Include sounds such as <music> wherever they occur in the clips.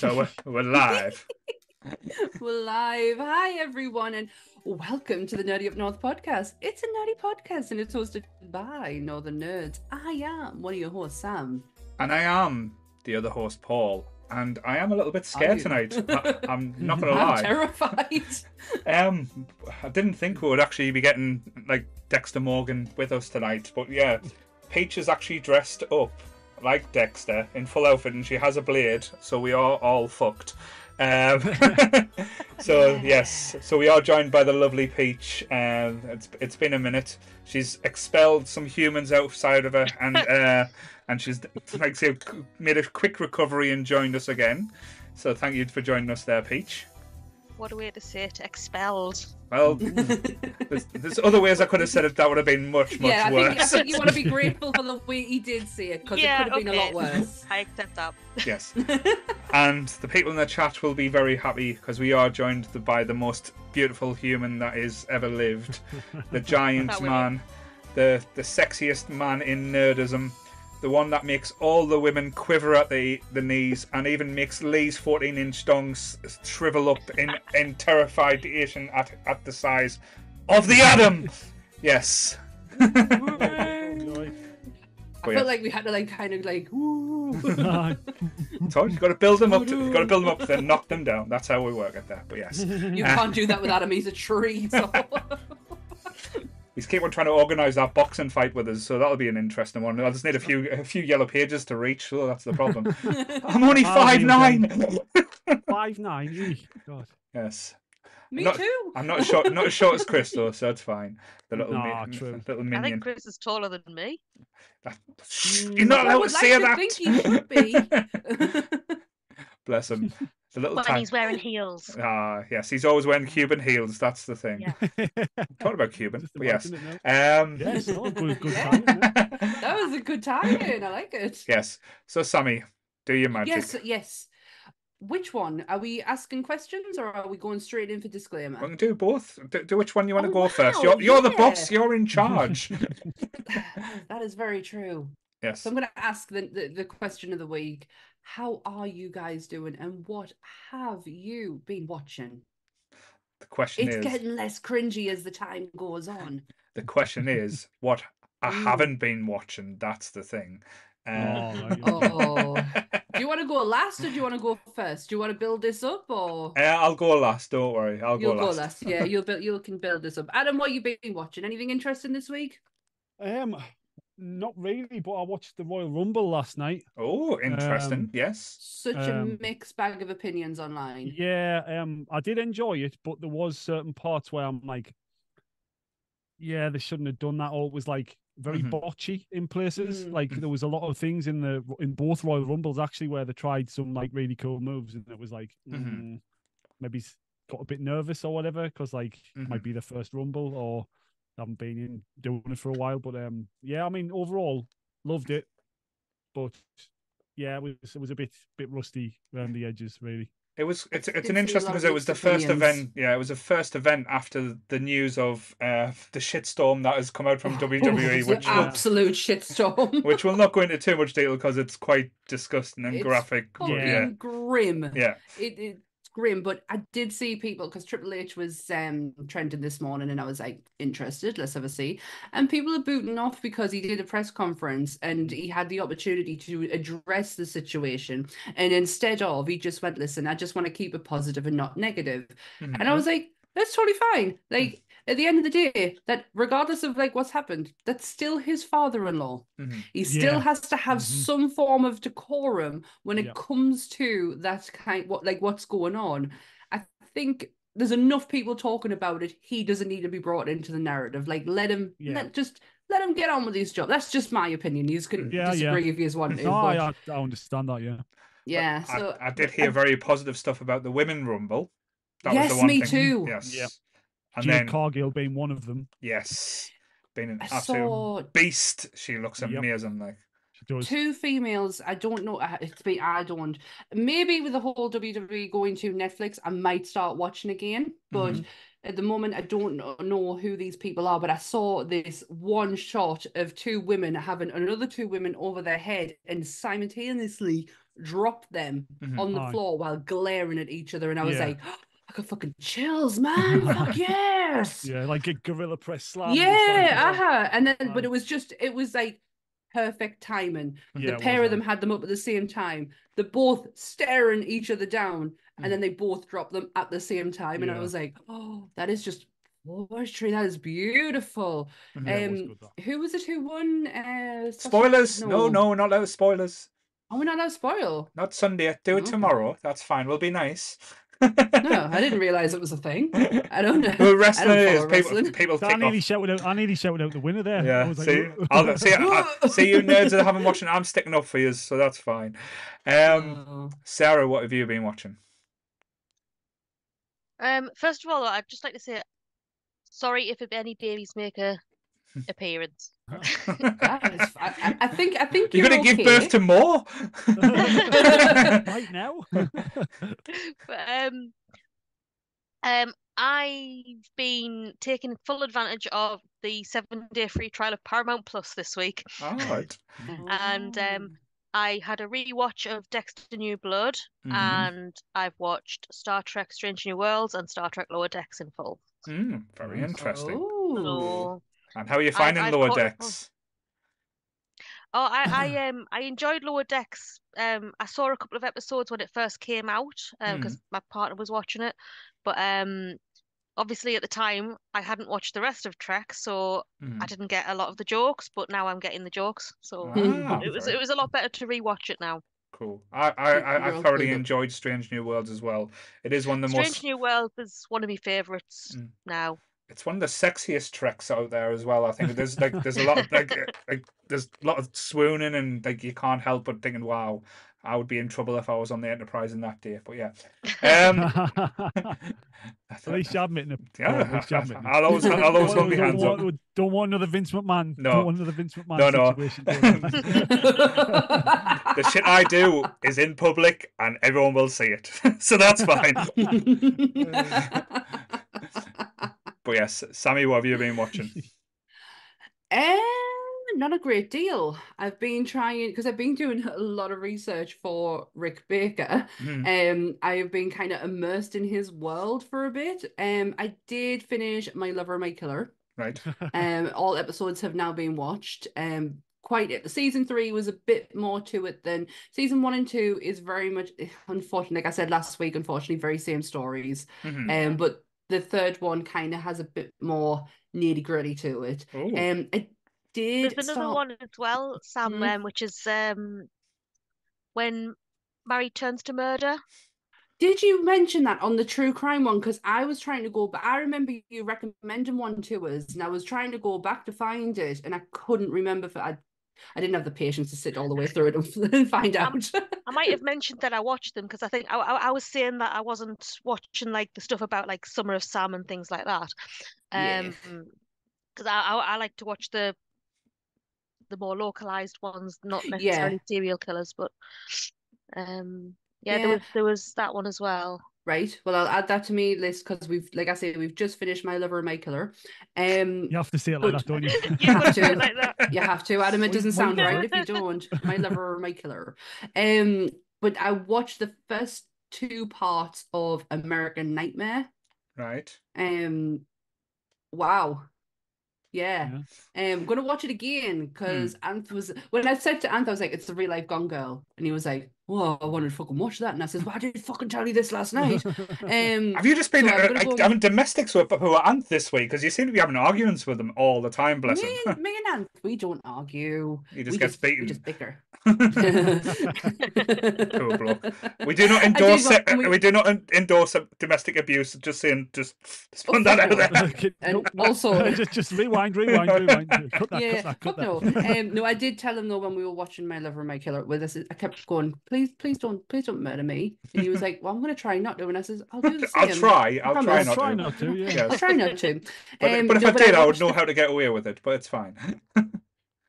So we're, we're live. <laughs> We're live. Hi, everyone, and welcome to the Nerdy Up North podcast. It's a nerdy podcast, and it's hosted by Northern Nerds. I am one of your hosts, Sam. And I am the other host, Paul. And I am a little bit scared tonight. I, I'm not going <laughs> to I'm lie. terrified. <laughs> Um, I didn't think we would actually be getting like Dexter Morgan with us tonight, but yeah, Peach is actually dressed up like Dexter in full outfit, and she has a blade, so we are all fucked. Um, <laughs> so yes, so we are joined by the lovely Peach. Um, it's it's been a minute. She's expelled some humans outside of her, and <laughs> uh, and she's like say made a quick recovery and joined us again. So thank you for joining us there, Peach. What a way to say it, expelled. Well, <laughs> there's, there's other ways I could have said it that would have been much, much yeah, I worse. think, I think you want to be <laughs> grateful for the way he did say it because Yeah, it could have been a lot worse. <laughs> I accept that. yes. And the people in the chat will be very happy because we are joined by the most beautiful human that is ever lived. The giant man, the, the sexiest man in nerdism, the one that makes all the women quiver at the, the knees and even makes Lee's 14 inch dongs shrivel up in, in terrification at, at the size of the atom. <laughs> Yes. I yeah. felt like we had to like kind of like, woo. So <laughs> you've got to build them up. To, you've got to build them up, then knock them down. That's how we work at that. But yes, you can't do that with Adam. He's a tree. So. <laughs> he's keep on trying to organise that boxing fight with us, so that'll be an interesting one. I just need a few a few yellow pages to reach, so that's the problem. <laughs> I'm only Oh, five you nine. Five nine. <laughs> God. yes, Me Not- too. I'm not as short, not as short as Chris though, so that's fine. The little Nah, mi- true. little minion. I think Chris is taller than me. That- Shh, You're not I allowed to would like say to that. think he should be. <laughs> Bless him. The little When tiny. he's wearing heels. <laughs> Ah, yes, he's always wearing Cuban heels. That's the thing. Yeah. <laughs> Talking about Cuban, but yes. imagine it now. Um, Yes, oh, good, good Yeah. <laughs> time, that was a good tie-in. I like it. yes. So, Sammy, do your magic. Yes, yes. Which one? Are we asking questions or are we going straight in for disclaimer? We disclaimer? can do both. Do, do which one you want to Oh, go first. You're, you're the boss. You're in charge. that is very true. yes. So I'm going to ask the, the, the question of the week. How are you guys doing and what have you been watching? The question It's is. getting less cringy as the time goes on. <laughs> The question is what I haven't been watching. That's the thing. Oh, <laughs> Uh. Oh. do you <laughs> want to go last or do you want to go first? Do you want to build this up or uh, I'll go last. Don't worry. I'll you'll go go last. last? Yeah, you'll build you can build this up. Adam, what you been watching? Anything interesting this week? Um, not really, but I watched the Royal Rumble last night. Oh, interesting. Um, yes. Such Um, a mixed bag of opinions online. Yeah, um, I did enjoy it, but there was certain parts where I'm like, yeah, they shouldn't have done that, or it was like very Mhm. botchy in places. Mm. Like there was a lot of things in the in both Royal Rumbles actually where they tried some like really cool moves, and it was like Mhm. mm, maybe got a bit nervous or whatever because like it might be the first Rumble or haven't been in doing it for a while. But um, yeah, I mean overall loved it, but yeah, it was it was a bit bit rusty around the edges really. It was. It's. It's an interesting because it was the first event. Yeah, it was the first event after the news of uh, the shitstorm that has come out from <laughs> WWE, It's an which will, absolute shitstorm. <laughs> which we'll not go into too much detail because it's quite disgusting and It's graphic. But yeah, grim. yeah. It, it's grim, but I did see people because Triple H was um trending this morning, and I was like interested. Let's have a see. And people are booting off because he did a press conference and he had the opportunity to address the situation, and instead of he just went, "Listen, I just want to keep it positive and not negative." Mhm. And I was like, "That's totally fine." Like at the end of the day, that regardless of like what's happened, that's still his father-in-law. Mhm. He still Yeah. has to have Mhm. some form of decorum when it Yeah. comes to that kind what like what's going on. I think there's enough people talking about it. He doesn't need to be brought into the narrative. Like let him Yeah. let just let him get on with his job. That's just my opinion. You can Yeah, yeah. disagree if you want to. No, but I, I understand that. Yeah. yeah. I- So I, did hear very positive stuff about the women rumble. That Yes, was the one me thing. too. Yes. Yep. And Jade then Cargill being one of them. yes, being an I absolute saw beast. She looks Yep. amazing. Like She does. two females. I don't know. uh, It's me. I don't. Maybe with the whole WWE going to Netflix, I might start watching again. But Mhm. at the moment, I don't know who these people are. But I saw this one shot of two women having another two women over their head and simultaneously dropped them Mhm. on the Aye. floor while glaring at each other, and I was Yeah. like, I got fucking chills, man. Fuck <laughs> yes. Yeah, like a gorilla press slam. Yeah, It's uh, uh-huh. And then, but it was just, it was like perfect timing. Yeah, the pair of them had them up at the same time. They're both staring each other down, Mm. and then they both dropped them at the same time. And I was like, oh, that is just poetry. That is beautiful. <laughs> Yeah, it was um, good, who was it who won? Uh, Sasha- Spoilers? No, no, we're not allowed spoilers. Oh, we're not allowed to spoil. Not Sunday yet. Do it Okay. tomorrow. That's fine. We'll be nice. No, I didn't realize it was a thing. I don't know. Well, I wrestling don't is follow people. wrestling. People I nearly off. shouted out. I nearly shouted out the winner there. I Yeah. was like, See, "Ooh." I'll, see, I, <laughs> see you nerds that haven't watched it. I'm sticking up for you, so that's fine. Um, Oh. Sarah, what have you been watching? Um, first of all, I'd just like to say sorry if any babies make a appearance. That is- I, I- I think I think You're you're gonna give birth to more. <laughs> <laughs> <laughs> right now. But um, um, I've been taking full advantage of the seven day free trial of Paramount Plus this week. All right. And, um, I had a rewatch of Dexter New Blood, Mhm. and I've watched Star Trek Strange New Worlds and Star Trek Lower Decks in full. Mm, very interesting. Oh. So, And how are you finding I've Lower caught up on- Decks? oh, I, I <laughs> um I enjoyed Lower Decks. Um, I saw a couple of episodes when it first came out, um, because my partner was watching it, but um, obviously at the time I hadn't watched the rest of Trek, so Mm. I didn't get a lot of the jokes, but now I'm getting the jokes. So Ah, <laughs> it was very it was a lot better to rewatch it now. cool. I I, I, I thoroughly enjoyed Strange New Worlds as well. It is one of the Strange most. Strange New Worlds is one of my favorites Mm. now. It's one of the sexiest treks out there as well. I think there's like there's a lot of <laughs> like, like there's a lot of swooning and like you can't help but thinking, wow, I would be in trouble if I was on the Enterprise in that day. But yeah, um, <laughs> At least you're admitting it. Yeah, at least you're admitting it. I'll always I'll always hold my don't, hands up. don't want another Vince McMahon. No. Don't want another Vince McMahon No, no. situation. going. <laughs> The shit I do is in public and everyone will see it, so that's fine. But yes, Sammy, what have you been watching? Eh, <laughs> not a great deal. I've been trying because I've been doing a lot of research for Rick Baker. Hmm, Um, I have been kind of immersed in his world for a bit. Um, I did finish My Lover, My Killer. right. <laughs> Um, all episodes have now been watched. Um, quite it. season three was a bit more to it than season one and two is very much <sighs> unfortunately, like I said last week, unfortunately, very same stories. Mhm. Um, but the third one kind of has a bit more nitty gritty to it. Ooh. Um, I did There's another start- one as well, Sam, Mhm. um, which is um when Married turns to murder. Did you mention that on the true crime one? Because I was trying to go, but I remember you recommending one to us, and I was trying to go back to find it, and I couldn't remember. For I, I didn't have the patience to sit all the way through it and, <laughs> and find out. <laughs> I might have mentioned that I watched them because I think I, I, I was saying that I wasn't watching like the stuff about like Summer of Sam and things like that. Um, because I, I I like to watch the the more localized ones, not Yeah. necessarily serial killers, but um, yeah, there was there was that one as well. Right. Well, I'll add that to me list because we've, like I said, we've just finished My Lover, My Killer. Um, You have to say it like that, don't you? <laughs> You have gotta do to. it like that. you have to, Adam. It doesn't sound right if you don't. My <laughs> lover or my killer. Um, but I watched the first two parts of American Nightmare. Right. Um, wow. Yeah. Yeah. Um, I'm gonna watch it again because Anth was when I said to Anth, I was like, "It's the real life Gone Girl," and he was like, "Whoa, I wanted to fucking watch that," and I said, why did you fucking tell you this last night." <laughs> Um, Have you just been So I'm uh, go- having domestics with who are Anth this week? Because you seem to be having arguments with them all the time, bless me, him. <laughs> me and Anth, we don't argue. He just we gets just, We beaten. just bicker. <laughs> Cool bloke. We do not endorse what- it. we- We do not endorse uh, domestic abuse. Just saying, just, just put Oh, that out no. there. Okay, And nope, nope. also- just just rewind, rewind, rewind. Cut that, yeah, cut that, cut that. no. Um, no, I did tell him though when we were watching My Lover, My Killer with us. I kept going, please, please don't, please don't murder me. And he was like, well, I'm gonna try not to. And I says, I'll do the <laughs> same. I'll try. I'll try not Try to. not to, yeah. <laughs> I'll try not to. But, Um, but if no, I did, I would know how to get away with it. But it's fine. <laughs>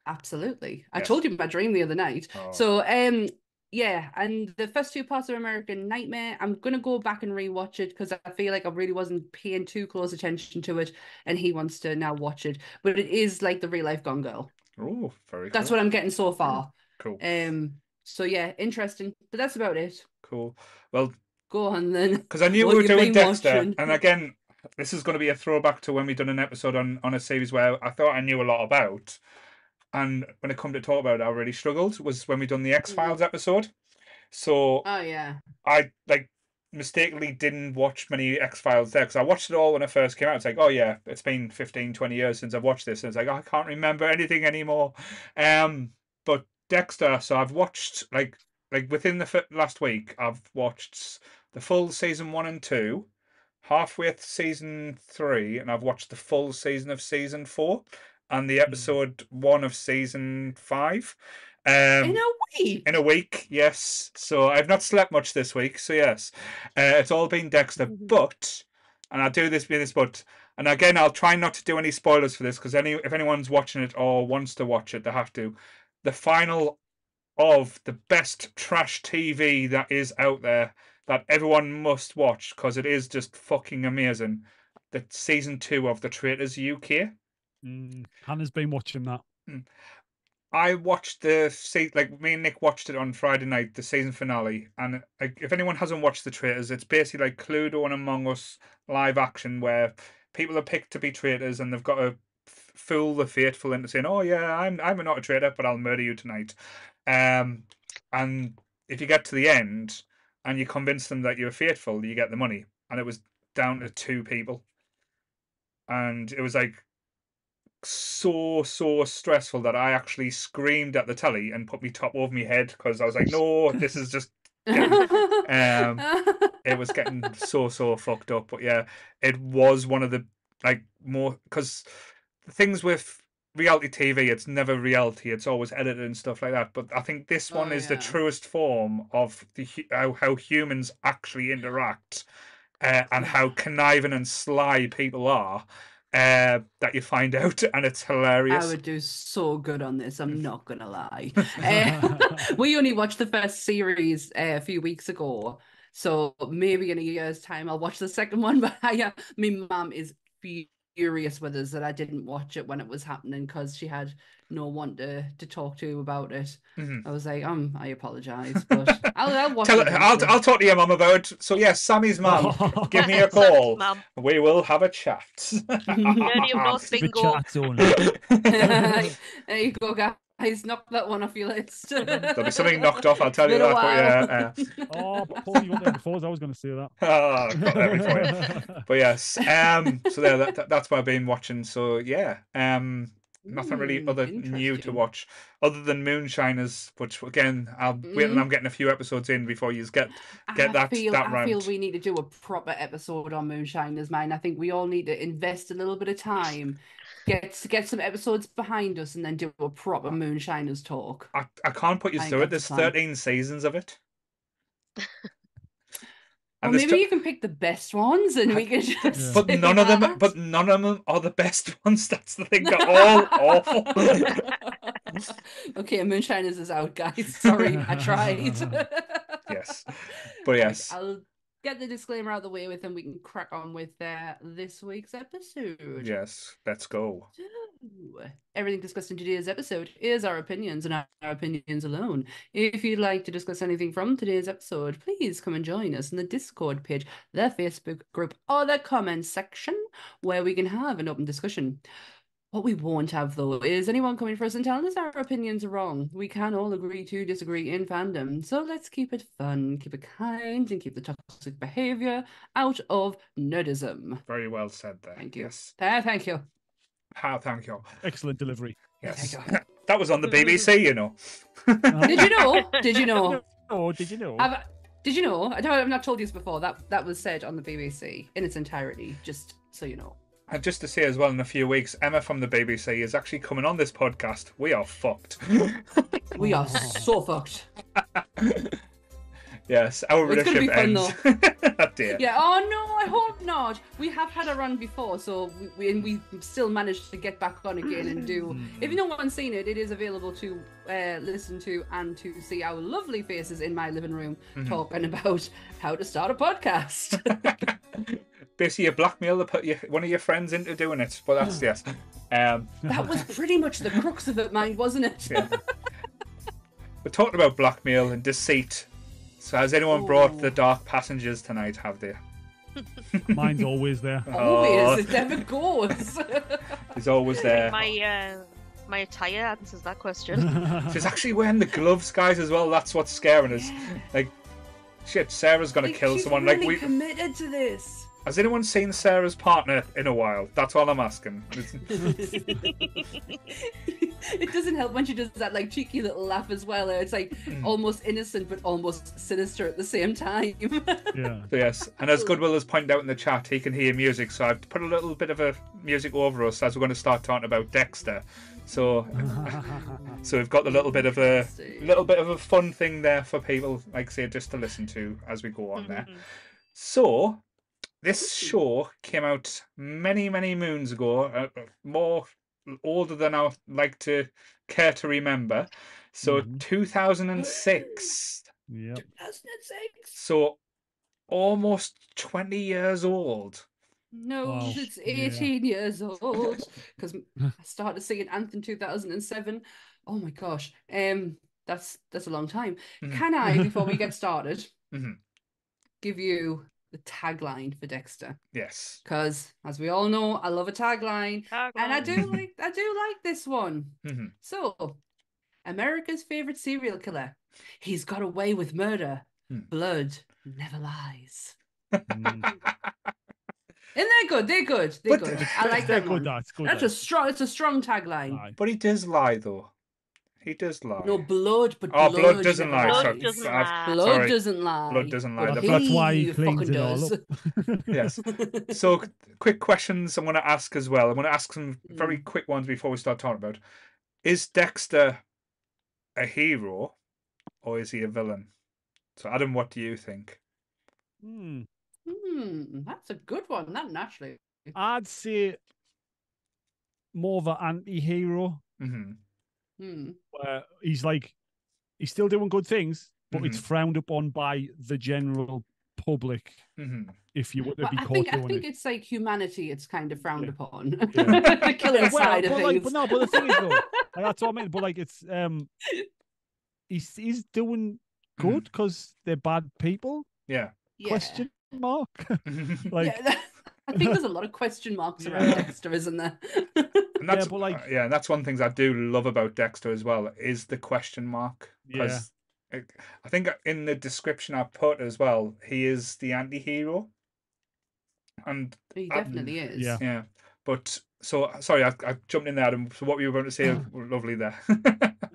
Absolutely. I Yes. told you my dream the other night. Oh. So um yeah, and the first two parts of American Nightmare, I'm gonna go back and rewatch it because I feel like I really wasn't paying too close attention to it, and he wants to now watch it. But it is like the real life Gone Girl. Oh, very. That's cool. what I'm getting so far. Cool. Um, so yeah, interesting. But that's about it. Cool. Well, Go on then. because I knew we were doing Dexter, watching? and again, this is going to be a throwback to when we done an episode on on a series where I thought I knew a lot about, and when it come to talk about it, I really struggled. Was when we done the X Files episode. So Oh yeah. I like mistakenly didn't watch many X Files there because I watched it all when it first came out. It's like, oh yeah, it's been 15, 20 years since I've watched this, and it's like oh, I can't remember anything anymore. Um, but Dexter, so I've watched like like within the f- last week, I've watched the full season one and two, halfway th- season three, and I've watched the full season of season four, and the episode one of season five. Um, In a week. in a week, yes. So I've not slept much this week. So yes, uh, it's all been Dexter. But, and I do this with this, but, and again, I'll try not to do any spoilers for this because any if anyone's watching it or wants to watch it, they have to. The final of the best trash TV that is out there that everyone must watch because it is just fucking amazing. The season two of The Traitors UK. Mm, Hannah's been watching that. I watched the se- like me and Nick watched it on Friday night, the season finale, and like, if anyone hasn't watched the traitors, it's basically like Cluedo and Among Us live action where people are picked to be traitors and they've got to fool the faithful into saying, "Oh yeah, I'm I'm not a traitor, but I'll murder you tonight." Um, and if you get to the end and you convince them that you're faithful, you get the money. And it was down to two people, and it was like so so stressful that I actually screamed at the telly and put me top over my head because I was like, no, this is just. Um, <laughs> It was getting so so fucked up, but yeah, it was one of the like more because things with reality TV, it's never reality; it's always edited and stuff like that. But I think this one Oh, is the truest form of the how, how humans actually interact uh, and how conniving and sly people are. Uh, that you find <laughs> out, and it's hilarious. I would do so good on this. I'm not gonna lie. Uh, <laughs> <laughs> we only watched the first series uh, a few weeks ago, so maybe in a year's time I'll watch the second one. But I, uh, my mum is furious with us that I didn't watch it when it was happening because she had no one to to talk to about it. Mhm. I was like, um, I apologize, but I'll, I'll watch Tell, it. I'll. I'll talk to your mum about. It. So yes, Sammy's mum. <laughs> Give me a call. Mum. We will have a chat. Journey of North The chat's only. there you go, guys. Knock that one off your list. <laughs> There'll be something knocked off, I'll tell you that. But yeah, while. <laughs> oh, Paul, you got there before. I was going to say that. uh, <laughs> oh, got there before you. But yes, um, so there, that, that- that's what I've been watching. So yeah, um, nothing really Mm, other new to watch, other than Moonshiners, which again, I'll wait Mm. till I'm getting a few episodes in before you get get I that feel, that I feel we need to do a proper episode on Moonshiners, man. I think we all need to invest a little bit of time, get get some episodes behind us, and then do a proper Moonshiners talk. I, I can't put you I through it. There's 13 seasons of it. <laughs> And there's maybe you can pick the best ones, and we can just. but none of them but none of them are <laughs> the best <laughs> ones. That's the thing. They're all awful. okay, Moonshiners is out, guys. Sorry, I tried. yes. But yes. I'll get the disclaimer out of the way with, and we can crack on with uh, this week's episode. Yes. Let's go. So, Everything discussed in today's episode is our opinions and our our opinions alone. If you'd like to discuss anything from today's episode, please come and join us in the Discord page, the Facebook group, or the comment section where we can have an open discussion. What we won't have, though, is anyone coming for us and telling us our opinions are wrong. We can all agree to disagree in fandom. So let's keep it fun, keep it kind, and keep the toxic behavior out of nerdism. Very well said there. Thank you. Yes. Uh, thank you. How thank you. Excellent delivery. Yes. <laughs> That was on the BBC, you know. Did you know? Did you know? <laughs> Oh, did you know? Have, did you know? I don't, I've not told you this before. That that was said on the BBC in its entirety, just so you know. And just to say as well, in a few weeks, Emma from the BBC is actually coming on this podcast. We are fucked. <laughs> We are so fucked. <laughs> yes, our It's gonna relationship fun, ends. <laughs> oh dear. Yeah. Oh no, I hope not. We have had a run before, so we, we and we still managed to get back on again and do. If no one's seen it, it is available to uh, listen to and to see our lovely faces in my living room talking about how to start a podcast. Basically, you blackmail the, put your, one of your friends into doing it. But that's yes. Um, that was pretty much the crux of it, mind, wasn't it? yeah. we're talking about blackmail and deceit. So has anyone brought the dark passengers tonight? Have they? <laughs> Mine's always there. <laughs> Always, it never goes. <laughs> He's always there. My uh, my attire answers that question. She's actually wearing the gloves, guys, as well. That's what's scaring us. Like, shit, Sarah's gonna Like, kill she's someone. really like, we committed to this. Has anyone seen Sarah's partner in a while? That's all I'm asking. it doesn't help when she does that like cheeky little laugh as well. It's like Mm. almost innocent but almost sinister at the same time. <laughs> yeah. So yes, and as Goodwill has pointed out in the chat, he can hear music. So I've put a little bit of a music over us as we're going to start talking about Dexter. So, <laughs> so we've got a little bit of a little bit of a fun thing there for people, like say, just to listen to as we go on there. Mhm. So, this show came out many, many moons ago, uh, uh, more older than I like to care to remember. So, Mhm. 2006. Yep. 2006. So, almost 20 years old. No, Wow. it's Yeah. 18 years old <laughs> because I started singing Anthem 2007. Oh my gosh. Um that's that's a long time. Mhm. Can I before we <laughs> get started Mhm. give you the tagline for Dexter? Yes. Because as we all know, I love a tagline and I do like I do like this one. Mhm. So, America's favorite serial killer. He's got away with murder. Hmm. Blood never lies. Mm. <laughs> And they're good. They're good. They're But good. I like They're that good. one. That's good. That's a strong. It's a strong tagline. Aye. But he does lie, though. He does lie. No blood, but Oh, blood, blood doesn't never lie. Blood Sorry. doesn't I've- lie. Blood Sorry. doesn't lie. Blood doesn't lie. but The That's, that's why he fucking cleans it all does. up. <laughs> Yes. So, quick questions I'm going to ask as well. I'm going to ask some very Mm. quick ones before we start talking about. Is Dexter a hero or is he a villain? So, Adam, what do you think? Hmm. Hmm, that's a good one. That naturally. I'd say more of an anti-hero hmm Hmm. where he's like he's still doing good things, but it's Mhm. frowned upon by the general public hmm if you were to Well, be I caught think I think it. it's like humanity. It's kind of frowned Yeah. upon. <laughs> Yeah. the killing Yeah, well, side of but, things. like, but no, but the thing is though, <laughs> like, that's what I mean. But like, it's um, he's he's doing good because they're bad people? Yeah. Yeah. Question mark. <laughs> like, yeah, that- I think there's a lot of question marks around Yeah. Dexter, isn't there? And that's but, like- yeah, and that's one thing I do love about Dexter as well is the question mark. Yeah. I I think in the description I put as well, he is the anti-hero. And he definitely is. yeah. yeah, but so sorry, I, I jumped in there, Adam. So what we were you about to say? Lovely there. <laughs>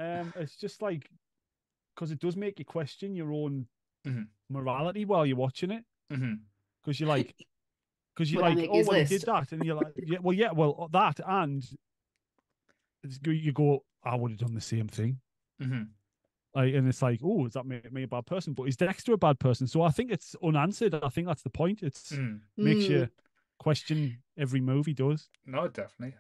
um, it's just like because it does make you question your own Mhm. morality while you're watching it. hmm Because you're like, because you're Would like, oh, his well, he did that, and you're like, yeah, well, yeah, well, that, and it's you go, I would have done the same thing. hmm Like, and it's like, oh, does that make me a bad person? But is Dexter a bad person? So I think it's unanswered. I think that's the point. It's mm makes Mm. you question every move he does. No, definitely.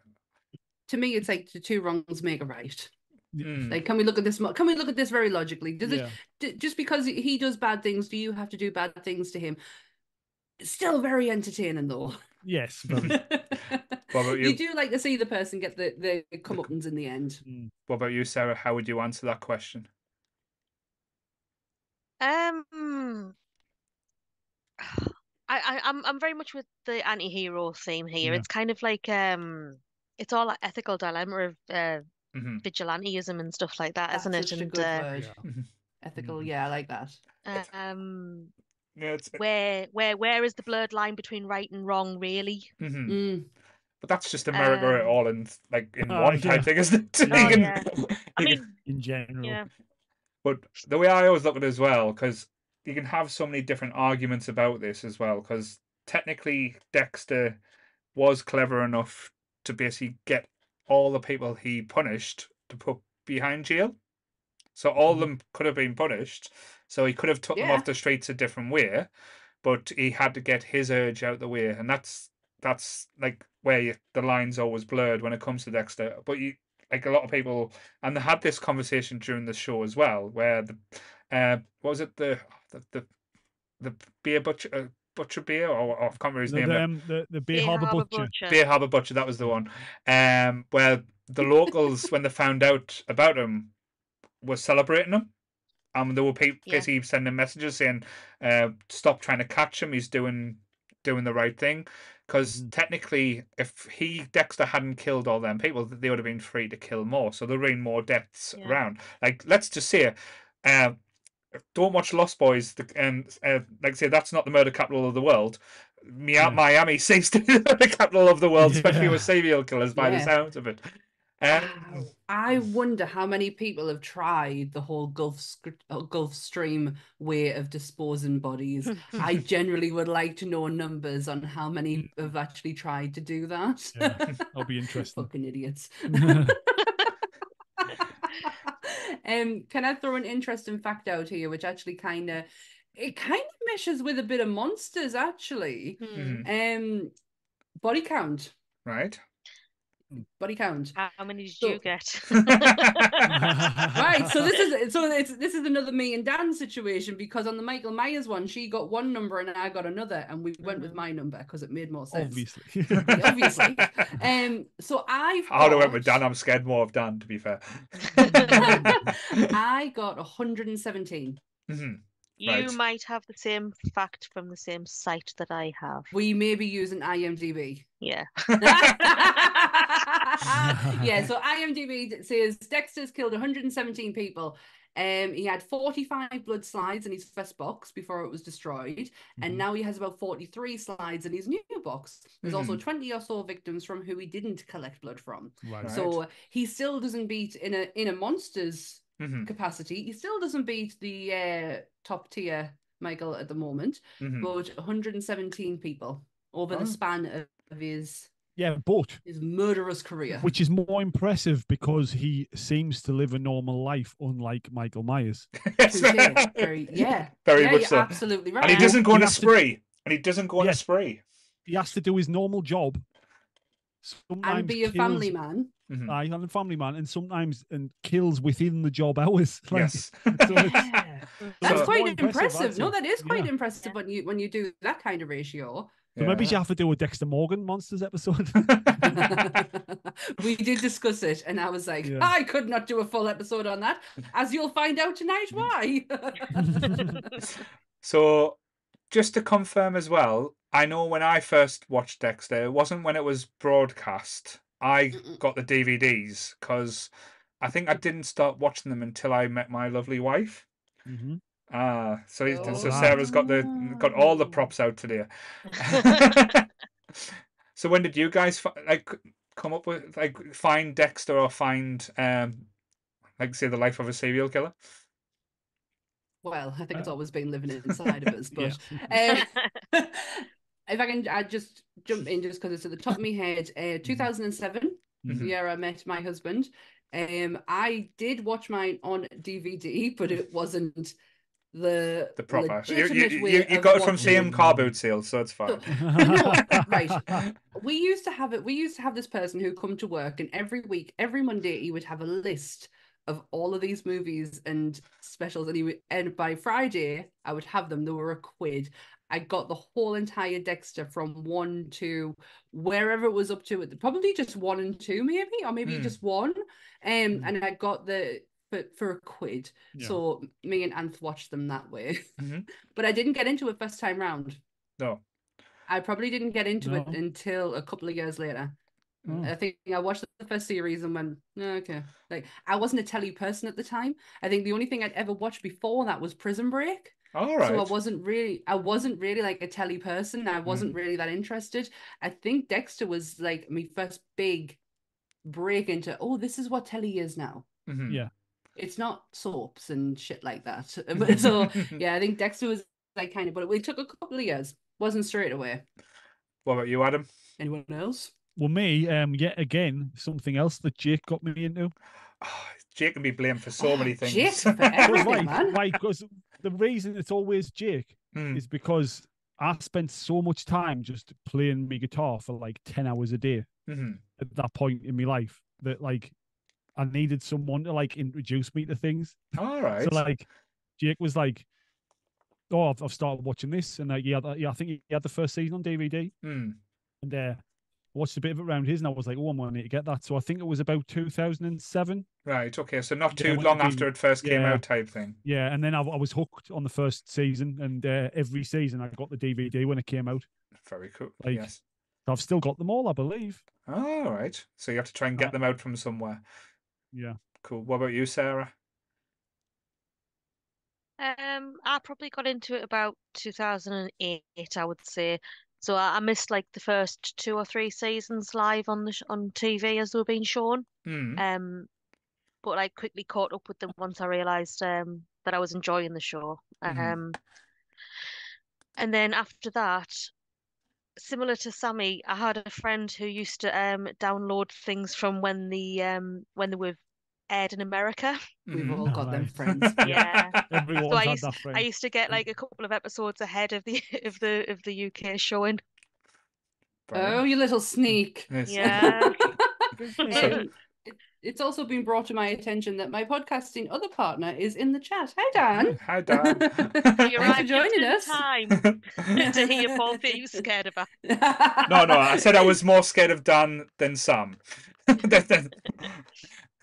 To me, it's like the two wrongs make a right. Mm. Like, can we look at this? Can we look at this very logically? Does yeah. it d- just because he does bad things, do you have to do bad things to him? It's still very entertaining, though. Yes. <laughs> Very. What about you? you do like to see the person get the the comeuppance in the end. <laughs> Mm. What about you, Sarah? How would you answer that question? Um, <sighs> I, I I'm I'm very much with the anti-hero theme here. Yeah. It's kind of like um, it's all like ethical dilemma of uh, hmm vigilantism and stuff like that, That's isn't it? a And good uh, word. Mhm. <laughs> Ethical, yeah, I like that. um, Yeah, it's where where where is the blurred line between right and wrong, really? mhm. Mm. But that's just America Um, all in like in Oh, one yeah. type thing, isn't it? <laughs> You can- yeah. <laughs> I you can- mean, In general. yeah, But the way I always look at it as well, because you can have so many different arguments about this as well, because technically Dexter was clever enough to basically get all the people he punished to put behind jail. So all of Mhm. them could have been punished. So he could have took them off the streets a different way, but he had to get his urge out the way, and that's that's like where you, the line's always blurred when it comes to Dexter. But you like a lot of people, and they had this conversation during the show as well, where the uh, what was it the the the, the beer butcher uh, butcher beer or, or I can't remember his The, name. the, um, the, the Bay Bay Harbour Harbour Butcher. Butcher. Beer Harbour Butcher, that was the one. Um, where the locals, when they found out about him, were celebrating him. Um, there were people Yeah. basically sending messages saying, uh, "Stop trying to catch him. He's doing doing the right thing." Because Mhm. technically, if he Dexter hadn't killed all them people, they would have been free to kill more. So there would have been more deaths Yeah. around. Like, let's just say, uh, don't watch Lost Boys, the- and uh, like I say, that's not the murder capital of the world. Mi- Yeah. Miami <laughs> seems to be the capital of the world, <laughs> especially Yeah. with serial killers, by the Yeah. sounds of it. Um, I wonder how many people have tried the whole Gulf uh, Gulf Stream way of disposing bodies. I <laughs> generally would like to know numbers on how many have actually tried to do that. Yeah, <laughs> that'll be interested. Fucking idiots. <laughs> um, can I throw an interesting fact out here, which actually kind of it kind of meshes with a bit of monsters, actually. Mhm, Um, body count, right. Body count. How many did So- you get? <laughs> Right, so this is <laughs> so it's this is another me and Dan situation because on the Michael Myers one, she got one number and I got another, and we went with Mhm. my number because it made more sense. Obviously. <laughs> Obviously. Um, so I've I would have went with Dan. I'm scared more of Dan, to be fair. I got 117. Mhm. You Right. might have the same fact from the same site that I have. We may be using IMDb. Yeah. <laughs> <laughs> yeah, so IMDb d- says Dexter's killed 117 people. Um, he had 45 blood slides in his first box before it was destroyed, and Mhm. now he has about 43 slides in his new box. There's also Mhm. 20 or so victims from who he didn't collect blood from. Right. Right. So he still doesn't beat in a in a monsters Mhm. capacity. He still doesn't beat the uh, top tier Michael at the moment, Mhm. but 117 people over Oh. the span of, of his Yeah, but his murderous career. which is more impressive because he seems to live a normal life, unlike Michael Myers. <laughs> Very, <laughs> yeah, Very yeah, much you're so. absolutely right. And he doesn't go on You a have to- spree. And he doesn't go on Yeah. a spree. He has to do his normal job. Sometimes and be a family kills- man. Mhm. Aye, and a family man, and sometimes and kills within the job hours. <laughs> Like, Yes. so it's- Yeah. That's it's quite more impressive. No, that is quite Yeah. impressive when you when you do that kind of ratio. So maybe you have to do a Dexter Morgan Monsters episode. <laughs> we did discuss it, and I was like, Yeah. I could not do a full episode on that, as you'll find out tonight why. <laughs> So, just to confirm as well, I know when I first watched Dexter, it wasn't when it was broadcast. I Mm-mm. got the DVDs because I think I didn't start watching them until I met my lovely wife. Mhm. Ah, so he's- so Oh. Sarah's got the got all the Oh. props out today. <laughs> <laughs> so when did you guys like come up with like find Dexter or find um like say the life of a serial killer? well, I think it's Uh, always been living inside of us, <laughs> but Yeah. um, if I can, I just jump in just because it's at the top of my head. Uh, 2007, the Mhm. year I met my husband. Um, I did watch mine on DVD, but it wasn't the The proper. You, you, you, you got it from seeing car boot sales, so it's fine. <laughs> right. we used to have it we used to have this person who come to work and every week every monday he would have a list of all of these movies and specials and he would and by friday i would have them they were a quid i got the whole entire dexter from one to wherever it was up to it probably just one and two maybe or maybe Hmm. just one um Hmm. and i got the for, for a quid Yeah. so me and Anth watched them that way Mhm. <laughs> but i didn't get into it first time round No. I probably didn't get into it until a couple of years later. Oh. I think I watched the first series and went, "No, okay. Like I wasn't a telly person at the time. I think the only thing I'd ever watched before that was Prison Break. All right. So I wasn't really I wasn't really like a telly person. I wasn't Mm. really that interested. I think Dexter was like my first big break into, oh, this is what telly is now. Mhm. Yeah. It's not soaps and shit like that. <laughs> <laughs> So yeah, I think Dexter was like kind of, but it took a couple of years. Wasn't straight away. What about you, Adam? Anyone else? Well, me, um, yet again, something else that Jake got me into. Oh, <sighs> Jake can be blamed for so Oh, many <gasps> things. Jake for <laughs> everything, why? man. Why? Because the reason it's always Jake Hmm. is because I spent so much time just playing my guitar for like 10 hours a day Mhm. at that point in my life that like I needed someone to like introduce me to things. All right. So like Jake was like, "Oh, I've, I've started watching this," and like, yeah, yeah, I think he had the first season on DVD, Hmm. and uh, watched a bit of it around his, and I was like, oh, I'm gonna need to get that. So I think it was about 2007. Right. Okay. So not too when long the after DVD it first came yeah. out, type thing. Yeah, and then I, I was hooked on the first season, and uh, every season I got the DVD when it came out. Very cool. Like- yes. I've still got them all, I believe. Oh, all right. So you have to try and get Uh, them out from somewhere. Yeah. Cool. What about you, Sarah? Um, I probably got into it about 2008, I would say. So I, I missed like the first two or three seasons live on the sh on TV as they were being shown. Hmm. Um, but I quickly caught up with them once I realized um that I was enjoying the show. Mhm. Um, and then after that, similar to Sammy, I had a friend who used to um download things from when the um when they were aired in America. We've Mhm. all got them friends. <laughs> Yeah. Everyone's I had used- that friend. I used to get like a couple of episodes ahead of the <laughs> of the of the UK showing. Oh, you little sneak. <laughs> Yes. Yeah. Um, it, it's also been brought to my attention that my podcasting other partner is in the chat. Hi, Dan. Hi, Dan. You Thanks for arrived just joining in us. time to hear Paul that you were scared about. no, no. I said I was more scared of Dan than Sam.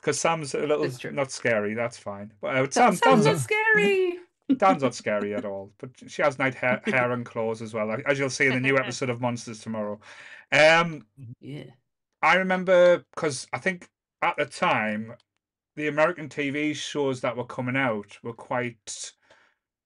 Because Sam's a little not scary. That's fine. But uh, That Sam, sounds Dan's, not not, scary. <laughs> Dan's not scary at all. But she has nice hair, <laughs> hair and claws as well, as you'll see in the new <laughs> episode of Monsters tomorrow. Um, Yeah. I remember because I think at the time, the American TV shows that were coming out were quite.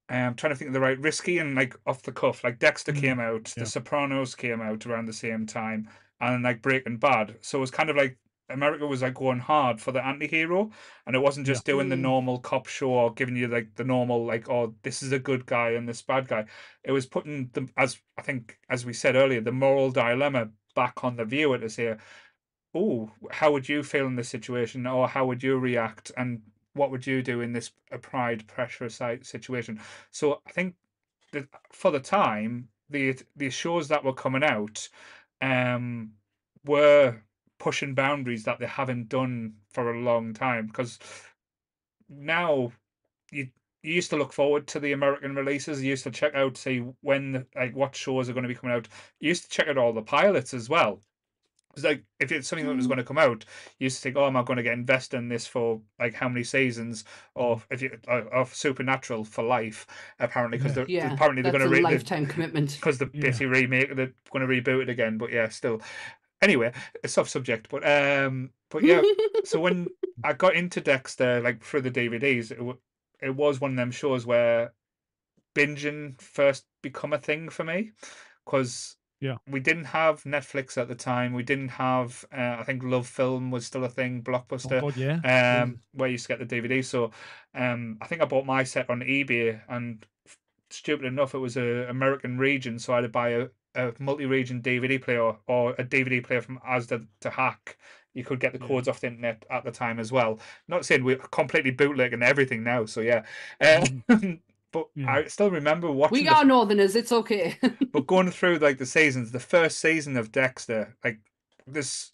I'm trying to think of the right risky and like off the cuff. Like Dexter Mm, came out, yeah. The Sopranos came out around the same time, and like Breaking Bad. So it was kind of like America was like going hard for the anti-hero, and it wasn't Yeah. just doing the Mm. normal cop show or giving you like the normal like oh this is a good guy and this bad guy. It was putting the as I think as we said earlier the moral dilemma back on the viewer to say oh, how would you feel in this situation, or how would you react, and what would you do in this pride pressure si- situation? So I think that for the time, the the shows that were coming out, um, were pushing boundaries that they haven't done for a long time because now you you used to look forward to the American releases. You used to check out, see when, like, what shows are going to be coming out. You used to check out all the pilots as well. It's like if it's something that was Mm. going to come out, you used to think, "Oh, am I going to get invested in this for like how many seasons?" Or if you uh, of Supernatural for life, apparently because Yeah. they're Yeah. apparently they're going a to re- lifetime commitment. because they're Yeah. basically remake they're going to reboot it again. But yeah, still. Anyway, it's off subject, but um, but yeah. so when <laughs> I got into Dexter, like through the DVDs, it, wa- it was one of them shows where binging first become a thing for me because Yeah. we didn't have Netflix at the time. We didn't have, uh, I think LoveFilm was still a thing, Oh, Blockbuster, God, yeah. um, where you used to get the DVD. So um, I think I bought my set on eBay, and stupid enough, it was a American region, so I had to buy a, a multi-region DVD player or a DVD player from Asda to hack. You could get the Yeah. codes off the internet at the time as well. Not saying we're completely bootlegging everything now, so yeah. Um, <laughs> but Yeah. I still remember watching. we the are northerners. It's okay. <laughs> but going through like the seasons, the first season of Dexter, like this,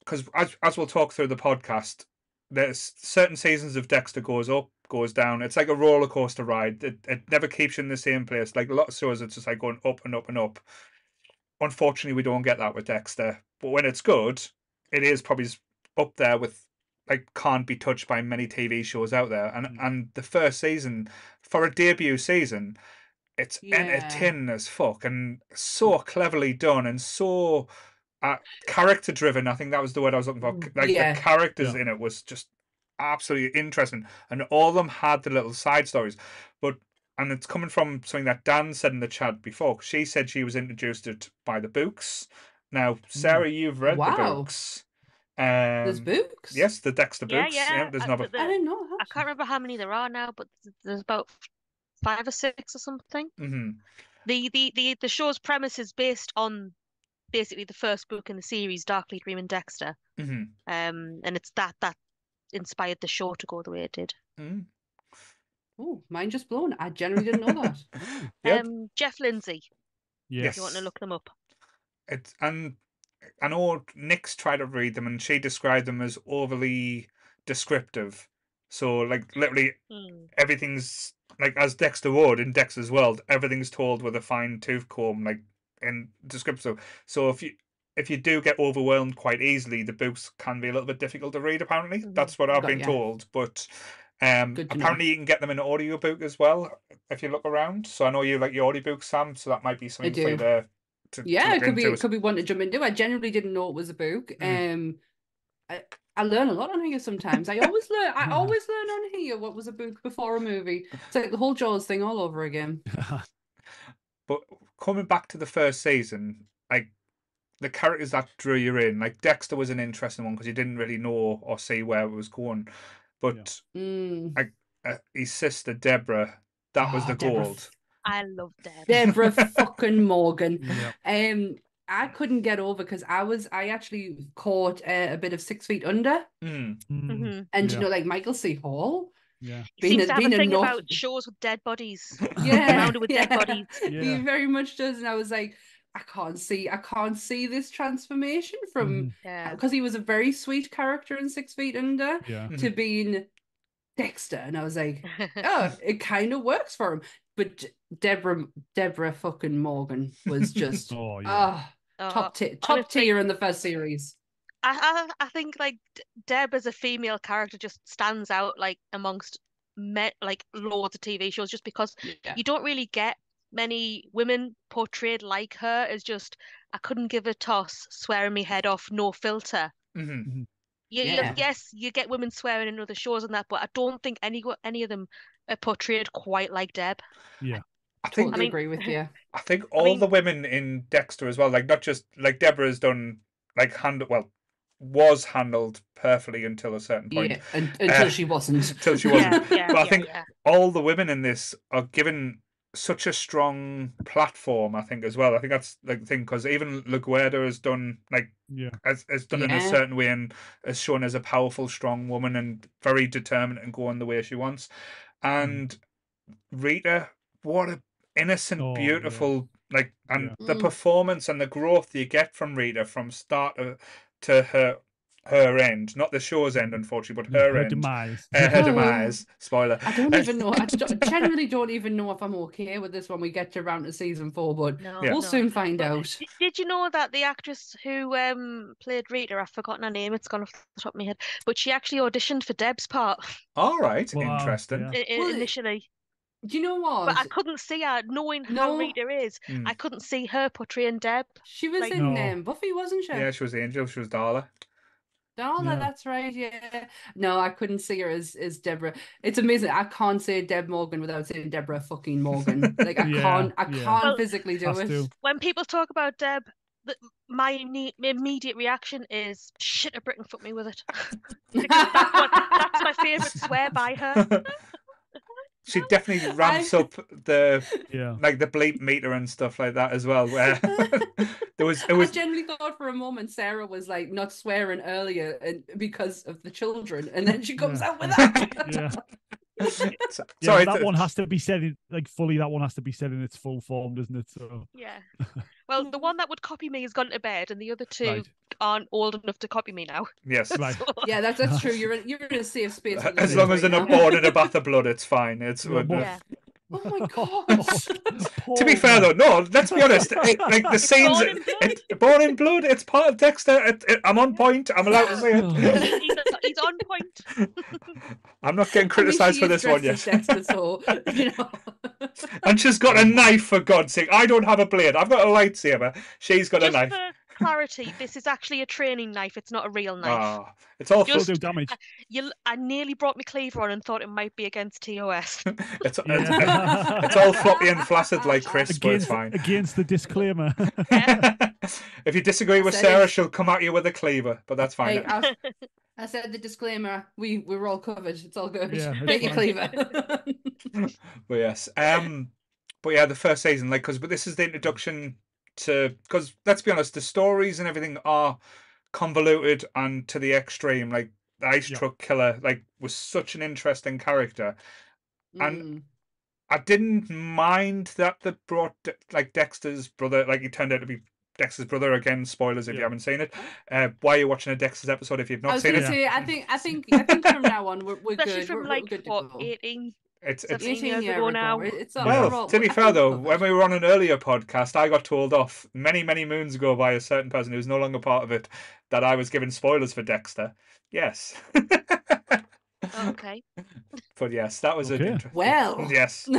because as as we'll talk through the podcast, there's certain seasons of Dexter goes up, goes down. It's like a roller coaster ride. It it never keeps you in the same place. Like a lot of shows, it's just like going up and up and up. Unfortunately, we don't get that with Dexter. But when it's good, it is probably up there with like can't be touched by many TV shows out there. And Mm. and the first season for a debut season, it's Yeah. entertaining as fuck and so cleverly done and so uh, character driven. I think that was the word I was looking for. Mm, Like yeah. the characters Yeah. in it was just absolutely interesting, and all of them had the little side stories. But and it's coming from something that Dan said in the chat before. She said she was introduced to it by the books. Now, Sarah, you've read the Wow. books. There's Um, books. Yes, the Dexter Yeah, books. yeah. there's another. the- I the- didn't know. I can't remember how many there are now, but there's about five or six or something. hmm The the the the show's premise is based on basically the first book in the series, Darkly Dreaming Dexter. hmm Um, and it's that that inspired the show to go the way it did. hmm Oh, mine just blown. I generally didn't know that. <laughs> Yep. Um, Jeff Lindsay, Yeah. if you want to look them up. It's and I know Nick's tried to read them, and she described them as overly descriptive. So, like, literally Hmm. everything's like as Dexter would in Dexter's world, everything's told with a fine tooth comb, like in descriptive. So, if you if you do get overwhelmed quite easily, the books can be a little bit difficult to read. Apparently, Mhm. that's what I've been ya. told. But um, to know. apparently, you can get them in audiobook as well if you look around. So I know you like your audiobooks, Sam. So that might be something for you do. to. to to Yeah, it could be it could be one to jump into. I generally didn't know it was a book. Mm. Um, I, I learn a lot on here sometimes. I always learn. I <laughs> always learn on here what was a book before a movie. It's like the whole Jaws thing all over again. <laughs> But coming back to the first season, like the characters that drew you in, like Dexter was an interesting one because you didn't really know or see where it was going. But Mm. uh, his sister Deborah, that was Oh, the Deborah gold. I love Deborah. Deborah <laughs> fucking Morgan. yeah. Um, I couldn't get over because I was I actually caught uh, a bit of Six Feet Under, Mm. Mm, hmm and Yeah. you know like Michael C. Hall. yeah. He Being seems a- to have being a a thing North- about shows with dead bodies. <laughs> Yeah, Surrounded with dead yeah. bodies. He Yeah. very much does, and I was like, I can't see, I can't see this transformation from. Yeah. because he was a very sweet character in Six Feet Under Yeah. to being Dexter, and I was like, <laughs> oh, it kind of works for him. But Deborah, Deborah fucking Morgan was just <laughs> Oh yeah. ah Oh, top tier, top honestly- tier in the first series. I, I I think like Deb as a female character just stands out like amongst me like loads of TV shows just because Yeah. you don't really get many women portrayed like her as just I couldn't give a toss, swearing me head off, no filter. hmm You, you- Yeah. yes, you get women swearing in other shows and that, but I don't think any any of them are portrayed quite like Deb. Yeah. I think Totally mean- agree with you. <laughs> I think all mean- the women in Dexter as well, like not just like Deborah's done like handle well, was handled perfectly until a certain point. Yeah, un- until Uh, she wasn't. Until she wasn't. yeah, But I think yeah. all the women in this are given such a strong platform. I think as well. I think that's like the thing because even LaGuerta has done like Yeah. has, has done in a certain way and is shown as a powerful, strong woman and very determined and going the way she wants. And Rita, what a innocent, Oh, yeah. beautiful like, and Yeah. the Mm. performance and the growth you get from Rita from start to, to her her end, not the show's end, unfortunately, but her, Her end, demise. uh, her <laughs> Oh. demise. Spoiler. I don't Uh, even know. I don't- <laughs> genuinely don't even know if I'm okay with this when we get to round to season four, but No, Yeah. we'll no. soon find But out. Did you know that the actress who um played Rita, I've forgotten her name, it's gone off the top of my head, but she actually auditioned for Deb's part <laughs> All right, Wow, interesting. yeah. i- i- Well, initially. Do you know what? But I couldn't see her, knowing how Rita is, Mm. I couldn't see her portraying Deb. She was like- in No. um, Buffy, wasn't she? Yeah, she was angel. She was Darla. Oh, Darla, Yeah. that's right. Yeah. No, I couldn't see her as as Deborah. It's amazing. I can't say Deb Morgan without saying Deborah fucking Morgan. Like I Yeah, can't. I yeah. can't Well, physically do it. to. When people talk about Deb, the, my imme- immediate reaction is shit. A Britain fuck me with it. <laughs> That's, what, that's my favourite swear by her. <laughs> she definitely <laughs> ramps up the Yeah. like the bleep meter and stuff like that as well. Where <laughs> there was it I was genuinely thought for a moment Sarah was like not swearing earlier and because of the children, and then she comes Yeah. out with that. <laughs> Yeah. so- sorry. that th- one has to be said in like fully. That one has to be said in its full form, doesn't it? So Yeah. Well, the one that would copy me has gone to bed, and the other two right, aren't old enough to copy me now. yes. <laughs> right. So- yeah, that's that's true. You're <laughs> in, you're in a safe space. with As long as they're not now. born in a bath of blood, it's fine. It's Yeah, yeah. Oh my <laughs> god. to be fair though, no. Let's be honest. It, like the scenes, born in blood. it, born in blood. It's part of Dexter. It, it- I'm on point. I'm allowed to say it. he's, he's on point. I'm not getting I mean, criticised for this one dressed yet. as Dexter, so you know. And she's got a knife for God's sake. I don't have a blade. I've got a lightsaber. She's got a knife. for clarity, this is actually a training knife. It's not a real knife. Ah, it's all Still Just- do damage. You, I nearly brought my cleaver on and thought it might be against TOS. <laughs> <laughs> it's, it's, Yeah. it's all floppy and flaccid like Chris, but it's fine. against the disclaimer. <laughs> if you disagree with Sarah, it. she'll come at you with a cleaver, but that's fine. Hey, I, I said the disclaimer. We we were all covered. It's all good. Yeah, Get your cleaver. But yes, um, but yeah, the first season, like, because but this is the introduction to because let's be honest, the stories and everything are convoluted and to the extreme. Like the ice Yeah. truck killer, like, was such an interesting character. And- Mm. I didn't mind that they brought De- like Dexter's brother, like he turned out to be Dexter's brother again. Spoilers if you haven't seen it. Uh, why are you watching a Dexter's episode if you've I not was seen gonna it? say, I <laughs> think, I think, I think from now on we're, we're Especially good. from We're, like we're good what go. 18, It's it's 17 years 18 ago now. It's all well. To be fair though, when we were on an earlier podcast, I got told off many many moons ago by a certain person who's no longer part of it that I was giving spoilers for Dexter. Yes, Okay. <laughs> but yes, that was Okay. an interesting. Well. <laughs> yes. So,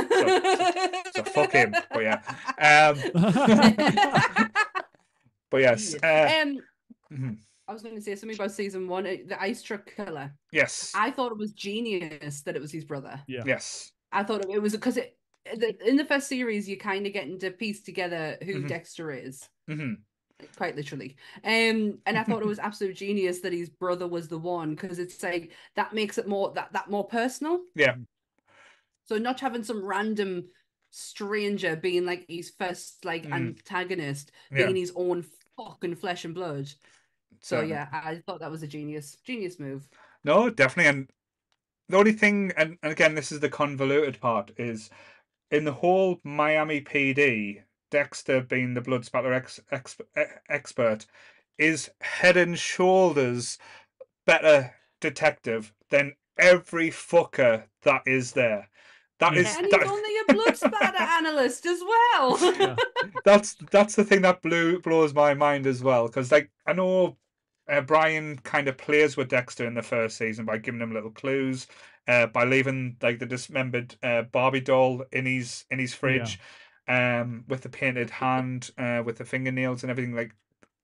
so <laughs> fuck him. But yeah. Um, but yes. Uh, um, mhm. I was going to say something about season one, uh, the ice truck killer. Yes. I thought it was genius that it was his brother. yeah. Yes. I thought it was because it the, in the first series you kind of getting to piece together who Mhm. Dexter is, hmm quite literally. Um, and I thought it was <laughs> absolute genius that his brother was the one because it's like that makes it more that that more personal. Yeah. So not having some random stranger being like his first like Mm. antagonist, Yeah. being his own fucking flesh and blood. So Certainly. yeah, I thought that was a genius, genius move. No, definitely. And the only thing, and, and again, this is the convoluted part, is in the whole Miami PD, Dexter being the blood spatter ex, ex, expert is head and shoulders better detective than every fucker that is there. That is And he's that, only a blood <laughs> spatter analyst as well. Yeah. that's that's the thing that blew blows my mind as well because like I know uh, Brian kind of plays with Dexter in the first season by giving him little clues, uh, by leaving like the dismembered uh, Barbie doll in his in his fridge, um, with the painted <laughs> hand, uh, with the fingernails and everything. Like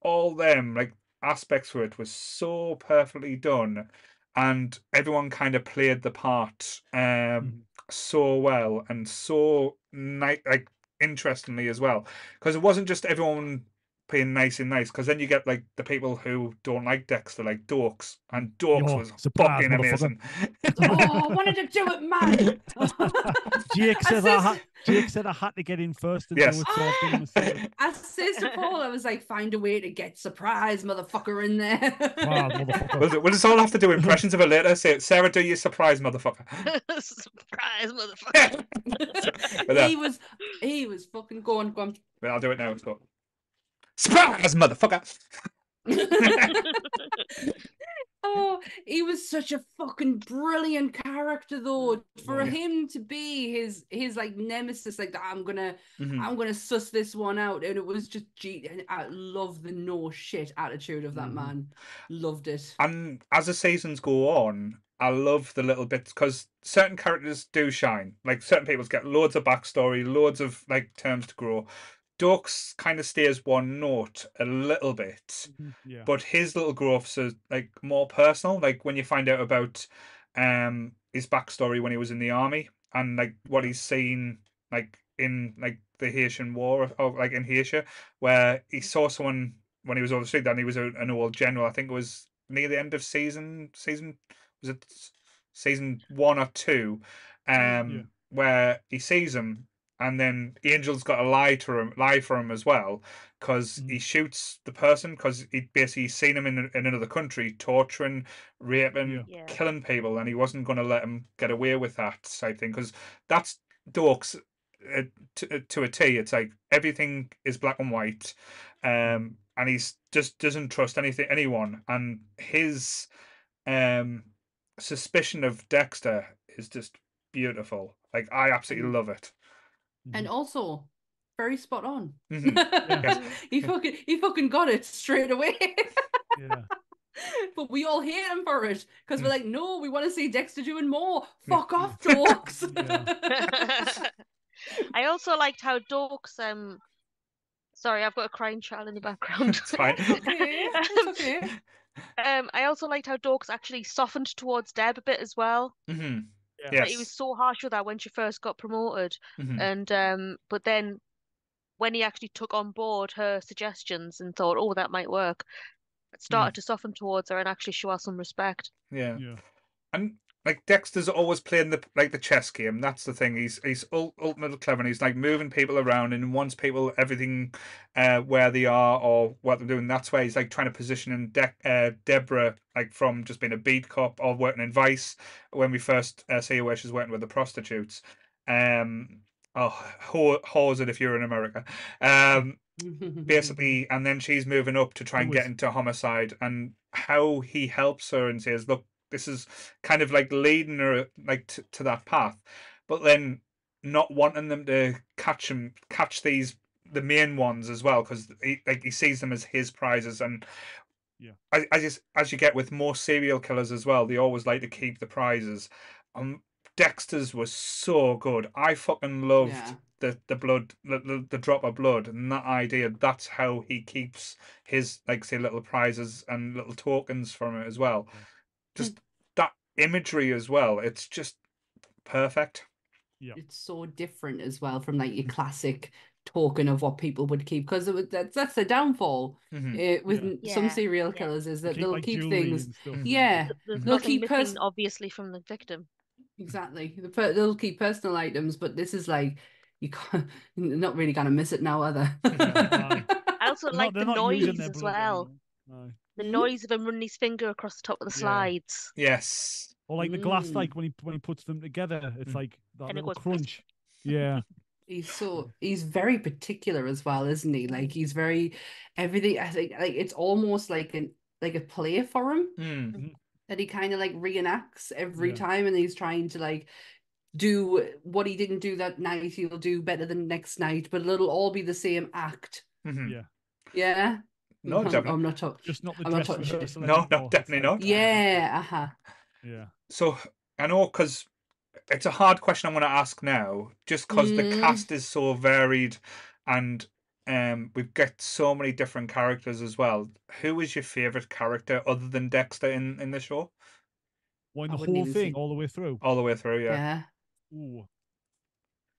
all them like aspects for it was so perfectly done, and everyone kind of played the part um Mhm. so well and so ni- like interestingly as well because it wasn't just everyone being nice and nice because then you get like the people who don't like Dexter like Doakes and Doakes Yo, was surprise, fucking amazing oh, I wanted to do it, man. <laughs> Jake said I says- had, Jake said I had to get in first and Yes. do it, so I've myself. I says to Paul, I was like, find a way to get surprise, motherfucker, in there. Wow, motherfucker. we'll, we'll just all have to do impressions of it later say Sarah do your surprise motherfucker <laughs> Surprise, motherfucker. <laughs> But, uh, he was, he was fucking going, going. but I'll do it now let's go surprise motherfucker <laughs> Oh, he was such a fucking brilliant character, though. For Yeah. him to be his his like nemesis, like I'm gonna Mhm. I'm gonna suss this one out, and it was just G. I love the no shit attitude of that Mhm. man. Loved it. and as the seasons go on I love the little bits because certain characters do shine. Like certain people get loads of backstory, loads of like terms to grow. Doakes kind of stays one note a little bit, Yeah. but his little growths are like more personal. Like when you find out about um his backstory when he was in the army and like what he's seen like in like the Haitian War or like in Haiti, where he saw someone when he was overseas and he was a, an old general. I think it was near the end of season season was it season one or two, um, Yeah. where he sees him and then Angel's got to lie to him, lie for him as well, because he shoots the person because he basically seen him in, in another country torturing, raping, Yeah. Yeah. killing people, and he wasn't going to let him get away with that type thing because that's Doakes uh, to, to a T. It's like everything is black and white, um, and he's just doesn't trust anything anyone, and his um suspicion of Dexter is just beautiful. Like I absolutely love it. And also very spot on. <laughs> Mhm. he fucking he fucking got it straight away. <laughs> yeah. <laughs> but we all hate him for it because we're Mm. like, no, we want to see Dexter doing more. Fuck off, Doakes. I also liked how Doakes um sorry, I've got a crying child in the background. It's fine. okay, it's okay. Um, I also liked how Doakes actually softened towards Deb a bit as well. hmm Yeah. Yes. Like, he was so harsh with her when she first got promoted, Mhm. and um, but then when he actually took on board her suggestions and thought, oh, that might work, it started to soften towards her and actually show her some respect. Yeah. Yeah. And like Dexter's always playing the like the chess game. That's the thing. He's he's ul- ultimately clever and he's like moving people around and wants people everything uh where they are or what they're doing. That's why he's like trying to position in De- uh, Deborah like from just being a beat cop or working in Vice when we first uh, see her where she's working with the prostitutes. Um oh whore, whores it if you're in America. Um <laughs> basically and then she's moving up to try and get into homicide and how he helps her and says look this is kind of like leading her like t- to that path but then not wanting them to catch him, catch these the main ones as well, because he like he sees them as his prizes, and Yeah. as as you, as you get with more serial killers as well, they always like to keep the prizes. Um, Dexter's was so good. I fucking loved Yeah. the the blood, the, the the drop of blood, and that idea. That's how he keeps his like say little prizes and little tokens from it as well. Just that imagery as well. It's just perfect. Yeah. It's so different as well from like your classic token of what people would keep because that's that's the downfall Mhm. eh, with Yeah. some Yeah, serial yeah. killers is that keep, they'll like, keep things and stuff. Mhm. yeah Th- There's. They'll keep missing, pers- obviously, from the victim. exactly they'll keep personal items but this is like you can't you're <laughs> not really gonna miss it now are they Yeah, <laughs> I also They're like not, the noise as well. No. The Mm. noise of him running his finger across the top of the Yeah. slides. Yes. Or like the glass, Mm. like when he when he puts them together, it's Mm. like that And it little goes crunch. <laughs> Yeah, He's so he's very particular as well, isn't he? Like he's very everything. I think like it's almost like an like a play for him Mm. that he kind of like reenacts every Yeah. time, and he's trying to like do what he didn't do that night. He'll do better than next night, but it'll all be the same act. hmm yeah. Yeah. No, I'm, definitely. I'm not talking. Just not the I'm dress touching it. rehearsal No, no, anymore. Definitely not. Yeah. Uh huh. Yeah. So I know because it's a hard question I'm going to ask now, just because the Mm. cast is so varied, and um, we've got so many different characters as well. Who is your favorite character other than Dexter in in the show? Why I the whole thing say- all the way through? All the way through, yeah. Yeah. Ooh.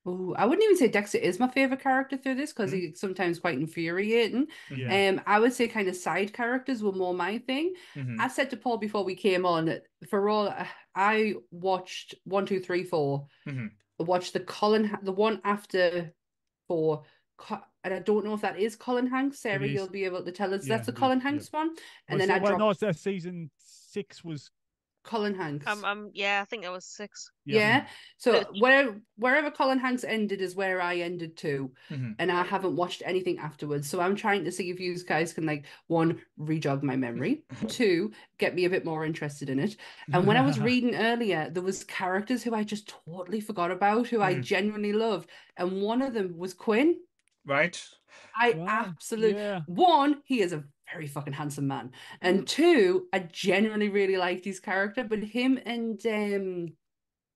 Ooh, I wouldn't even say Dexter is my favorite character through this because Mm. he's sometimes quite infuriating. Yeah. Um, I would say kind of side characters were more my thing. Mhm. I said to Paul before we came on, for all I watched one, two, three, four. Mhm. I watched the Colin, the one after four, and I don't know if that is Colin Hanks. Sarah, you'll be able to tell us. Yeah, That's the Colin yeah. Hanks one, and Well, then so- I well, dropped no, it's season six was Colin Hanks. Um, um, yeah, I think that was six. yeah. So But- where wherever Colin Hanks ended is where I ended too. Mhm. and I haven't watched anything afterwards. So I'm trying to see if you guys can like one rejog my memory, <laughs> two get me a bit more interested in it. And when I was <laughs> reading earlier, there was characters who I just totally forgot about, who I Mhm. genuinely loved, and one of them was Quinn. Right. I Wow, absolutely Yeah. one, he is a very fucking handsome man, and two, I genuinely really liked his character. But him and um,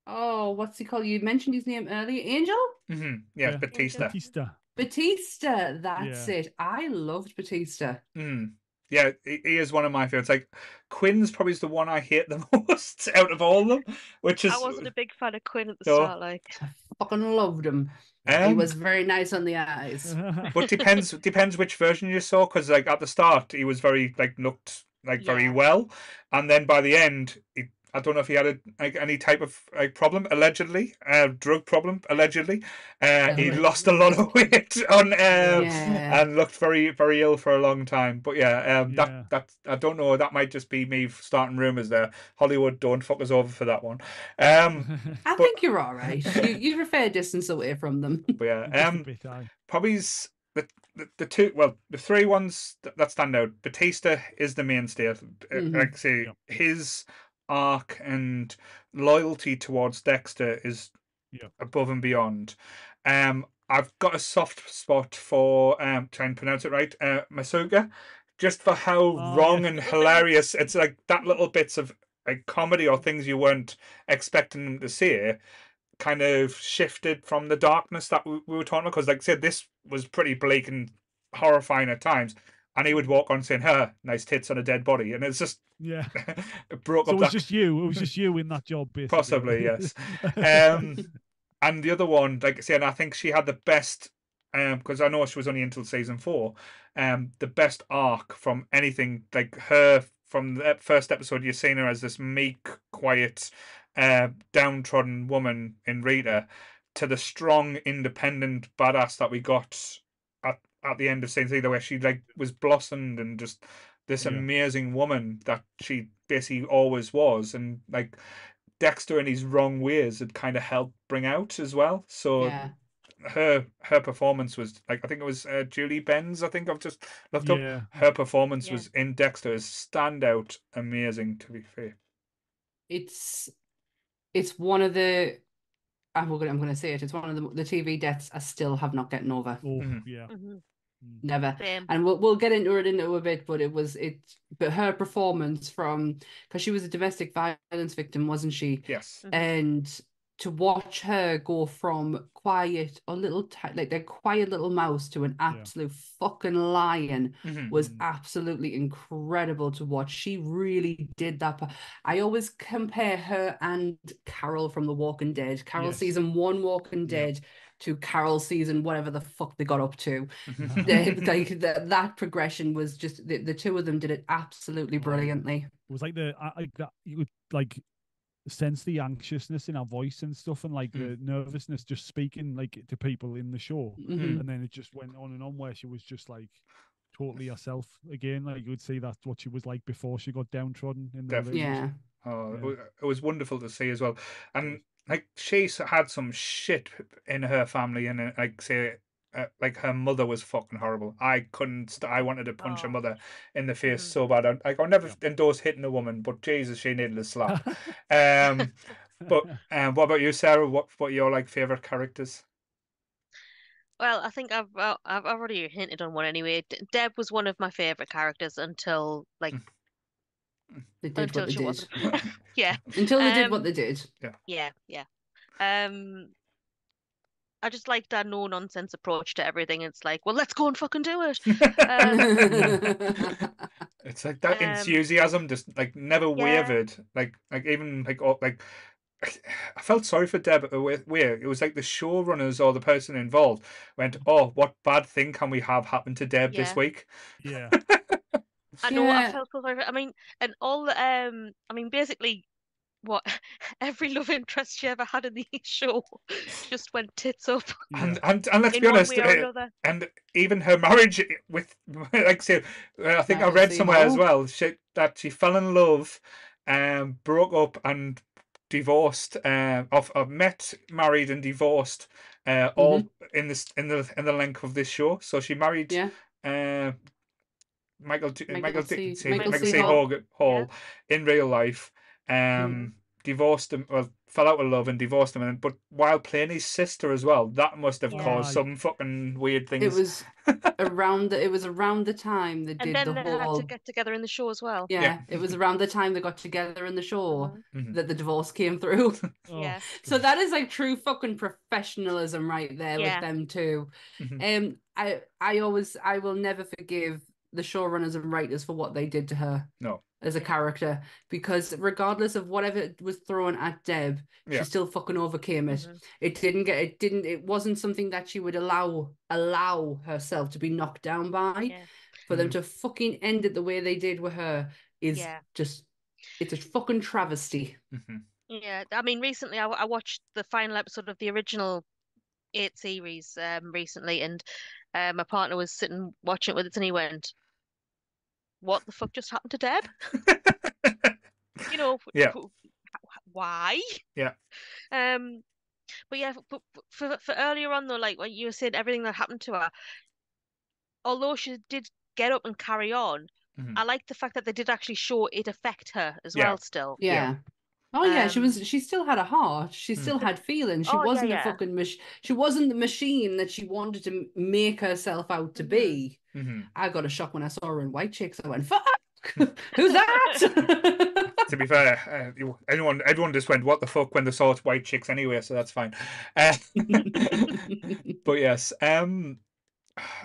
oh, what's he called? You mentioned his name earlier, Angel. Mm-hmm. Yeah, Yeah. Batista. Batista. Batista, that's Yeah. it. I loved Batista. Mm. Yeah, he, he is one of my favorites. Like Quinn's probably the one I hate the <laughs> most out of all of them, which is I wasn't a big fan of Quinn at the No. start. Like, I Fucking loved him. He was very nice on the eyes. <laughs> but depends <laughs> depends which version you saw because like at the start he was very like looked like very well. And then by the end he, i don't know if he had a, like any type of like problem allegedly uh drug problem allegedly uh he Allegedly. lost a lot of <laughs> weight on um Yeah. and looked very very ill for a long time but yeah um Yeah. that that i don't know that might just be me starting rumors there hollywood don't fuck us over for that one um <laughs> I but- think you're all right. You, <laughs> you're a fair distance away from them. but yeah Just um bit, aye. probably's the, the the two well the three ones that, that stand out. Batista is the mainstay. Uh, Mhm. Like I say, Yep. his arc and loyalty towards Dexter is Yep. above and beyond. Um, I've got a soft spot for um, try and pronounce it right, uh, Masuga, just for how Oh, wrong yes. and hilarious it's like that little bits of like comedy or things you weren't expecting him to see kind of shifted from the darkness that we, we were talking about because like I said this was pretty bleak and horrifying at times and he would walk on saying her nice tits on a dead body and it's just Yeah. <laughs> it broke So up it was that just you. It was just you in that job, basically. Possibly, yes. <laughs> um and the other one like i said i think she had the best um because i know she was only until season four um the best arc from anything like her from the first episode you've seen her as this meek quiet uh downtrodden woman in rita to the strong independent badass that we got at at the end of season three where she like was blossomed and just this Yeah. amazing woman that she basically always was and like Dexter in his wrong ways had kind of helped bring out as well. So Yeah. her her performance was like I think it was uh, Julie Benz. I think I've just looked up. Her performance Yeah. was in Dexter is standout, amazing to be fair. It's it's one of the I'm gonna I'm gonna say it. It's one of the the TV deaths I still have not gotten over. Oh, Mhm. yeah. Mhm. Never. Same. And we'll we'll get into it into a bit, but it was it. But her performance from because she was a domestic violence victim, wasn't she? Yes. Mhm. And to watch her go from quiet or little ti- like that quiet little mouse to an absolute fucking lion Mhm. was Mm. absolutely incredible to watch. She really did that. I always compare her and Carol from The Walking Dead. Carol Yes. season one Walking Yeah. Dead to Carol season whatever the fuck they got up to. <laughs> They- like that that progression was just the, the two of them did it absolutely brilliantly. It was like the I, I you would like sense the anxiousness in our voice and stuff, and like Mm. the nervousness just speaking like to people in the show. Mhm. And then it just went on and on where she was just like totally herself again. Like you would see that's what she was like before she got downtrodden in the Definitely. Yeah. Oh, it Yeah. it was wonderful to see as well. And like she's had some shit in her family, and uh, like say, uh, like her mother was fucking horrible. I couldn't. St- I wanted to punch her Oh. mother in the face Mhm. so bad. I, like I'll never Yeah. endorse hitting a woman, but Jesus, she needed a slap. <laughs> um, but <laughs> um, what about you, Sarah? What what are your like favorite characters? Well, I think I've I've I've already hinted on one anyway. D- Deb was one of my favorite characters until like They did until what they did. wasn't. <laughs> Yeah, <laughs> Until they did what Um, they did. yeah, yeah. Yeah. Um, I just liked that no nonsense approach to everything. It's like, well, let's go and fucking do it. Um, <laughs> It's like that Um, enthusiasm just like never yeah. wavered. Like like even like oh, like <sighs> I felt sorry for Deb uh, where it was like the showrunners or the person involved went, oh, what bad thing can we have happen to Deb this week? yeah. I know I felt so sorry. For, I mean, and all the, um, I mean, basically, what <laughs> every love interest she ever had in the <laughs> show just went tits up And and and let's be honest, uh, and even her marriage with <laughs> like say, uh, I think I Michael read somewhere as well she, that she fell in love, um, broke up and divorced, uh, of, of met, married and divorced, uh, all in this in the in the length of this show. So she married, Yeah. uh, Michael D- Michael Michael C- D- C- Michael Michael C. C. Hall. Hall, Hall in real life, um, Mhm. divorced him. Well, fell out of love and divorced him, and but while playing his sister as well, that must have Yeah. caused some fucking weird things. It was <laughs> around the, it was around the time they And did then the they had whole to get together in the show as well. yeah, it was around the time they got together in the show Mhm. Mhm. that the divorce came through. Oh, <laughs> <laughs> Yeah. so that is like true fucking professionalism right there Yeah. with them too. Mhm. Um I I always I will never forgive the showrunners and writers for what they did to her No. as a character because regardless of whatever was thrown at Deb, Yeah. she still fucking overcame it. Mhm. It didn't get it didn't it wasn't something that she would allow allow herself to be knocked down by. Yeah. For them Mhm. to fucking end it the way they did with her is Yeah. just it's a fucking travesty. Mhm. Yeah, I mean, recently I watched the final episode of the original eight series um recently, and uh, my partner was sitting watching it with us, and he went, "What the fuck just happened to Deb?" You know, <laughs> Yeah. wh- wh- why? Yeah. Um, but yeah, but but for for earlier on though, like when you were saying everything that happened to her, although she did get up and carry on, Mhm. I like the fact that they did actually show it affect her as Yeah. well. Still, Yeah. Yeah. Oh yeah, she Um, was. She still had a heart. She still had feelings. She Oh, wasn't yeah. a fucking mach- She wasn't the machine that she wanted to make herself out to Mhm. be. Mhm. I got a shock when I saw her in White Chicks. I went, "Fuck, <laughs> who's that?" <laughs> to be fair, uh, anyone everyone just went, "What the fuck?" when they saw it's white chicks anyway, so that's fine. Uh, <laughs> but yes, um,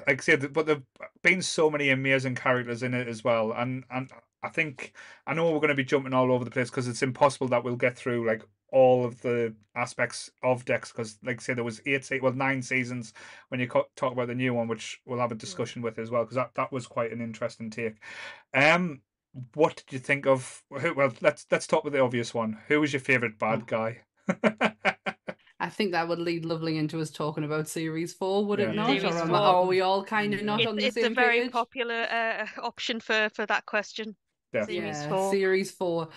like I said, but there've been so many amazing characters in it as well, and and I think I know we're going to be jumping all over the place because it's impossible that we'll get through like all of the aspects of Dex because, like I said, there was eight, well, nine seasons when you talk about the new one, which we'll have a discussion with as well because that that was quite an interesting take. Um, what did you think of? Who, well, let's let's talk with the obvious one. Who was your favorite bad guy? <laughs> I think that would lead lovely into us talking about series four, would Yeah. it not? Series or am- are we all kind of not it's, on the it's a very page? popular uh, option for for that question. Definitely. Series yeah, four. series four.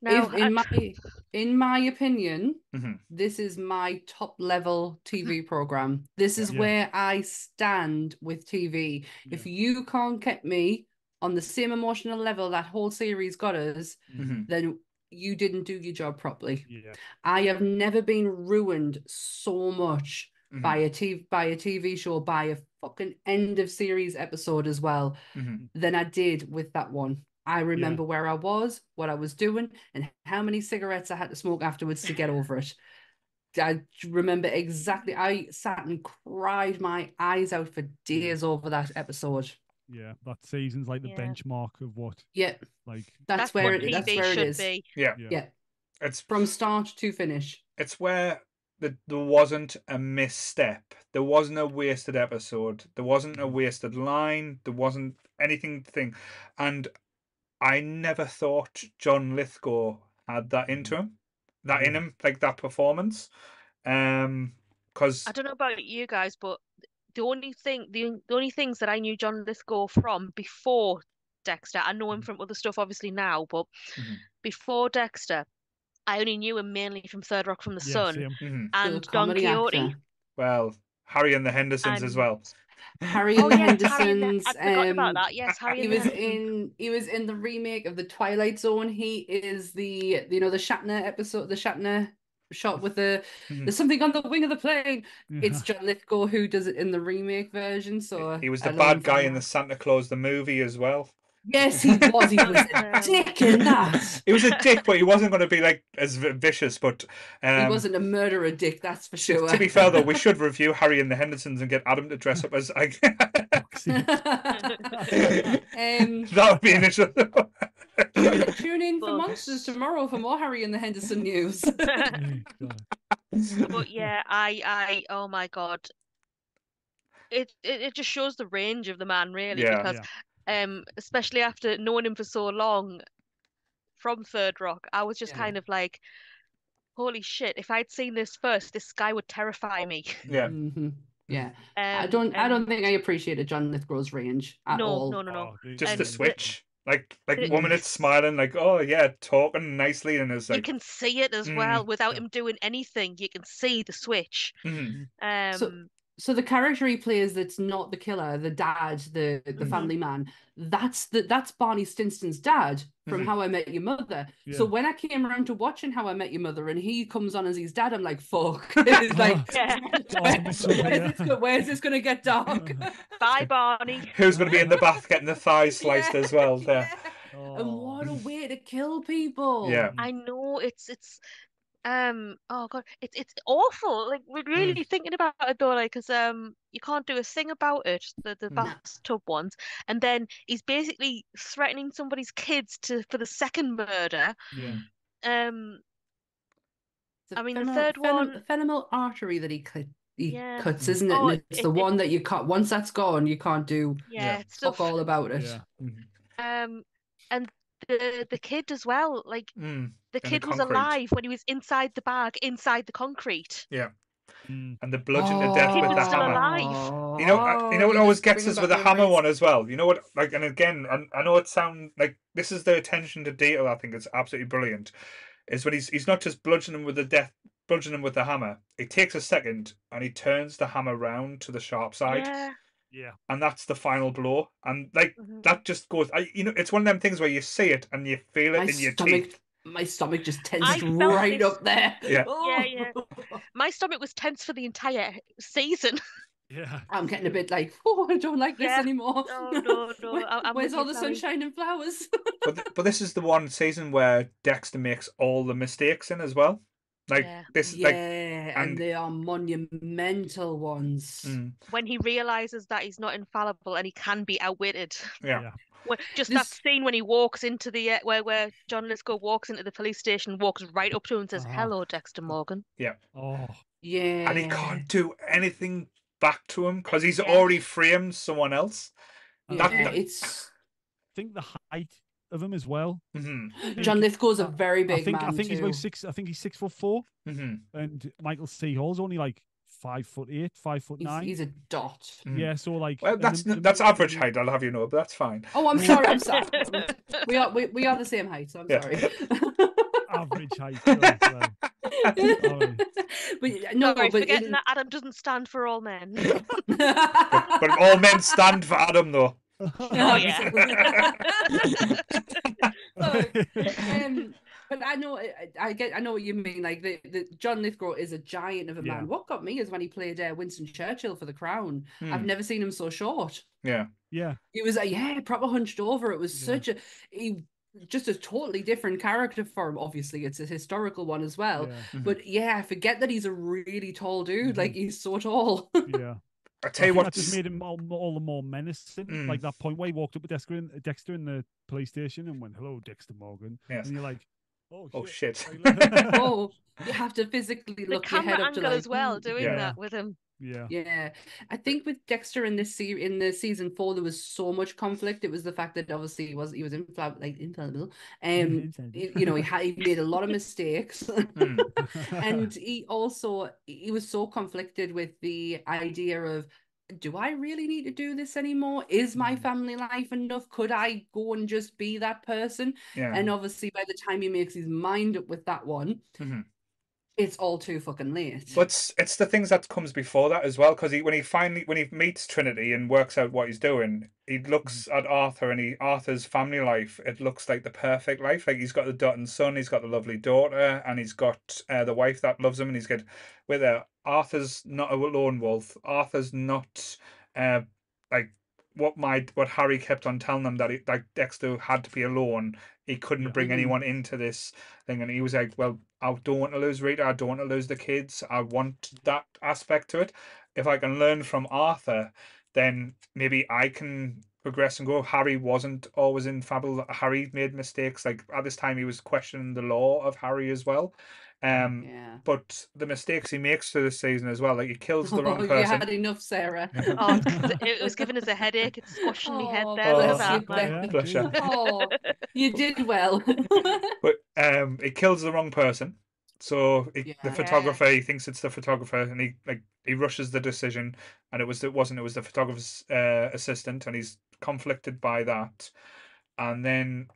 Now, if, in I- my in my opinion, Mhm. this is my top level TV program. This is Yeah. where I stand with TV. If you can't get me on the same emotional level that whole series got us, Mhm. then you didn't do your job properly. Yeah. I have never been ruined so much Mhm, by a TV by a TV show by a fucking end of series episode as well mhm. than I did with that one. I remember where I was, what I was doing, and how many cigarettes I had to smoke afterwards to get over it. I remember exactly. I sat and cried my eyes out for days over that episode. Yeah. That season's like the Yeah. benchmark of what Yeah, like that's, That's where what it, that's where it should is. be. Yeah, yeah. Yeah, it's from start to finish. it's where the, there wasn't a misstep. There wasn't a wasted episode. There wasn't a wasted line. There wasn't anything thing, and I never thought John Lithgow had that into him, that in him, like that performance. Um, because I don't know about you guys, but the only thing, the, the only things that I knew John Lithgow from before Dexter, I know him from other stuff obviously now, but Mhm. before Dexter, I only knew him mainly from Third Rock from the Yeah, Sun same. mhm. and Don comedy Quixote. actor. well, Harry and the Hendersons as well. Harry Oh and the yes, Harry the, Hendersons. I'd forgotten about um, that. Yes, Harry He and was Hendersons. in he was in the remake of the Twilight Zone. He is the you know the Shatner episode, the Shatner shot with the Mhm. there's something on the wing of the plane. Yeah. It's John Lithgow who does it in the remake version. So He was the bad guy in the. Santa Claus the movie as well. Yes, he was. He was <laughs> a dick in that. He was a dick, but he wasn't going to be like as vicious. But um, he wasn't a murderer dick, that's for sure. to be fair though, we should review Harry and the Hendersons and get Adam to dress up as like <laughs> <laughs> um, that would be an issue. <laughs> tune in for Monsters tomorrow for more Harry and the Henderson news. <laughs> <laughs> Oh, But yeah, I, I, oh my God. It, it it just shows the range of the man really Yeah. because um especially after knowing him for so long from Third Rock, I was just Yeah. kind of like, holy shit, if I'd seen this first, this guy would terrify me. yeah, Mhm. Yeah. Um, I don't I don't think I appreciated John Lithgow's range at no, all. no, no, no. Oh, just And the the- switch. Like like the- one minute smiling, like oh yeah, talking nicely, and it's like You can see it as Mm, well without yeah. him doing anything. You can see the switch. mhm, Um, So- So the character he plays that's not the killer, the dad, the the Mhm. family man, that's the that's Barney Stinson's dad from Mhm. How I Met Your Mother. So when I came around to watching How I Met Your Mother and he comes on as his dad, I'm like, fuck. <laughs> <laughs> it's like Yeah. where's, Oh, where's this, where's this gonna get dark? <laughs> bye, Barney. who's going to be in the bath getting the thighs sliced Yeah, as well? There, yeah. And Oh. what a way to kill people. Yeah. I know it's it's um oh god it's it's awful like we're really thinking about it though like because um you can't do a thing about it the the Mm. bathtub ones and then he's basically threatening somebody's kids to for the second murder Yeah. um a I mean, the third femoral- one- femoral artery that he cut, he Yeah. cuts, isn't it? Oh, and it's it- the it- one that you cut. Once that's gone, you can't do yeah, stuff all about it. Yeah. Mhm. um and the the kid as well like Mm, the the kid was alive when he was inside the bag inside the concrete Mm. and the bludgeon to death with the hammer. alive. You know, uh, you know what Oh, always gets us with the hammer memories. one as well. You know what? Like, and again, I, I know it sounds like this is the attention to detail. I think it's absolutely brilliant. Is when he's he's not just bludgeoning with the death, bludgeoning with the hammer. It takes a second, and he turns the hammer round to the sharp side, yeah Yeah. and that's the final blow. And like mhm. that just goes. I, you know, it's one of them things where you see it and you feel it My in your stomach, teeth. my stomach just I tensed right this- up there. <laughs> Yeah. Oh. Yeah, my stomach was tense for the entire season <laughs> Yeah. I'm getting a bit like, <laughs> oh, I don't like this Yeah. anymore. No, no, no, Where- Where's all the Sally. sunshine and flowers? But th- but this is the one season where Dexter makes all the mistakes in as well. Like Yeah. this, yeah, like and, and- they are monumental ones. mm, when he realizes that he's not infallible and he can be outwitted. yeah. Yeah. When, just that scene when he walks into the uh, where where John Lithgow walks into the police station, walks right up to him and says, Ah. "Hello, Dexter Morgan." Yeah. Oh. Yeah. and he can't do anything back to him because he's Yeah. already framed someone else. Yeah, That- that- it's I think the height of him as well. <gasps> hmm John Lithgow's a very I big think man I think he's about six. I think he's six foot four, hmm and Michael C. Hall's only like five foot eight, five foot He's, nine. he's a dot. Yeah, so like Well, that's the- n the that's average height. I'll have you know, but that's fine. Oh, I'm sorry. I'm sorry. <laughs> we are we, we are the same height, so I'm Yeah. sorry. <laughs> Average height. right, <laughs> well. but no, Sorry, but forgetting in... that Adam doesn't stand for all men. But, but all men stand for Adam, though. Oh, <laughs> yeah. <laughs> um, But I know, I, I get, I know what you mean. Like the, the John Lithgow is a giant of a Yeah. man. What got me is when he played uh, Winston Churchill for The Crown. I've Hmm. never seen him so short. Yeah. Yeah, He was, uh, yeah, proper hunched over. It was Yeah. such a, he, just a totally different character for him. Obviously, it's a historical one as well. yeah, Mhm. But yeah, I forget that he's a really tall dude. Like he's so tall. <laughs> yeah. I I tell you what, <laughs> that just made him all, all the more menacing. Mm. Like that point where he walked up with Dexter in, Dexter in the police station and went, "Hello, Dexter Morgan," Yes. and you're like, "Oh, Oh shit." shit. <laughs> Oh, you have to physically The look your camera head up to angle like, as well, doing Yeah. that with him. Yeah, Yeah, I think with Dexter in this se- in the season four, there was so much conflict. It was the fact that obviously he was he was infla- like infallible. Um, you know, he had he made a lot of mistakes, Hmm. <laughs> and he also he was so conflicted with the idea of. Do I really need to do this anymore? Is my Mm. family life enough? Could I go and just be that person? yeah. And obviously, by the time he makes his mind up with that one, Mhm. It's all too fucking late. But it's, it's the things that comes before that as well, because he when he finally when he meets Trinity and works out what he's doing, he looks at Arthur and he Arthur's family life. It looks like the perfect life. Like he's got the dotted son, he's got the lovely daughter, and he's got uh, the wife that loves him, and he's got with her. Arthur's not a lone wolf. Arthur's not uh like what my what Harry kept on telling them that he, like Dexter had to be alone. He couldn't bring Mhm. anyone into this thing, and he was like, "Well, I don't want to lose Rita. I don't want to lose the kids. I want that aspect to it. If I can learn from Arthur, then maybe I can progress and go. Harry wasn't always in Fable. Harry made mistakes. Like at this time, he was questioning the law of Harry as well. Um, yeah. but the mistakes he makes through this season as well, like he kills the Oh, wrong <laughs> you had enough, Sarah. <laughs> Oh, it was giving us a headache. It's squashing my head Oh, there. bless you, that, man. Beth. yeah, Bless you. <laughs> Oh, you did well. But um, he kills the wrong person. So he, the photographer, he thinks it's the photographer, and he like he rushes the decision, and it was it wasn't. It was the photographer's uh, assistant, and he's conflicted by that. And then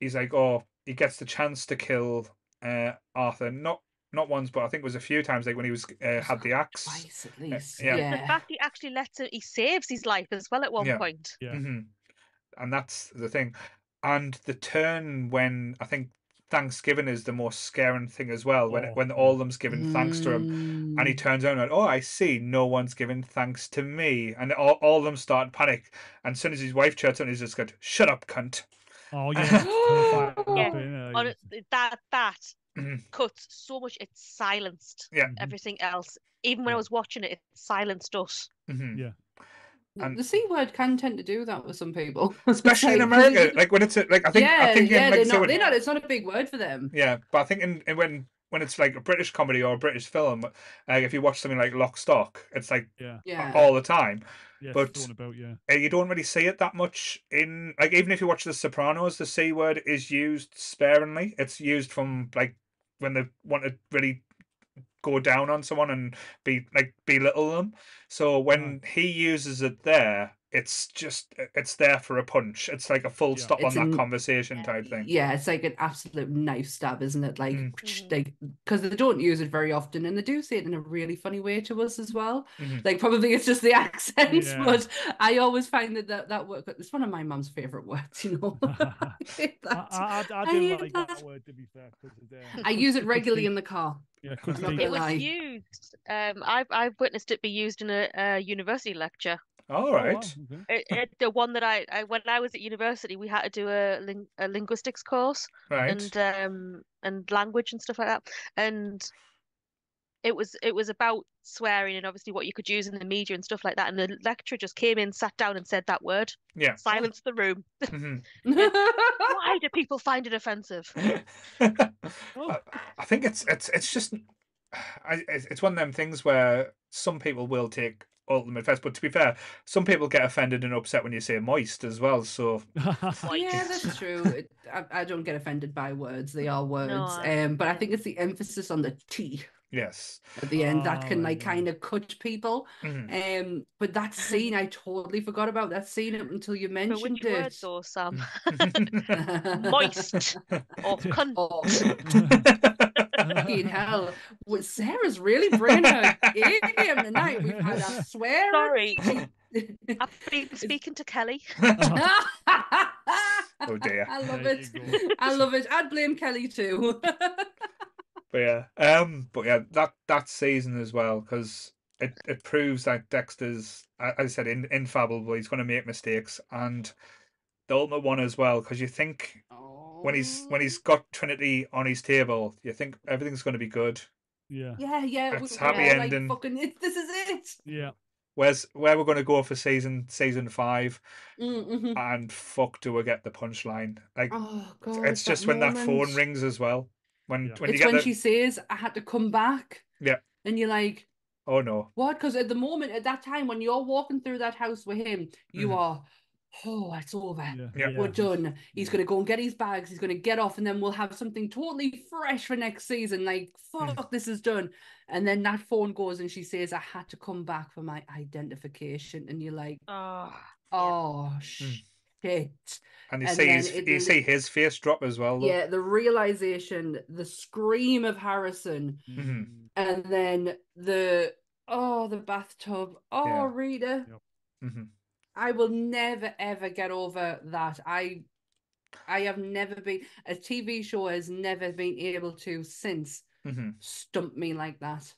he's like, oh, he gets the chance to kill uh, Arthur, not not once, but I think it was a few times, like when he was uh, had the axe. Twice at least. yeah. Yeah. The fact he actually lets him, he saves his life as well at one Yeah. point. Yeah. hmm And that's the thing. And the turn when I think Thanksgiving is the most scaring thing as well. When Oh, when yeah. all of them's giving thanks to him, and he Mm. turns around and oh, I see, no one's giving thanks to me, and all, all of them start panic. And as soon as his wife chirps on, he's just got shut up, cunt. Oh <laughs> yeah, that's that? On that that <clears throat> cuts so much. It's silenced Yeah. Mhm. everything else. Even when I was watching it, it silenced us. Mhm. Yeah. and- The C word can tend to do that with some people. <laughs> Especially in America, like when it's a, like I think yeah, I think yeah, like, they're so not, when- they're not, it's not a big word for them. Yeah, but I think in, in when when it's like a British comedy or a British film, like if you watch something like Lock Stock, it's like Yeah, Yeah. all the time. Yeah, But- about, yeah. Uh, you don't really see it that much in like even if you watch The Sopranos, the c word is used sparingly. It's used from like when they want to really go down on someone and be like belittle them. So when he uses it there, it's just it's there for a punch. It's like a full Yeah. stop It's on an- that conversation type thing. Yeah, it's like an absolute knife stab, isn't it? Like, Mm. Like because they don't use it very often, and they do say it in a really funny way to us as well. Mhm. Like, probably it's just the <laughs> accent, Yeah. but I always find that that, that word, it's one of my mum's favorite words. You know, <laughs> I <laughs> hate I. I, I, I I do like that. that word to be fair, because uh, I use it regularly in the car. yeah, because I'm not they, It was lie. used. Um, I've I've witnessed it be used in a, a university lecture. All Oh, wow, right. okay. It, it, the one that I, I when I was at university, we had to do a, ling, a linguistics course Right. and um and language and stuff like that, and it was it was about swearing and obviously what you could use in the media and stuff like that. And the lecturer just came in, sat down, and said that word, Yeah. silenced the room. <laughs> Mhm. <laughs> Why do people find it offensive? <laughs> Oh. I, I think it's it's it's just I, it's it's one of them things where some people will take ultimate offense, but to be fair, some people get offended and upset when you say moist as well. So <laughs> Yeah, that's true. It, I, I don't get offended by words; they are words. I- um, but I think it's the emphasis on the T yes, at the end that Oh, can like yeah. kind of cut people. Mhm. Um, but that <laughs> scene, I totally forgot about that scene until you But mentioned which word it. though, Sam? Mm. <laughs> Moist or cunt? Oh, fucking hell! Well, Sarah's really bringing her A game tonight. We've had a <laughs> swear. Sorry, I've been speaking to Kelly. <laughs> Oh dear. I love There it. I love it. I'd blame Kelly too. But yeah, um, but yeah, that that season as well because it, it proves that Dexter's, as I said, in, infallible. He's going to make mistakes, and the ultimate one as well because you think when he's when he's got Trinity on his table, you think everything's going to be good. Yeah. Yeah, yeah. That's we- happy we're like, ending. fucking, it, <laughs> this is it. Yeah. Where's where we're going to go for season season five, Mm-hmm. and fuck, do we get the punchline? Like Oh god, it's just when that phone rings as well. When Yeah. when you It's get when the she says, "I had to come back." Yeah. and you're like, oh no, "What?" Because at the moment, at that time, when you're walking through that house with him, you Mhm. are, "Oh, it's over. Yeah. Yeah. We're done. He's gonna go and get his bags. He's gonna get off, and then we'll have something totally fresh for next season. Like, Mm. fuck, this is done. And then that phone goes, and she says, "I had to come back for my identification," and you're like, Oh, "Oh Mm. shit." and you And see his, it you li- see his face drop as well. Though. Yeah, the realization, the scream of Harrison, Mhm. and then the oh, the bathtub. Oh, Yeah. Rita, hmm I will never ever get over that. I I have never been a TV show has never been able to since hmm stump me like that.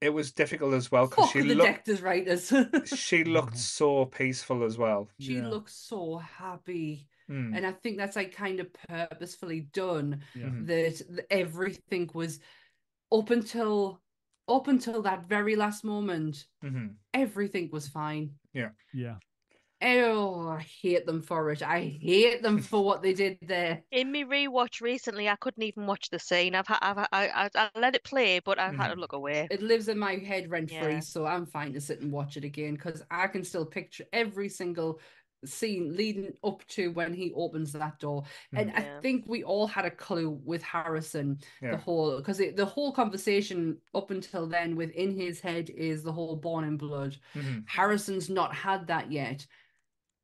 It was difficult as well because Fuck she the looked Dexter's writers. <laughs> she looked so peaceful as well. she Yeah. looks so happy. Mm. And I think that's like kind of purposefully done. Yeah. Mhm. that everything was up until up until that very last moment hmm everything was fine Yeah. Yeah. Oh i hate them for it i hate them for what they did there in my rewatch recently, I couldn't even watch the scene. I've had, I've, I, I, I let it play, but I've had to Mhm. look away. it lives in my head rent free Yeah. so i'm fine to sit and watch it again because i can still picture every single scene leading up to when he opens that door and i think we all had a clue with harrison the whole because the whole conversation up until then within his head is the whole born in blood hmm Harrison's not had that yet.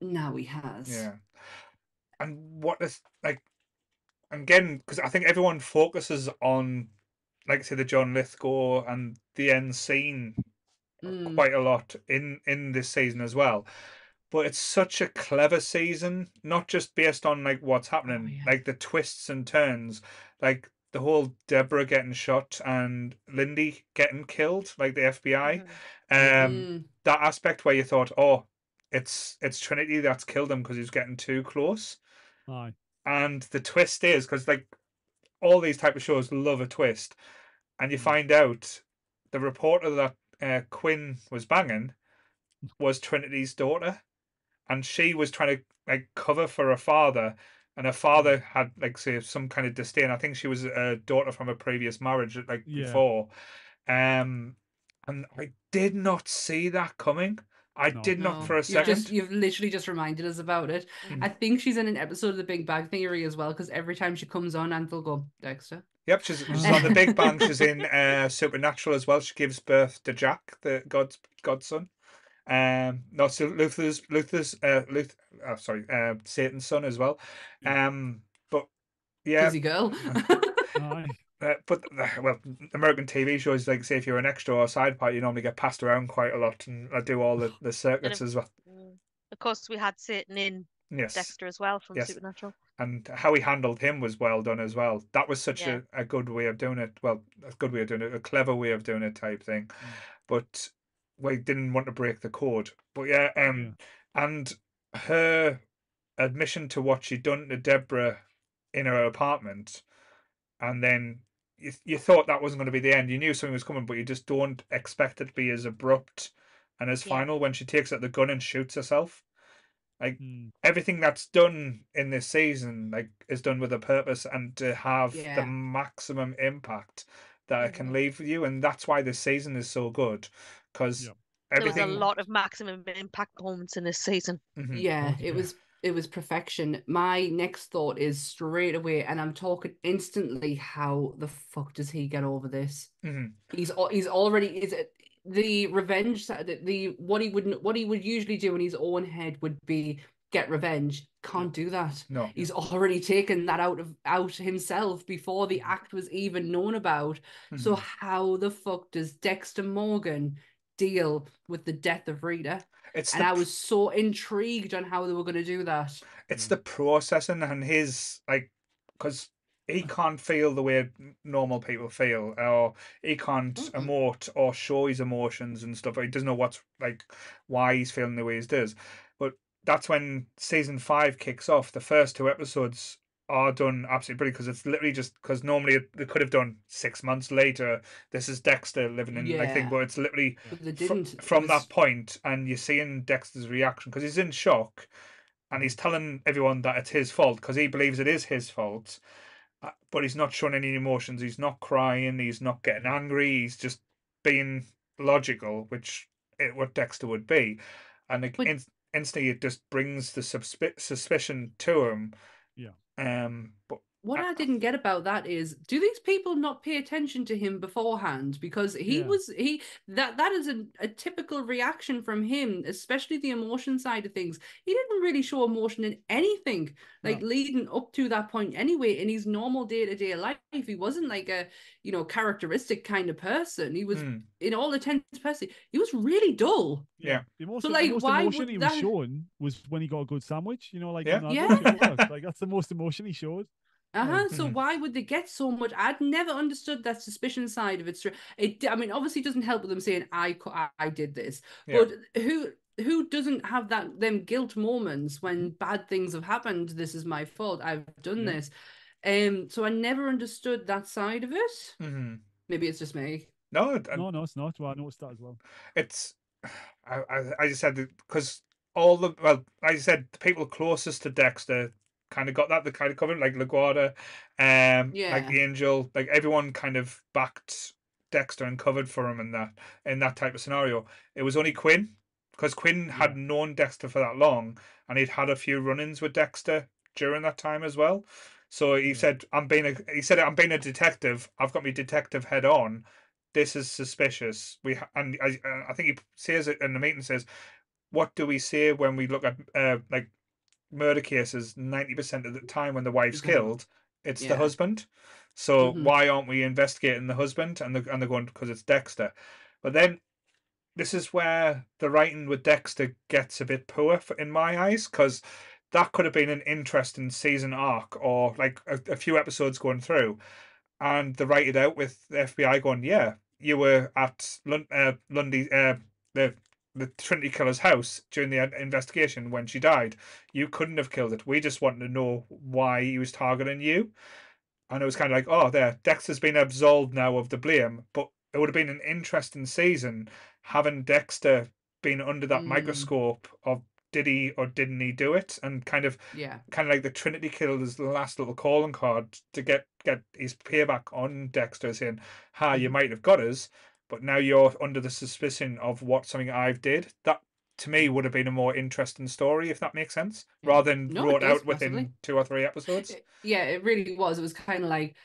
Now he has. Yeah. And what is like again because I think everyone focuses on like say the John Lithgow and the end scene Mm. quite a lot in in this season as well. But it's such a clever season, not just based on like what's happening, yeah. like the twists and turns, like the whole Deborah getting shot and Lundy getting killed, like the FBI. Mhm. Um, Mm. that aspect where you thought, oh, it's it's Trinity that's killed him because he's getting too close. Aye. And the twist is because like all these type of shows love a twist, and you Mm. find out the reporter that uh, Quinn was banging was Trinity's daughter, and she was trying to like cover for her father, and her father had like say some kind of disdain. I think she was a daughter from a previous marriage like Yeah. before, um, and I did not see that coming. I No. did not No, for a you've second. just you've literally just reminded us about it. Mhm. I think she's in an episode of The Big Bang Theory as well, because every time she comes on, Anthony will go, Dexter. Yep, she's, <laughs> she's on the Big Bang. She's in uh, Supernatural as well. She gives birth to Jack, the God's godson. Um, no, so Luther's Luther's uh, Luther. Oh, sorry, uh, Satan's son as well. Um, but yeah, Busy girl. <laughs> <laughs> Aye. uh, but uh, well, American TV shows like say if you're an extra or a side part, you normally get passed around quite a lot, and I do all the, the <sighs> circuits as well. Mm. Of course, we had Satan in Yes, Dexter as well from Yes. Supernatural. and how he handled him was well done as well. That was such Yeah. a, a good way of doing it. Well, a good way of doing it, a clever way of doing it type thing. But we didn't want to break the code. But yeah, um, and her admission to what she'd done to Deborah in her apartment, and then you you thought that wasn't going to be the end. You knew something was coming, but you just don't expect it to be as abrupt and as Yeah. final when she takes out the gun and shoots herself. Mm. Everything that's done in this season, like, is done with a purpose and to have Yeah. the maximum impact that it can leave with you, and that's why this season is so good because Yep. There was a lot of maximum impact moments in this season. Mhm. Yeah, Oh, it was it was perfection. My next thought is straight away, and I'm talking instantly. How the fuck does he get over this? Mhm. He's he's already is it the revenge side- the, the what he would what he would usually do in his own head would be get revenge. Can't do that. No. He's already taken that out of out himself before the act was even known about. So Mhm. how the fuck does Dexter Morgan deal with the death of Rita? it's And the I was so intrigued on how they were going to do that. it's hmm. the processing and his like because he mm. can't feel the way normal people feel or he can't Mm-mm. emote or show his emotions and stuff he doesn't know what's like why he's feeling the way he does but that's when season five kicks off the first two episodes are done absolutely brilliant because it's literally just because normally it- they could have done six months later this is dexter living in like thing Yeah. but it's literally But they fr- didn't. It from was- that point, and you're seeing Dexter's reaction because he's in shock, and he's telling everyone that it's his fault because he believes it is his fault, uh, but he's not showing any emotions. He's not crying. He's not getting angry. He's just being logical, which it, what Dexter would be, and it, But- in, instantly it just brings the suspi- suspicion to him. Yeah. Um. But What I- I didn't get about that is, do these people not pay attention to him beforehand? Because he Yeah. was he that that is a, a typical reaction from him, especially the emotion side of things. He didn't really show emotion in anything like No. leading up to that point anyway. In his normal day to day life, he wasn't like a you know characteristic kind of person. He was mm, in all intents and purposes, he was really dull. Yeah. The most, So, the like, most why emotion would he that- was showing was when he got a good sandwich. You know, like Yeah. Yeah. <laughs> like that's the most emotion he showed. Uh-huh. So Mhm. why would they get so much? I'd never understood that suspicion side of it. Stra- It, I mean, obviously, it doesn't help with them saying I, I, I did this, Yeah. but who, who doesn't have that them guilt moments when Mm-hmm. bad things have happened? This is my fault. I've done Yeah. this. Um. So I never understood that side of it. mhm. Maybe it's just me. no, and- No, no, it's not. Well, I noticed that as well. it's <sighs> I, I, I just said because all the well I said the people closest to Dexter kind of got that the kind of covered like LaGuerta um Yeah. like Angel like everyone kind of backed Dexter and covered for him in that in that type of scenario it was only Quinn because Quinn had known Dexter for that long and he'd had a few run-ins with Dexter during that time as well so he Yeah. said I'm being a he said I'm being a detective I've got my detective head on this is suspicious. We ha- and I, uh, I think he says it in the meeting says, what do we say when we look at uh, like murder cases? Ninety percent of the time when the wife's Mhm. killed, it's the husband. So Mhm. why aren't we investigating the husband? And the and they're going because it's Dexter. But then this is where the writing with Dexter gets a bit poor for, in my eyes because that could have been an interesting season arc or like a, a few episodes going through and they write it out with the FBI going, yeah, you were at Lund- uh, Lundy, uh, the the Trinity Killer's house during the investigation when she died. You couldn't have killed it. We just wanted to know why he was targeting you. And it was kind of like, oh, there, Dexter's been absolved now of the blame. But it would have been an interesting season having Dexter been under that Mm. microscope of did he or didn't he do it, and kind of Yeah. kind of like the Trinity Killer's last little calling card to get get his payback on Dexter, saying, "Ha, you Mhm. might have got us, but now you're under the suspicion of what something I've did." That to me would have been a more interesting story, if that makes sense, rather than No, it wrote does, out within massively. two or three episodes. Yeah, it really was. It was kind of like,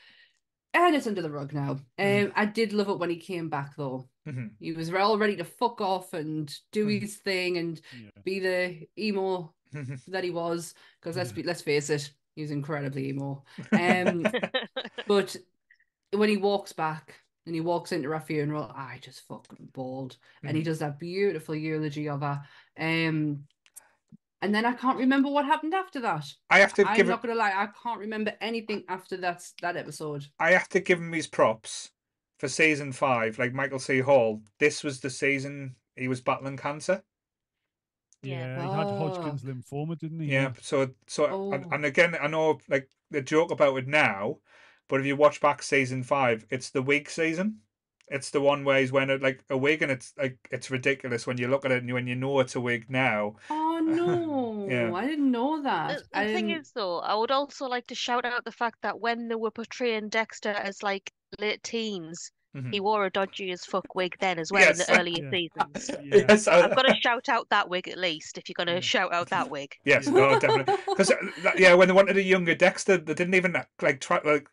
and it's under the rug now. Um, Mhm. I did love it when he came back though. Mhm. He was all ready to fuck off and do Mhm. his thing and Yeah. be the emo <laughs> that he was. Because let's Yeah. be let's face it, he was incredibly emo. <laughs> Um, <laughs> but when he walks back and he walks into her funeral, I just fucking bawled. And he Mhm. does that beautiful eulogy of her. Um, and then I can't remember what happened after that. I have to I'm give not it, gonna lie, I can't remember anything after that that episode. I have to give him his props for season five. Like Michael C. Hall, this was the season he was battling cancer. Yeah. Yeah, he had Oh. Hodgkin's lymphoma, didn't he? Yeah. So so and, Oh. and again, I know like the joke about it now, but if you watch back season five, it's the wig season. It's the one where he's wearing it like a wig, and it's like it's ridiculous when you look at it and you, when you know it's a wig now. Oh <laughs> no, Yeah. I didn't know The, that. the thing Um, is, though, I would also like to shout out the fact that when they were portraying Dexter as like late teens, Mhm. he wore a dodgy as fuck wig then as well in the earlier <laughs> Yeah. seasons. <laughs> Yeah. Yes, I- I've got to shout out that wig at least if you're going to Yeah. shout out that wig. Yes, no, definitely. Because yeah, when they wanted a younger Dexter, they didn't even like try like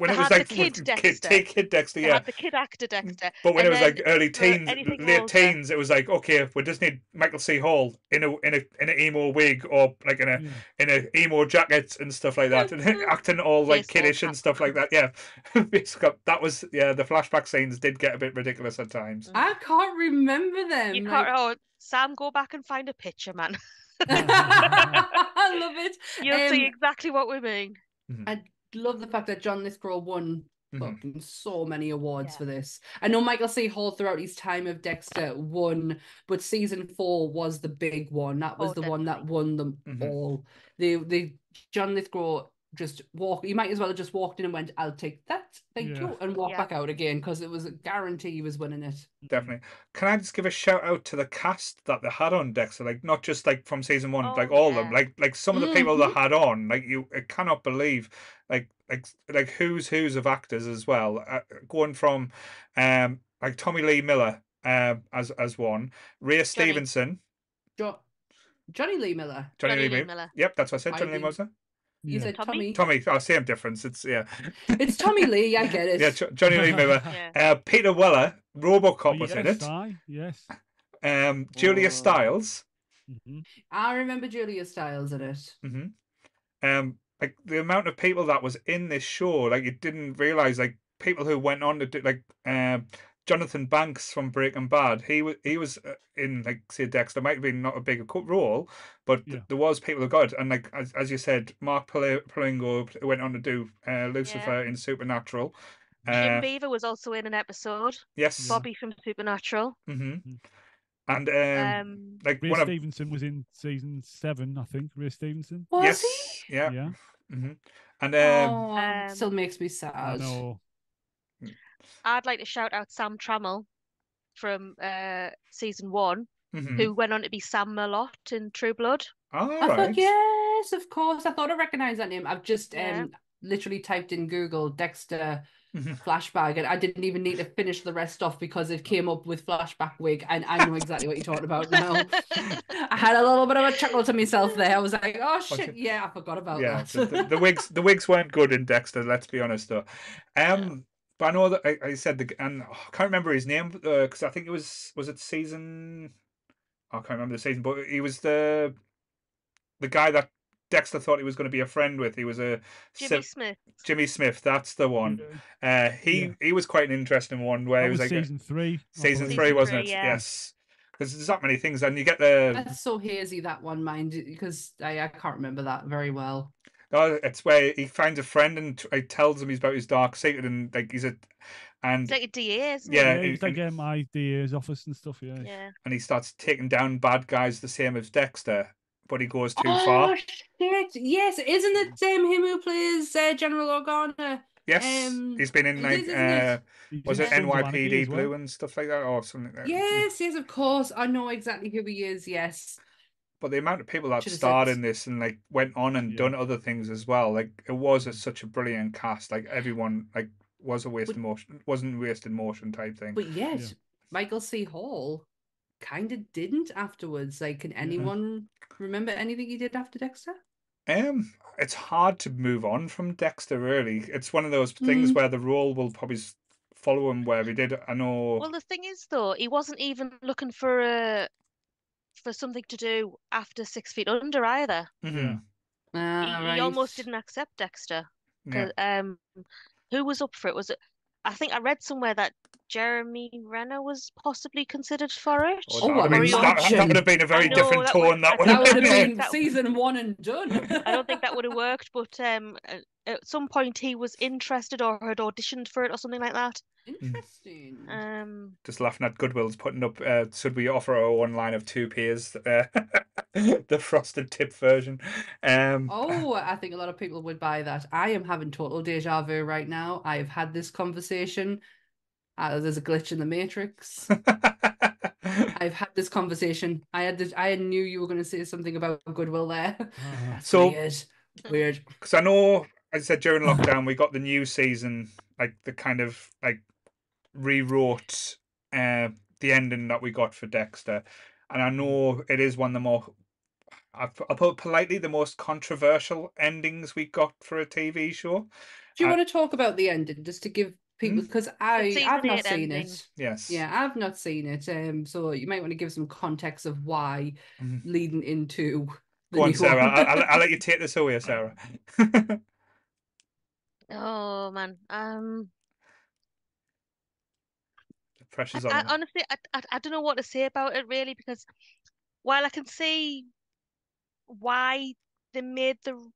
when They it was had the like kid kid, Dexter. kid, kid Dexter, They yeah. had the kid actor Dexter. But when and it was like early teens, late older- teens, it was like okay, we just need Michael C. Hall in a in a in an emo wig or like in a Yeah. in a emo jacket and stuff like that, mm-hmm. and <laughs> acting all like Baseball kiddish and stuff like that. Yeah, <laughs> Basically, that was yeah. The flashback scenes did get a bit ridiculous at times. Mm. I can't remember them. You like- can't. Oh, Sam, go back and find a picture, man. <laughs> I love it. You'll see Um, exactly what we mean. Mm-hmm. Love the fact that John Lithgow won Mhm. fucking so many awards Yeah. for this. I know Michael C. Hall throughout his time of Dexter won, but season four was the big one. That was Oh, the one that won them Mhm. all. The the John Lithgow just walk. You might as well have just walked in and went, "I'll take that, thank Yeah. you," and walk Yeah. back out again because it was a guarantee he was winning it. Definitely. Can I just give a shout out to the cast that they had on Dexter? Like not just like from season one, Oh, like all of them. Like like some of the people that had on, like you I cannot believe, like like like who's who's of actors as well. Uh, going from, um, like Tommy Lee Miller, um, as as one, Ray Stevenson, Jo- Jonny Lee Miller. Jonny, Jonny Lee, Lee Miller. Miller. Yep, that's what I said. I Jonny Lee think- Miller. You Yeah. said Tommy? Tommy. Tommy. Oh, same difference. It's yeah, It's Tommy Lee. I get <laughs> it. yeah. Jo- Jonny Lee Miller. <laughs> Yeah. Uh, Peter Weller, RoboCop Oh, was in it. aye, yes. Um, Julia Oh. Stiles. Mhm. I remember Julia Stiles in it. hmm Um, like the amount of people that was in this show, like you didn't realize, like people who went on to do, like um, Jonathan Banks from Breaking Bad. He was he was uh, in like say Dexter. Might have been not a big co- role, but th- Yeah. there was people who got. And like as, as you said, Mark Pal- Pellegrino went on to do uh, Lucifer in Supernatural. Jim Uh, Beaver was also in an episode. yes. Bobby from Supernatural. hmm Mm. And um, Um, like Ray one of Stevenson was in season seven, I think. Ray Stevenson. Was yes, he? yeah, Yeah. hmm And um, oh, Um, still makes me I sad. know. I'd like to shout out Sam Trammell from uh, season one, mhm. who went on to be Sam Merlotte in True Blood. all I right. thought, yes, of course. I thought I recognized that name. I've just Yeah. um literally typed in Google Dexter Mhm. flashback, and I didn't even need to finish the rest off because it came up with flashback wig, and I know exactly what you're talking about now. <laughs> I had a little bit of a chuckle to myself there. I was like, oh shit, Okay. yeah, I forgot about yeah, that. the, the, the wigs the wigs weren't good in Dexter. Let's be honest though. Um, but I know that I, I said the and oh, I can't remember his name because I think it was was it season. I can't remember the season, but he was the the guy that Dexter thought he was going to be a friend with. He was a Jimmy civ- Smits. Jimmy Smits. That's the one. Uh, he Yeah. he was quite an interesting one where That he was, was like season three. Season believe. three, Season wasn't three, it? yeah. Yes. Because there's that many things, and you get the That's so hazy that one, mind, because I, I can't remember that very well. Oh, it's where he finds a friend and t- uh, tells him he's about his dark secret and like he's a and It's like a DA, isn't Yeah, it? Yeah, he- it's like and- um, IDA's office and stuff. Yeah. Yeah. and he starts taking down bad guys the same as Dexter, but he goes too oh far. shit! Yes, isn't it um, him who plays uh, General Organa? Yes, um, he's been in like is, uh, it? Was it Sons of Anarchy NYPD as well. Blue and stuff like that or something. Like that. Yes, yes, of course. I know exactly who he is. Yes. But the amount of people that Should've starred in this and like went on and Yeah. done other things as well, like it was a, such a brilliant cast. Like everyone like was a wasted motion, wasn't wasted motion type thing. But yet, Yeah. Michael C. Hall kind of didn't afterwards. Like, can anyone remember anything he did after Dexter? Um, it's hard to move on from Dexter. Really, it's one of those things Mm. where the role will probably follow him where he did. I know. Well, the thing is, though, he wasn't even looking for a for something to do after Six Feet Under either. Mhm, Ah, he, right. he almost didn't accept Dexter. yeah. 'cause, um, who was up for it? Was it? I think I read somewhere that Jeremy Renner was possibly considered for it. Oh, Oh, that, would have been, that, that would have been a very know, different that would- tone. That I would That have would have been. been <laughs> season one and done. I don't think that would have worked, but um, a- at some point he was interested or had auditioned for it or something like that. Interesting. Um, Just laughing at Goodwill's putting up. Uh, should we offer a one line of two peers? Uh, <laughs> the frosted tip version. Um, Oh, I think a lot of people would buy that. I am having total deja vu right now. I have had this conversation. Uh, there's a glitch in the matrix. <laughs> I've had this conversation. I had this, I knew you were going to say something about Goodwill there. That's <laughs> So- weird. Weird. because I know, as I said during <sighs> lockdown, we got the new season, like the kind of like rewrote uh, the ending that we got for Dexter, and I know it is one of the more, I'll I'll put politely, the most controversial endings we got for a TV show. Do you I- want to talk about the ending just to give people because I I've not seen ending. it. Yes. Yeah, I've not seen it. Um, so you might want to give some context of why Mhm. leading into the Go on, new Sarah. one. I'll, I'll, I'll let you take this away, Sarah. <laughs> <laughs> Oh man. Um the pressure's I, on. I him. honestly I, I I don't know what to say about it really because while I can see why they made the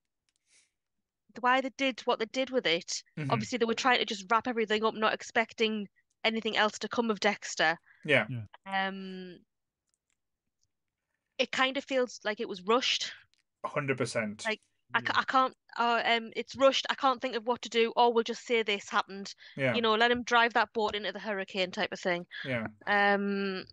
why they did what they did with it, Mhm. obviously they were trying to just wrap everything up, not expecting anything else to come of Dexter. Yeah. Um, it kind of feels like it was rushed. hundred percent. Like, I, I can't. Uh, um, it's rushed. I can't think of what to do. Or we'll just say this happened. Yeah. You know, let him drive that boat into the hurricane type of thing. Yeah. Um,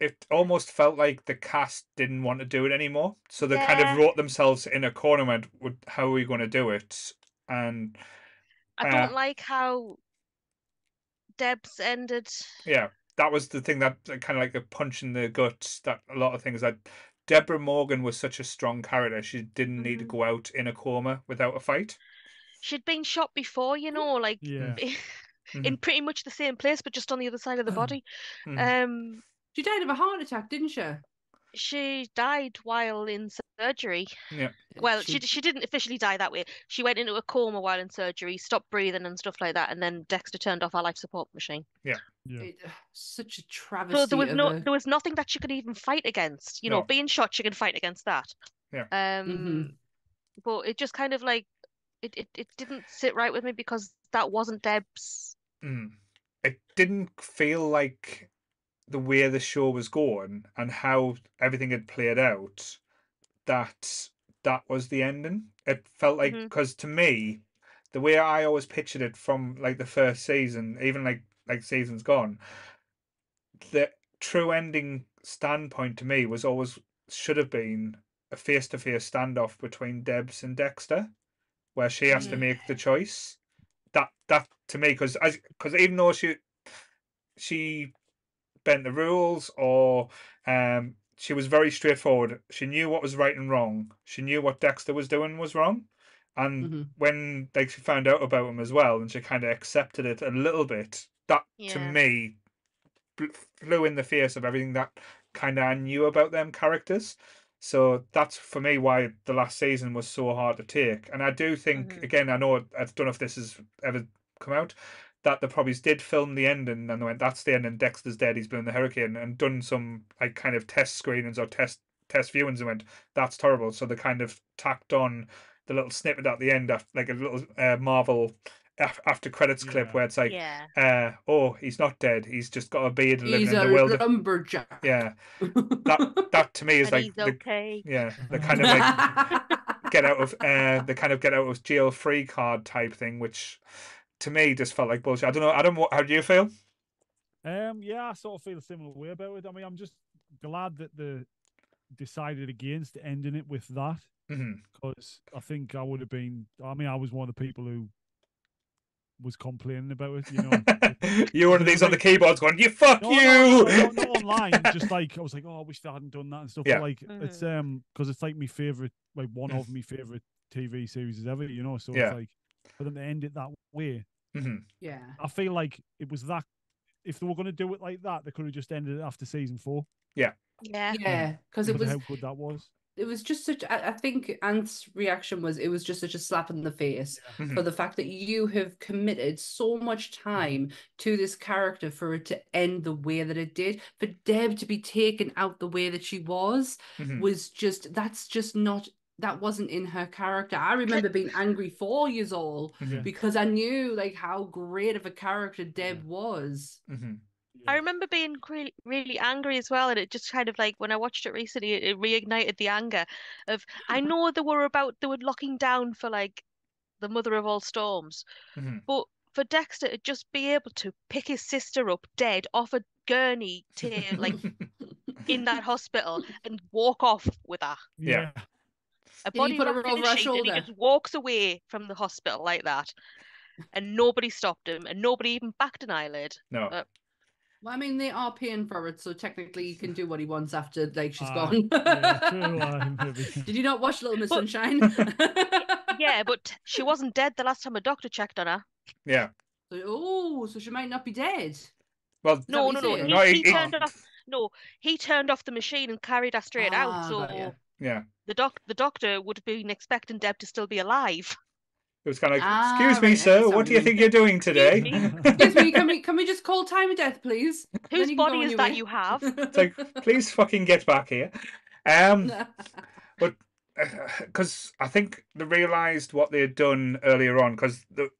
It almost felt like the cast didn't want to do it anymore, so they kind of wrote themselves in a corner. and Went, "Would- "How are we going to do it?" And I Uh, don't like how Deb's ended. yeah, that was the thing that kind of like a punch in the gut. That a lot of things that Deborah Morgan was such a strong character. She didn't need to Mhm. go out in a coma without a fight. She'd been shot before, you know, like Yeah. <laughs> in pretty much the same place, but just on the other side of the body. Mhm. Um, She died of a heart attack, didn't she? She died while in surgery. Yeah. Well, she she didn't officially die that way. She went into a coma while in surgery, stopped breathing and stuff like that, and then Dexter turned off our life support machine. Yeah. It- such a travesty. So there was no a- there was nothing that she could even fight against. You know, being shot, she can fight against that. Yeah. Um, Mhm. but it just kind of like it, it it didn't sit right with me because that wasn't Deb's. Mm. It didn't feel like the way the show was going and how everything had played out that that was the ending. It felt like because to me, the way I always pictured it from like the first season, even like like seasons gone, the true ending standpoint to me was always should have been a face to face standoff between Debs and Dexter, where she has to Mhm. make the choice. That that to me, because because even though she she bent the rules or um she was very straightforward. She knew what was right and wrong. She knew what Dexter was doing was wrong. And Mhm. when like she found out about him as well and she kind of accepted it a little bit, that to me flew in the face of everything that kind of I knew about them characters. So that's for me why the last season was so hard to take. And I do think Mhm. again, I know I don't know if this has ever come out that the probably did film the ending and they went, "That's the ending. Dexter's dead. He's been in the hurricane," and done some like kind of test screenings or test test viewings and went, "That's terrible." So they kind of tacked on the little snippet at the end, af- like a little uh, Marvel after credits clip Yeah. where it's like, Yeah. uh, "Oh, he's not dead. He's just got a beard and living He's in a the world." Of... Yeah, that that to me is like he's the, okay. yeah, the kind of like <laughs> get out of uh the kind of get out of jail free card type thing, which to me just felt like bullshit. I don't know. I don't. know- How do you feel? Um, yeah, I sort of feel a similar way about it. I mean, I'm just glad that they decided against ending it with that hmm because I think I would have been. I mean, I was one of the people who was complaining about it. You know, <laughs> You're one of these on the keyboards going, "You fuck No, you." no, no, no, no, online. <laughs> Just like I was like, oh, I wish they hadn't done that and stuff. Yeah. But like it's um because it's like my favorite, like one of my favorite TV series ever. You know, so Yeah. it's like for them to end it that way. Hmm yeah. I feel like it was that. If they were going to do it like that, they could have just ended it after season four. Yeah. Yeah, Yeah. because it was how good that was. it was just such I, I think Ant's reaction was it was just such a slap in the face Mhm. for the fact that you have committed so much time to this character for it to end the way that it did. For Deb to be taken out the way that she was Mhm. was just that's just not that wasn't in her character. I remember being angry four years old Mhm. because I knew like how great of a character Deb was. Mhm. I remember being really, really angry as well, and it just kind of like when I watched it recently, it, it reignited the anger of I know they were about they were locking down for like the mother of all storms, Mhm. but for Dexter to just be able to pick his sister up dead off a gurney to like <laughs> in that hospital and walk off with her, Yeah. A Did body put her wrapped in over a her sheet, and he just walks away from the hospital like that, and nobody stopped him, and nobody even backed an eyelid. No. Uh, Well, I mean, they are paying for it, so technically he can do what he wants after like she's Ah, gone. yeah, true. <laughs> Did you not watch Little Miss But- Sunshine? <laughs> <laughs> yeah, but she wasn't dead the last time a doctor checked on her. Yeah. So- oh, so she might not be dead. Well, No, what no, no. saying? He, No, he it- it- turned off. No, he turned off the machine and carried her straight Ah, out. So got ya. yeah. The doc, the doctor would have been expecting Deb to still be alive. It was kind of like, Ah, excuse me, right, I sir, what what do you you think you're doing today? me. <laughs> Excuse me, can we can we just call time of death, please? <laughs> Whose you can go body is that way. you have? <laughs> it's like, please fucking get back here. Um, but because I think they realised what they had done earlier on. Because the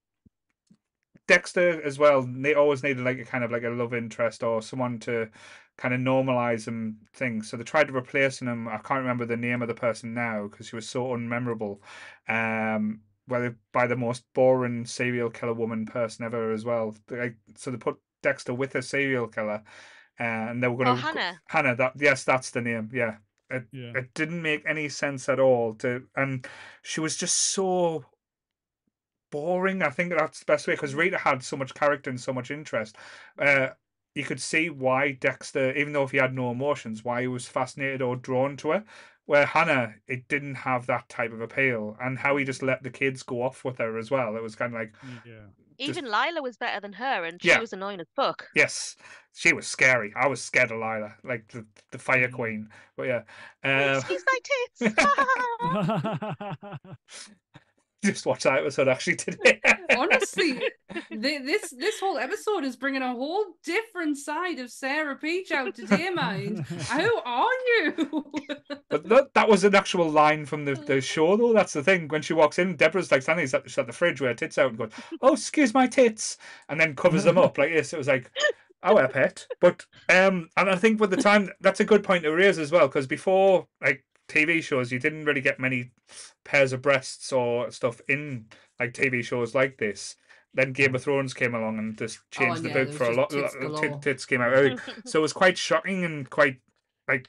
Dexter as well, they always needed like a kind of like a love interest or someone to kind of normalize them things. So they tried to replace him. I can't remember the name of the person now because she was so unmemorable. Um, well, by the most boring serial killer woman person ever as well. Like, so they put Dexter with a serial killer, uh, and they were going Oh, to Hannah. Hannah. That yes, that's the name. Yeah, it Yeah. it didn't make any sense at all. To and she was just so boring. I think that's the best way because Rita had so much character and so much interest. Uh, you could see why Dexter, even though if he had no emotions, why he was fascinated or drawn to her. Where Hannah, it didn't have that type of appeal, and how he just let the kids go off with her as well. It was kind of like, Yeah. Even Lila was better than her, and she Yeah. was annoying as fuck. yes, she was scary. I was scared of Lila, like the the Fire Mm. Queen. But yeah, uh, Excuse my tits. Just watch that episode actually today. <laughs> Honestly, <laughs> th- this this whole episode is bringing a whole different side of Sarah Peach out to today, mind. Who are you? <laughs> But that, that was an actual line from the, the show, though. That's the thing. When she walks in, Deborah's like standing at, at the fridge with her tits out and goes, "Oh, excuse my tits," and then covers them up like this. It was like, our pet. But um, and I think with the time, that's a good point to raise as well, because before like TV shows, you didn't really get many pairs of breasts or stuff in like TV shows like this. Then Game of Thrones came along and just changed and the yeah, book for a lot. just tits lot- tit- tits came out, early. <laughs> so it was quite shocking and quite like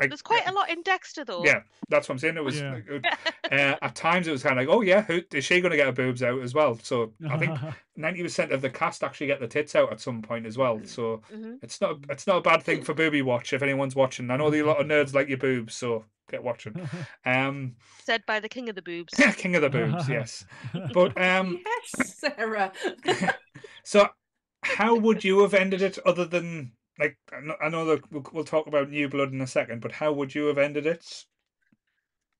like There's quite a lot in Dexter, though. yeah, that's what I'm saying. It was Yeah. like, it- uh, at times it was kind of like, oh yeah, who is she going to get her boobs out as well? So I think <laughs> ninety percent of the cast actually get the tits out at some point as well. So hmm it's not it's not a bad thing for booby watch if anyone's watching. I know the a lot of nerds like your boobs, so get watching. <laughs> Um, Said by the king of the boobs. Yeah, <laughs> king of the boobs, yes. But um, yes, Sarah. so how would you have ended it other than like I know- that we'll, we'll talk about New Blood in a second, but how would you have ended it?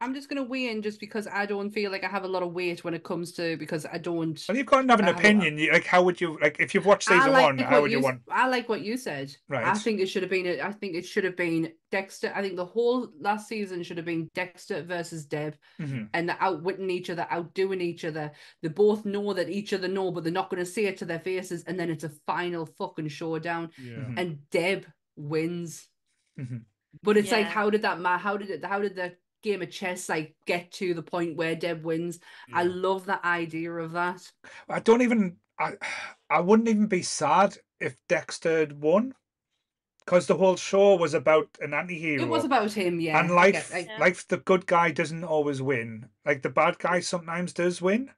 I'm just gonna weigh in just because I don't feel like I have a lot of weight when it comes to because I don't. Well, you've got to have an I opinion. You, like, how would you like if you've watched season like one? How what would you s- want? I like what you said. Right. I think it should have been. I think it should have been Dexter. I think the whole last season should have been Dexter versus Deb, Mhm. and they're outwitting each other, outdoing each other. They both know that each other know, but they're not going to say it to their faces. And then it's a final fucking showdown, yeah. And Deb wins. Mhm. But it's like, how did that matter? How did it? How did the game of chess like get to the point where Deb wins? I love that idea of that. I don't even. I I wouldn't even be sad if Dexter had won, because the whole show was about an anti-hero. It was about him, yeah. and I life, I- Yeah. life, the good guy doesn't always win. Like the bad guy sometimes does win.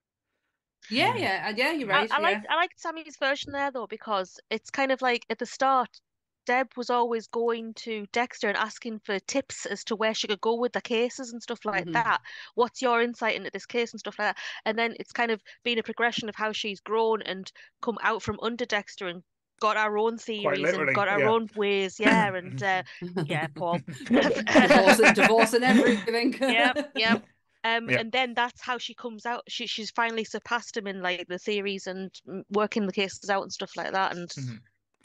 yeah, Yeah. yeah, uh. You're right. I yeah. like I liked Sammy's version there though because it's kind of like at the start, Deb was always going to Dexter and asking for tips as to where she could go with the cases and stuff like Mhm. that. What's your insight into this case and stuff like that? And then it's kind of been a progression of how she's grown and come out from under Dexter and got our own theories and got our yeah. own ways. Yeah, and uh, <laughs> yeah, Paul. <laughs> <laughs> divorce, divorce and everything. Yep, yep. Um, Yeah. and then that's how she comes out. She she's finally surpassed him in like the theories and working the cases out and stuff like that. And Mhm.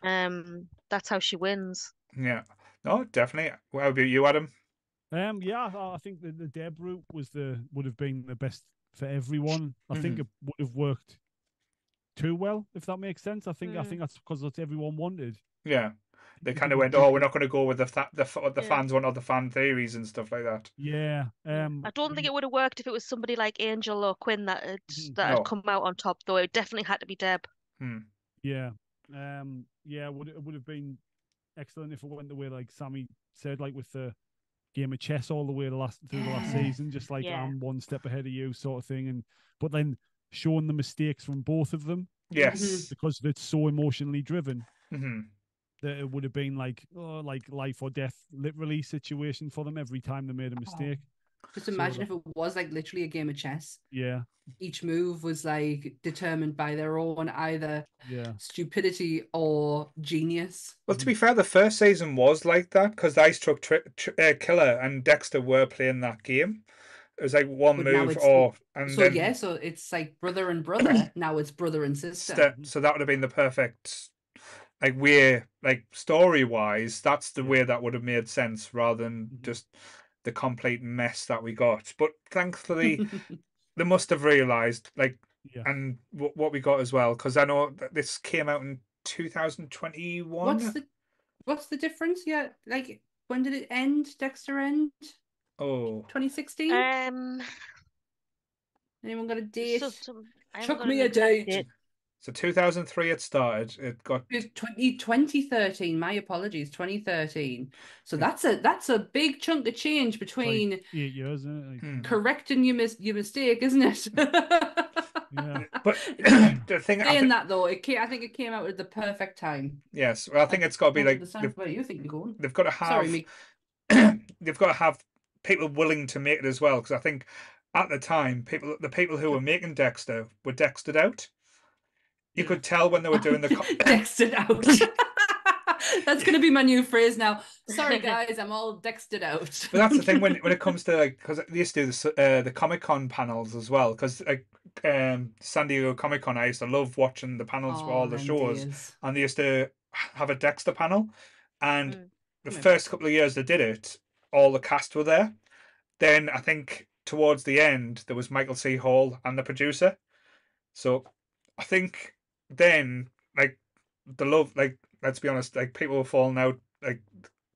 Um, that's how she wins. Yeah. No, definitely. How about you, Adam? Um, yeah, I, I think the, the Deb route was the would have been the best for everyone. I think Mhm. it would have worked too well, if that makes sense. I think I Mm. think that's because that's what everyone wanted. Yeah. They kind of went, oh, we're not going to go with the fa- the fa- the Yeah. fans want other fan theories and stuff like that. Yeah. Um, I don't think it would have worked if it was somebody like Angel or Quinn that had, Mhm. that No. had come out on top. Though it definitely had to be Deb. Hmm. Yeah. Um. Yeah. Would it would have been excellent if it went the way like Sammy said, like with the game of chess all the way the last through the last season, just like Yeah. I'm one step ahead of you, sort of thing. And but then showing the mistakes from both of them Yes. because it's so emotionally driven hmm that it would have been like oh, like life or death, literally situation for them every time they made a mistake. Just imagine if it was like literally a game of chess. Yeah. Each move was like determined by their own either Yeah. stupidity or genius. Well, to be fair, the first season was like that because Ice Truck tri- tr- uh, Killer and Dexter were playing that game. It was like one But move it's- or and so then yeah, so it's like brother and brother. <clears throat> now it's brother and sister. step. So that would have been the perfect, like way, like story wise, that's the way that would have made sense rather than Mhm. just the complete mess that we got. But thankfully, <laughs> they must have realised, like, Yeah. and w- what we got as well, because I know that this came out in 2021. what's the what's the difference? Yeah, like when did it end? Dexter end? Oh, 2016? Um, Anyone got a date? so, some, Chuck me a exact date. Date. so 2003 it started. It got It's 20, 2013. My apologies, 2013. So that's a that's a big chunk of change between Eight years, isn't it? Like, hmm. correcting your mis- your mistake, isn't it? Yeah. <laughs> But the thing, I Saying thi- that though, it came, I think it came out at the perfect time. yes, well, I think it's got to be like understand they've, where you think you're going. they've got to have Sorry, me. <clears throat> they've got to have people willing to make it as well because I think at the time people the people who were making Dexter were Dextered out. You could tell when they were doing the co- <laughs> Dextered out. <laughs> That's going to be my new phrase now. Sorry, <laughs> guys, I'm all dextered out. But that's the thing when when it comes to like because they used to do the uh, the Comic Con panels as well because like um San Diego Comic Con I used to love watching the panels for Oh, all the shows days. and they used to have a Dexter panel and Mm. the Yeah. first couple of years they did it all the cast were there then I think towards the end there was Michael C Hall and the producer so I think then like the love like let's be honest like people were falling out like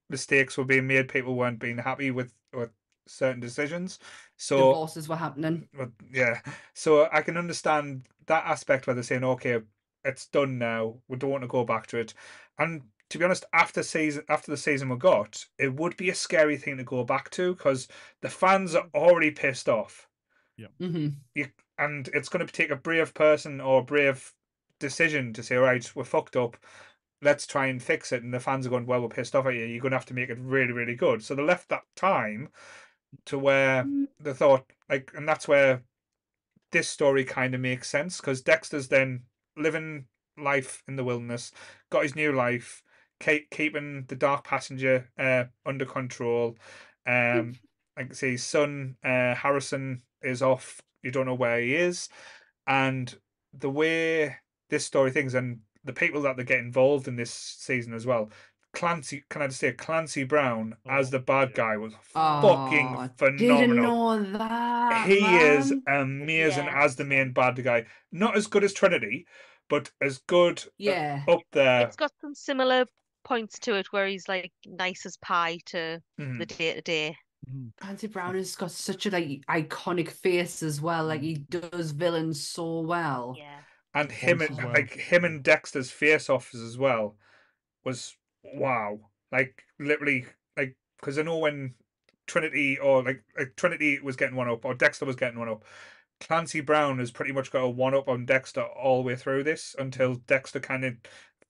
mistakes were being made people weren't being happy with with certain decisions. So Divorces were happening. but yeah. So i can understand that aspect where they're saying okay it's done now. We don't want to go back to it. And to be honest after season after the season we got it would be a scary thing to go back to because the fans are already pissed off. Hmm You and it's going to take a brave person or a brave decision to say right we're fucked up. Let's try and fix it. And the fans are going well we're pissed off at you. You're going to have to make it really really good. So they left that time to where Mm. they thought like and that's where this story kind of makes sense because dexter's then living life in the wilderness got his new life keep, keeping the dark passenger uh, under control. Um <laughs> like I say his son uh, harrison is off. You don't know where he is. And the way this story things and the people that they get involved in this season as well clancy can i just say clancy brown as Oh, the bad yeah. guy was Oh, fucking Didn't phenomenal know that. he is man. amazing Yeah. as the main bad guy. Not as good as Trinity, but as good uh, Yeah. up there. It's got some similar points to it where he's like nice as pie to Mhm. the day to day. Mhm. Clancy Brown has got such a like iconic face as well. Like he does villains so well. Yeah. And him and well. like him and Dexter's face offs as well was wow. Like literally like because I know when Trinity or like, like Trinity was getting one up or Dexter was getting one up. Clancy Brown has pretty much got a one up on Dexter all the way through this until Dexter kind of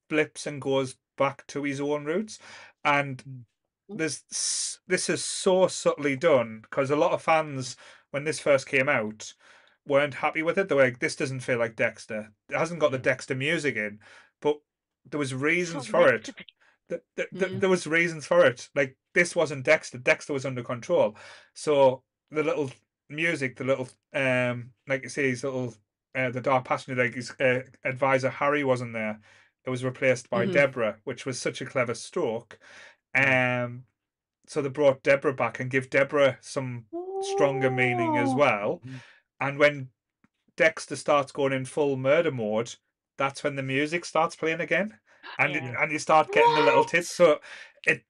flips and goes back to his own roots. And this this is so subtly done because a lot of fans when this first came out weren't happy with it. They were like, "This doesn't feel like Dexter. It hasn't got the Dexter music in." But there was reasons for it. to be. Th- th- th- Mhm. There was reasons for it. Like this wasn't Dexter. Dexter was under control. So the little music, the little um, like you say, his little uh, the dark passenger, like his uh, advisor Harry wasn't there. It was replaced by Mhm. Deborah, which was such a clever stroke. Um, so they brought Deborah back and give Deborah some stronger meaning as Oh. well. Mhm. And when Dexter starts going in full murder mode, that's when the music starts playing again, and it- and you start getting the little What? tits. So it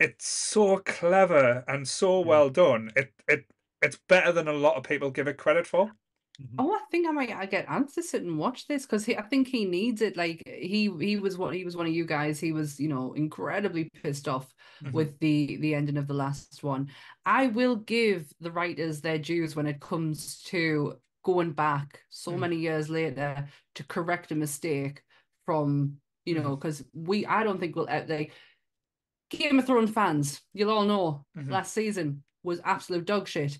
it's so clever and so Yeah. well done. It it it's better than a lot of people give it credit for. Mhm. Oh, I think I might I get Anth to sit and watch this because I think he needs it. Like he he was what he was one of you guys. He was you know incredibly pissed off Mhm. with the the ending of the last one. I will give the writers their dues when it comes to going back so Mm. many years later to correct a mistake from you know because we I don't think we'll uh, like Game of Thrones fans. You'll all know Mhm. last season was absolute dog shit.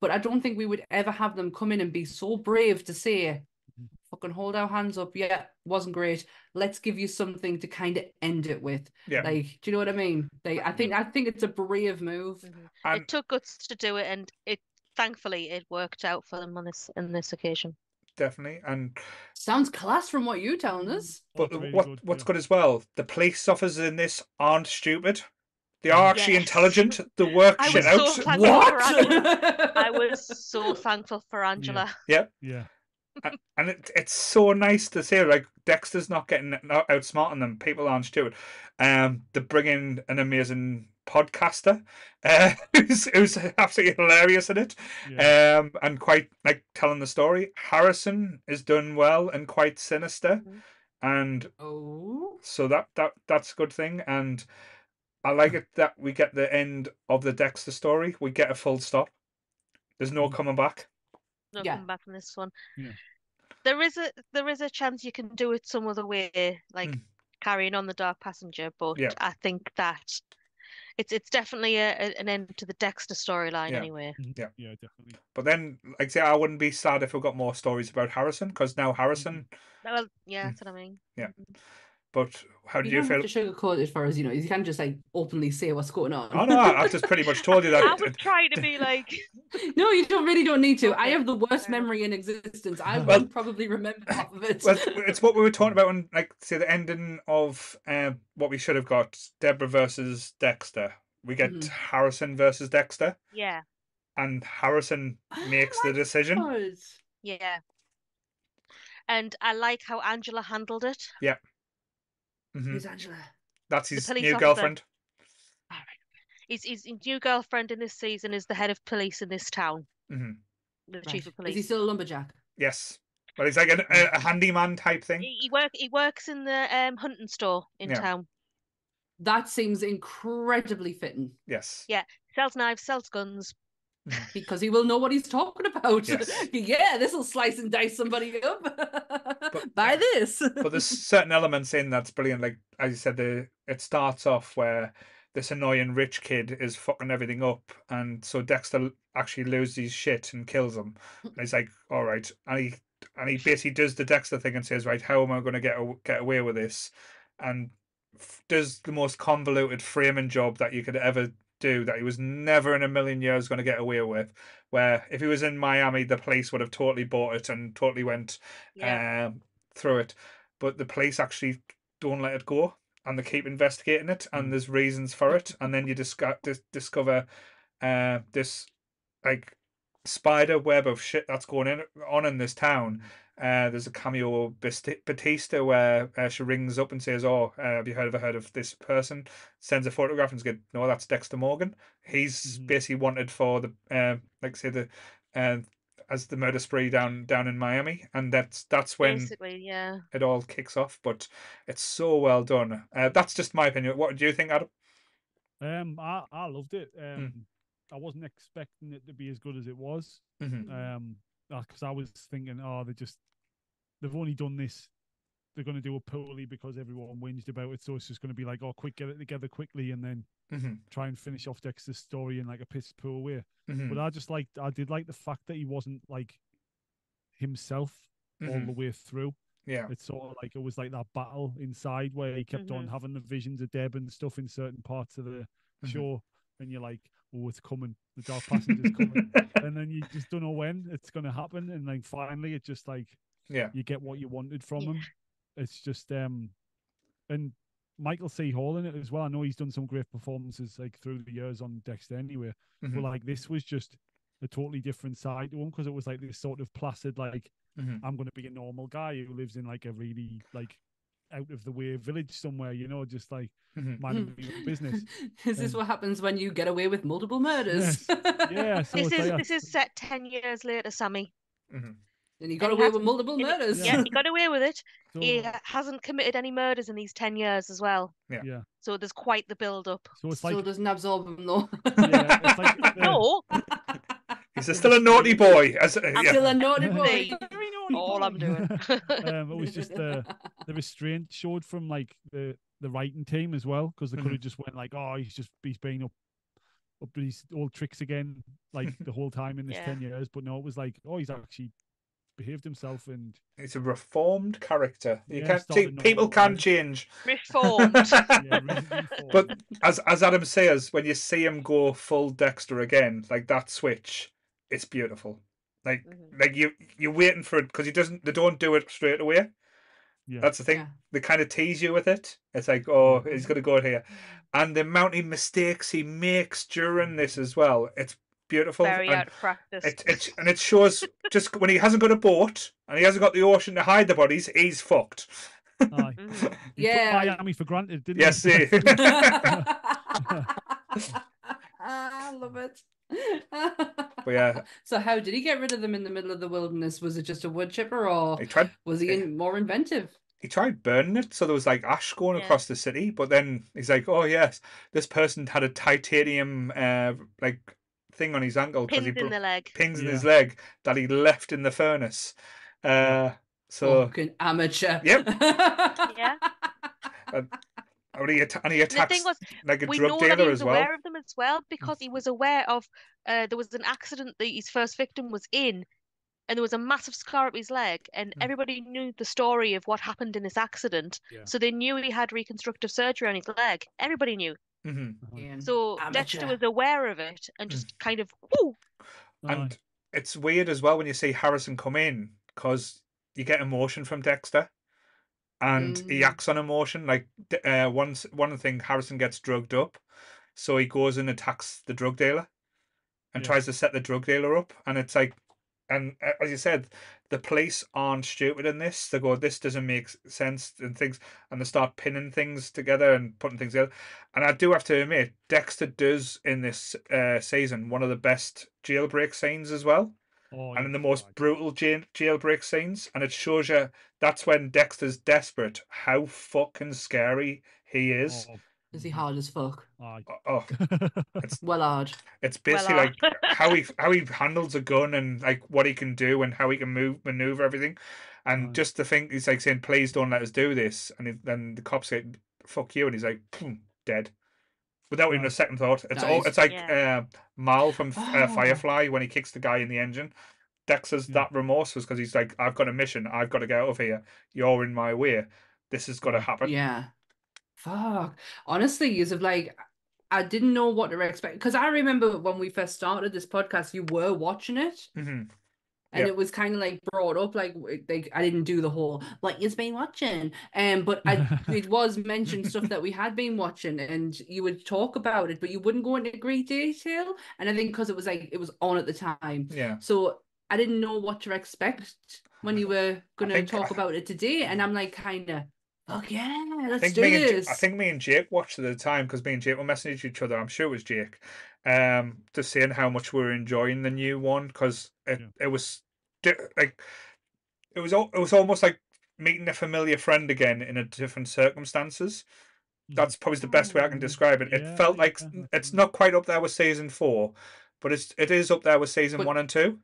But I don't think we would ever have them come in and be so brave to say, fucking hold our hands up. Yeah, wasn't great. Let's give you something to kind of end it with. Yeah. Like, do you know what I mean? They, I think, I think it's a brave move. Mhm. And It took guts to do it, and it thankfully it worked out for them on this on this occasion. definitely. And Sounds class from what you're telling us. but really what good, what's yeah. good as well, the police officers in this aren't stupid. They are actually Yes. intelligent. They work I shit was so out. <laughs> thankful for Angela. What? <laughs> I was so thankful for Angela. Yeah. yeah. and it, it's so nice to see like Dexter's not getting out- outsmarting them. People aren't stupid. Um, they bring in an amazing podcaster, uh, <laughs> who's, who's absolutely hilarious in it, Yeah. um, and quite like telling the story. Harrison is done well and quite sinister, Mhm. and Oh. so that that that's a good thing. And I like it that we get the end of the Dexter story. We get a full stop. There's no Mhm. coming back. No Yeah. coming back from this one. Yeah. There is a there is a chance you can do it some other way, like Mm. carrying on the Dark Passenger, but Yeah. I think that it's it's definitely a, a- an end to the Dexter storyline Yeah. anyway. Mhm. Yeah. Yeah, definitely. But then, like I say, I wouldn't be sad if we got more stories about Harrison because now Harrison. Well, yeah, that's what I mean. Yeah. But how do You you feel? have to sugarcoat it for us, you know. You can't just like openly say what's going on. Oh no, I- I've just pretty much told you that. <laughs> I was trying to be like, <laughs> No, you don't really don't need to. I have the worst memory in existence. I <laughs> Well- won't probably remember half of it. Well, it's what we were talking about when, like, say, the ending of um, what we should have got: Deborah versus Dexter. We get Mhm. Harrison versus Dexter, yeah, and Harrison <gasps> Oh makes the decision. God. yeah. And I like how Angela handled it. Hmm Who's Angela? That's his new officer. girlfriend. His, his new girlfriend in this season is the head of police in this town, hmm the Right. chief of police. Is he still a lumberjack? Yes, but he's like an, a, a handyman type thing. He, he work he works in the um hunting store in Yeah. town. That seems incredibly fitting Yes. Yeah. Sells knives, sells guns. <laughs> because he will know what he's talking about. Yes. <laughs> yeah, this will slice and dice somebody up. but, <laughs> Buy this. but there's certain elements in that's brilliant. Like as you said, the it starts off where this annoying rich kid is fucking everything up, and so Dexter actually loses his shit and kills him. And he's like, "All right," and he and he basically does the Dexter thing and says, "Right, how am I going to get get away with this?" And f- does the most convoluted framing job that you could ever do that he was never in a million years going to get away with. Where if he was in Miami, the police would have totally bought it and totally went Yeah. um, through it, but the police actually don't let it go and they keep investigating it, and there's reasons for it, and then you disco- dis- discover uh, this like spider web of shit that's going in on in this town. Uh, there's a cameo of Batista where uh, she rings up and says, "Oh, uh, have you heard ever heard of this person?" Sends a photograph and says, "No, that's Dexter Morgan. He's Mhm. basically wanted for the uh, like say the uh, as the murder spree down down in Miami, and that's that's when Basically, yeah. it all kicks off. But it's so well done. Uh, that's just my opinion. What do you think, Adam? Um, I I loved it. Hmm. Um, I wasn't expecting it to be as good as it was. Mm-hmm. Um, because I was thinking, oh, they just they've only done this. They're going to do it poorly because everyone whinged about it. So it's just going to be like, oh, quick, get it together quickly, and then Mm-hmm. try and finish off Dexter's story in like a piss poor way. Mm-hmm. But I just liked, I did like the fact that he wasn't like himself all Mhm. the way through. Yeah. It's sort of like it was like that battle inside where he kept on Mhm. having the visions of Deb and stuff in certain parts of the Mhm. show, and you're like, oh, it's coming, the Dark <laughs> Passenger's coming, and then you just don't know when it's going to happen, and then finally, it just like yeah. you get what you wanted from Yeah. him. It's just um, and Michael C. Hall in it as well. I know he's done some great performances like through the years on Dexter anyway, Mhm. but like this was just a totally different side to him because it was like this sort of placid like Mhm. I'm going to be a normal guy who lives in like a really like out of the way village somewhere, you know, just like Mhm. minding my business. <laughs> Is this Um, what happens when you get away with multiple murders? Yeah, <laughs> so This is like, this is set ten years later, Sammy. Mhm. and you got And he away with multiple murders. Yeah, he <laughs> got away with it. so, He hasn't committed any murders in these ten years as well. Yeah. yeah, So there's quite the build up. so it's Still like doesn't absorb him though. yeah, it's like the- No, He's still a naughty boy. As, uh, I'm yeah. Still a naughty <laughs> boy. See, all I'm doing. <laughs> um, it was just uh, the restraint showed from like the the writing team as well because they could have just went like, oh, he's just he's being up up to his old tricks again, like the whole time in this <laughs> Yeah. ten years. But no, it was like, oh, he's actually behaved himself, and He's a reformed character. You Yeah, can't see people can ways. change. Reformed. yeah, reformed. But as as Adam says, when you see him go full Dexter again, like that switch, it's beautiful. Like Mhm. like you you're waiting for it because he doesn't. They don't do it straight away. yeah, That's the thing. Yeah. They kind of tease you with it. It's like, oh, Yeah. he's gonna go here, and the amount of mistakes he makes during this as well. It's beautiful. Very and out of practice. it, it and it shows <laughs> just when he hasn't got a boat and he hasn't got the ocean to hide the bodies, he's fucked. Aye. Mhm. He took Yeah. Miami for granted, didn't Yes, he? see. <laughs> <laughs> I love it. But yeah, <laughs> So how did he get rid of them in the middle of the wilderness? Was it just a wood chipper or he tried was he in, more inventive? he tried burning it so there was like ash going Yeah. across the city but then he's like oh yes this person had a titanium uh like thing on his ankle because he Pins in bro- the leg. pins in his leg that he left in the furnace uh so Fucking amateur. Yep. <laughs> Yeah. And he, atta- and he And the attacks thing was, like a we know drug that he dealer was as well aware of them as well because he was aware of uh, there was an accident that his first victim was in, and there was a massive scar up his leg, and Mm. everybody knew the story of what happened in this accident, Yeah. so they knew he had reconstructive surgery on his leg. Everybody knew, hmm Ian, so Dexter was aware of it and Mm. just kind of woo. Aye. and it's weird as well when you see Harrison come in because you get emotion from Dexter, and he Mm. acts on emotion. Like uh, once one thing, Harrison gets drugged up, so he goes and attacks the drug dealer, and Yeah. tries to set the drug dealer up. And it's like, and uh, as you said, the police aren't stupid in this. They go, this doesn't make sense, and things, and they start pinning things together and putting things together. And I do have to admit, Dexter does in this uh, season one of the best jailbreak scenes as well Oh, and in the most aye. brutal jail, jailbreak scenes, and it shows you that's when Dexter's desperate, how fucking scary he is. Oh, Is he mm. hard as fuck? aye. Oh, oh. <laughs> Well hard. it's basically Well, like how he how he handles a gun and like what he can do and how he can move maneuver everything, and Aye. just to think he's like saying, "Please don't let us do this," and then the cops say, "Fuck you," and he's like, dead." Without even a second thought, it's all Nice. it's like Yeah. uh, Mal from uh, Oh. Firefly when he kicks the guy in the engine. Dexter's Yeah. that remorseful because he's like, I've got a mission. I've got to get out of here. You're in my way. This has got to happen. Yeah. Fuck. Honestly, you of like I didn't know what to expect because I remember when we first started this podcast, you were watching it. hmm and Yeah. it was kind of like brought up like like I didn't do the whole what you've been watching um but I <laughs> it was mentioned stuff that we had been watching and you would talk about it but you wouldn't go into great detail and I think because it was like it was on at the time Yeah. so I didn't know what to expect when you were gonna think- talk about it today and I'm like kind of fuck yeah I let's think do me and, this Ja- I think me and Jake watched it at the time because me and Jake were messaging each other. I'm sure it was Jake, um, just saying how much we were enjoying the new one because it, Yeah. it was like it was al- it was almost like meeting a familiar friend again in a different circumstances. That's probably the best way I can Oh, describe it. It yeah, felt like yeah, it's not quite up there with season four, but it's it is up there with season But- one and two.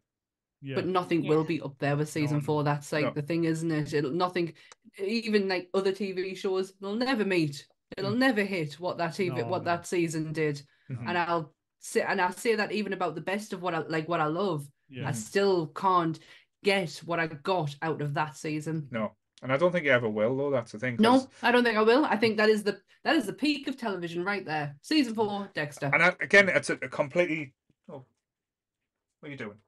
Yeah. but nothing Yeah. will be up there with season no, four. That's like no. the thing, isn't it? It'll nothing, even like other TV shows, they'll never meet. It'll Mm. never hit what that TV, No, what no. that season did. Mhm. And I'll say, and I say that even about the best of what I like, what I love. yeah. I still can't get what I got out of that season. No, and I don't think you ever will though. That's the thing. No, I don't think I will. I think that is the that is the peak of television right there. Season four, Dexter. And I, again, it's a, a completely. Oh, what are you doing?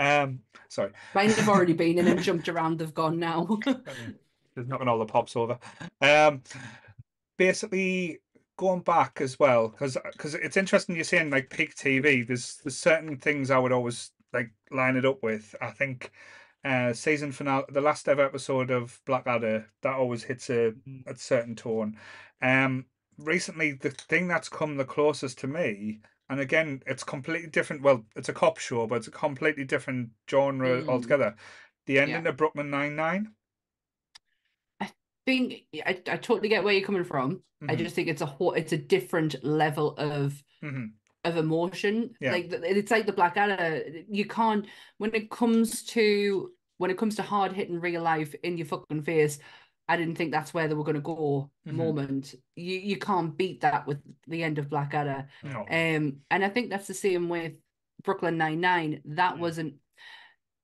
Um, sorry, Mine have already been in and <laughs> jumped around. They've gone now. <laughs> there's knocking all the pops over. Um, basically going back as well because because it's interesting you're saying like peak TV. There's there's certain things I would always like line it up with. I think uh season finale, the last ever episode of Blackadder, that always hits a a certain tone. Um, recently the thing that's come the closest to me. And again, it's completely different. Well, it's a cop show, but it's a completely different genre Mm. altogether. The ending Yeah. of Brooklyn Nine Nine. think I, I totally get where you're coming from. I Mhm. just think it's a whole it's a different level of hmm of emotion. Yeah. Like it's like the Blackadder. You can't when it comes to when it comes to hard hitting real life in your fucking face. I didn't think that's where they were going to go. Mhm. Moment, you you can't beat that with the end of Blackadder. No. Um, and I think that's the same with Brooklyn Nine Nine. That Yeah. wasn't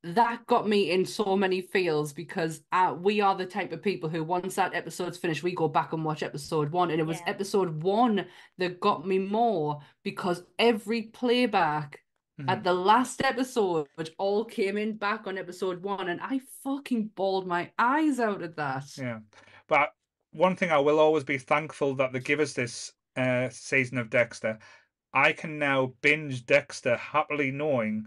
that got me in so many feels because uh, we are the type of people who once that episode's finished, we go back and watch episode one, and it was Yeah. episode one that got me more because every playback Mhm. at the last episode which all came in back on episode one, and I fucking bawled my eyes out at that. Yeah, but one thing I will always be thankful that they give us this uh, season of Dexter. I can now binge Dexter happily knowing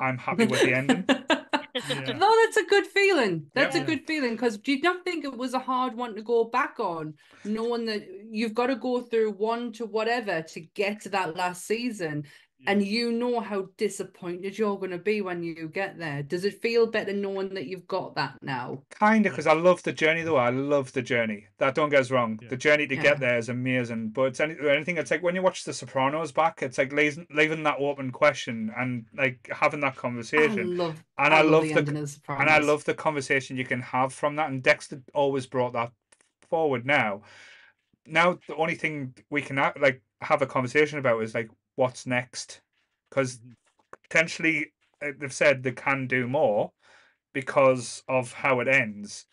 I'm happy with the ending. <laughs> Yeah. No, that's a good feeling. That's Yeah. a good feeling because do you not think it was a hard one to go back on, knowing that you've got to go through one to whatever to get to that last season, and you know how disappointed you're going to be when you get there. Does it feel better knowing that you've got that now? Kind of, because I love the journey, though. I love the journey. That don't get us wrong. Yeah. The journey to Yeah. get there is amazing. But it's any, anything. It's like when you watch The Sopranos back. It's like leaving, leaving that open question and like having that conversation. I conversation. love, and I, love the ending of and I love the conversation you can have from that. And Dexter always brought that forward. Now, now the only thing we can ha- like have a conversation about is like what's next, because Mhm. potentially uh, they've said they can do more because of how it ends.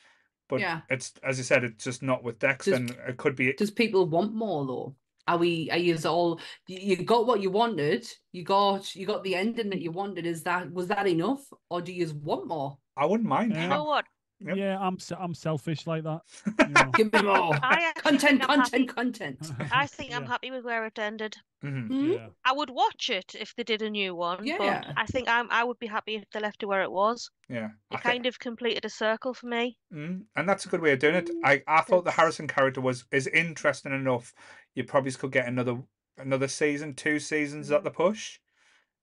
But Yeah. it's as I said, it's just not with Dex, Just- and it could be. Does people want more though? Are we? Are you all? You you got what you wanted. You got you got the ending that you wanted. Is that was that enough, or do you want more? I wouldn't mind. You know what? Yep. Yeah, I'm I'm selfish like that. You <laughs> know. Give me more I actually content, think I'm content, happy. content. <laughs> I think I'm happy with where it ended. Mhm. Hmm? Yeah. I would watch it if they did a new one, Yeah. but I think I'm I would be happy if they left it where it was. Yeah, It thi- kind of completed a circle for me. Mm, and that's a good way of doing it. I, I thought the Harrison character was is interesting enough. You probably could get another another season, two seasons at the push.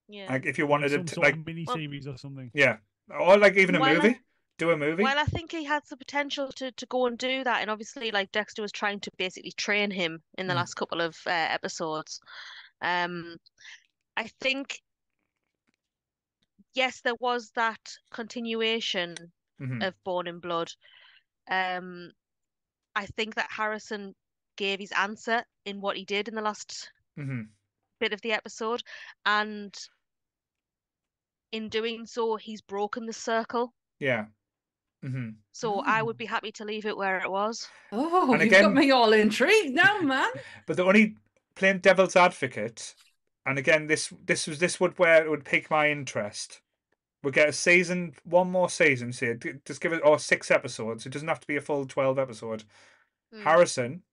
Yeah. Like if you wanted Some it to sort like of mini Well- series or something. yeah, or like even a Well, I- movie. Do a movie. Well, I think he has the potential to, to go and do that, and obviously, like Dexter was trying to basically train him in the Mm. last couple of uh, episodes. Um, I think, yes, there was that continuation Mhm. of Born in Blood. Um, I think that Harrison gave his answer in what he did in the last Mhm. bit of the episode, and in doing so, he's broken the circle. Yeah. Hmm So I would be happy to leave it where it was. Oh, And you've got me all intrigued now, man. <laughs> But the only playing devil's advocate, and again, this this was this would where it would pique my interest. We get a season, one more season. See, just give it or six episodes. It doesn't have to be a full twelve episode. Hmm. Harrison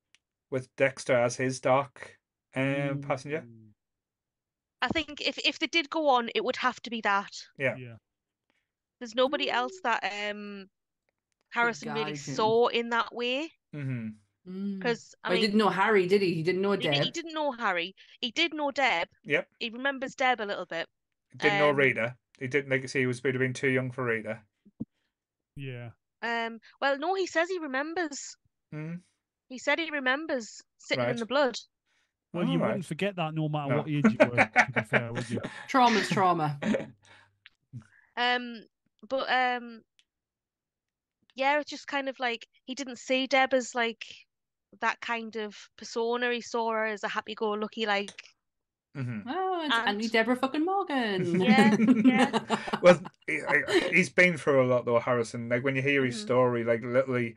with Dexter as his dark um, passenger. Mm, I think if if they did go on, it would have to be that. Yeah. Yeah. There's nobody else that um Harrison really him. saw in that way. hmm Mm. Because I Well, he didn't know Harry, did he? He didn't know he, Deb. he didn't know Harry. He did know Deb. Yep. He remembers Deb a little bit. Didn't know Um, Rita. He didn't like see he was would have been too young for Rita. Yeah. Um, well, no, he says he remembers. Mm. He said he remembers sitting in the blood. Well, you Alright. wouldn't forget that no matter No. what age you were, to be <laughs> fair, would you? Trauma's <laughs> trauma. <laughs> Um, but um, yeah, it's just kind of like he didn't see Deb as like that kind of persona. He saw her as a happy-go-lucky, like hmm Oh, it's And- Annie Deborah fucking Morgan. Yeah, yeah. <laughs> Well, he, I- he's been through a lot though, Harrison. Like when you hear his Mhm. story, like literally,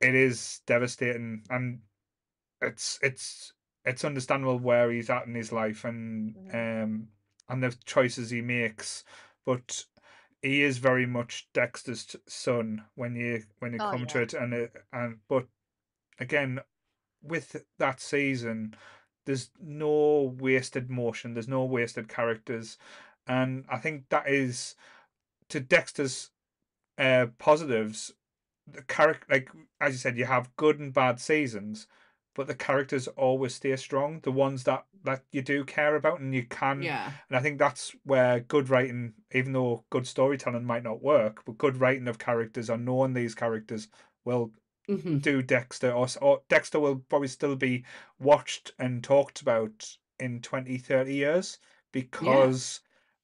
it is devastating, and it's it's it's understandable where he's at in his life and Mhm. um and the choices he makes, but he is very much Dexter's son when you when you Oh, come to it, and it, and but again, with that season, there's no wasted motion. There's no wasted characters, and I think that is to Dexter's uh, positives. The character, like as you said, you have good and bad seasons, but the characters always stay strong. The ones that that you do care about and you can yeah. and I think that's where good writing, even though good storytelling might not work, but good writing of characters or knowing these characters will hmm do Dexter, or, or Dexter will probably still be watched and talked about in 20, 30 years because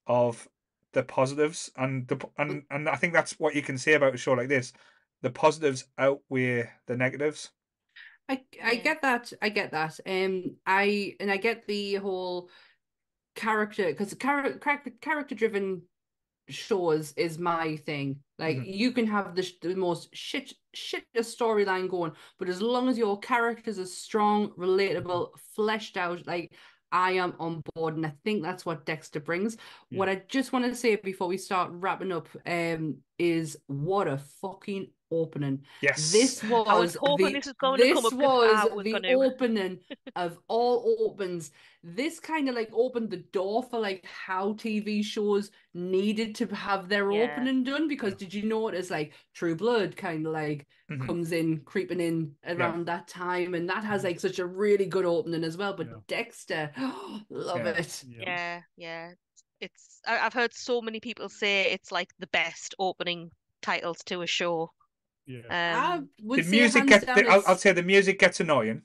of the positives and the and and I think that's what you can say about a show like this. the positives outweigh the negatives. I I Yeah. get that. I get that. Um, I and I get the whole character because character character driven shows is my thing. Like Mhm. you can have the, the most shit shit storyline going, but as long as your characters are strong, relatable, fleshed out, like I am on board, and I think that's what Dexter brings. Yeah. What I just want to say before we start wrapping up, um, is what a fucking opening. Yes. This was I was hoping the, this was going to come up 'cause was I was the gonna- opening <laughs> of all opens. This kind of like opened the door for like how TV shows needed to have their Yeah. opening done because did you notice like True Blood kind of like Mhm. comes in creeping in around that time and that has like such a really good opening as well. But Yeah. Dexter, <gasps> love Yeah. it. Yeah, yeah. It's I've heard so many people say it's like the best opening titles to a show. Yeah. I Um, would The say music hands gets. The, I'll, I'll say the music gets annoying.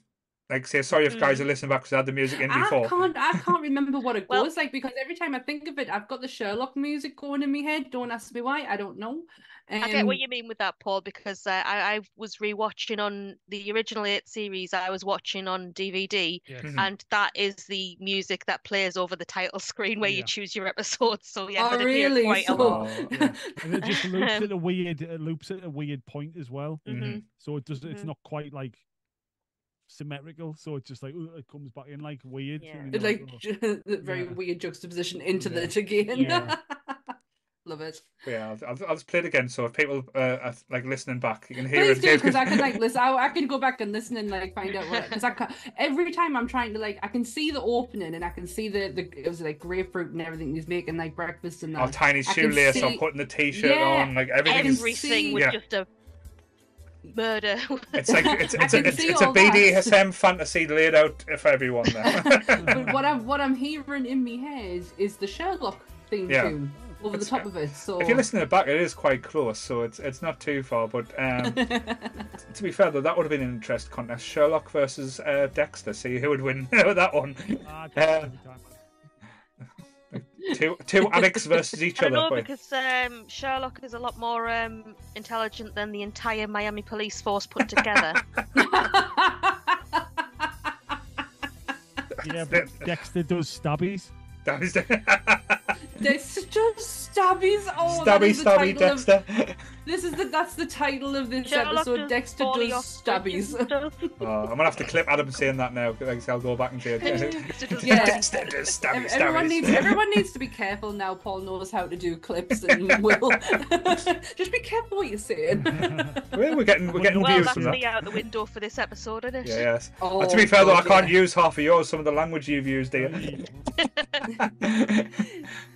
Like, say sorry if guys Mm. are listening back because I had the music in before. I before. can't I <laughs> can't remember what it Well- goes like because every time I think of it, I've got the Sherlock music going in my head. Don't ask me why, I don't know. I get what Um, you mean with that, Paul, because uh, I, I was rewatching on the original eight series. I was watching on DVD, Yes. Mhm. and that is the music that plays over the title <laughs> screen where you choose your episodes. So yeah, Oh, I'm gonna hear it really? quite a lot. Oh, Yeah. <laughs> And it just loops Um, at a weird it loops at a weird point as well. Mhm. Mhm. So it does it's Mhm. not quite like symmetrical. So it's just like "Ugh," it comes back in like weird. Yeah. you're like "Oh." <laughs> ju- the very Yeah. weird juxtaposition into Yeah. the <laughs> again. Yeah. <laughs> Love it. But yeah, I'll, I'll, I'll just play it again. So if people uh, are like listening back, you can hear Please it. do because I can like listen. I, I can go back and listen and like find out what because I can every time I'm trying to like I can see the opening and I can see the the it was like grapefruit and everything he's making like breakfast and Or that. tiny I can shoelace or see- putting the t-shirt Yeah, on, like everything. Everything see- was Yeah. just a murder. It's like it's <laughs> I it's a, it's, see it's a all that. BDSM fantasy laid out for everyone there. <laughs> <laughs> But what I'm what I'm hearing in my head is the Sherlock theme Yeah. tune over the top of it. So if you're listening back, it is quite close, so it's it's not too far. But um, to be fair, though, that would have been an interest contest: Sherlock versus uh, Dexter. See who would win that one. Uh, every time. Two two <laughs> addicts versus each I don't other. know but- because um, Sherlock is a lot more um, intelligent than the entire Miami police force put together. <laughs> Yeah, but Dexter does stabbies. That is <laughs> This just stabbies. Oh, stabby stabby title of- Dexter. This is the that's the title of this Sherlock episode. Dexter does off stabbies. <laughs> Oh, I'm gonna have to clip Adam saying that now. Like, I'll go back and say it. Dexter <laughs> Yeah. Dexter does stabby Everyone stabbies. needs everyone needs to be careful now. Paul knows how to do clips and <laughs> will. Just be careful what you're saying. Well, we're getting we're getting Well, views that's from that. me out the window for this episode, isn't it? Yeah, yes. Oh, And to be fair though, I can't yeah. use half of yours. Some of the language you've used here.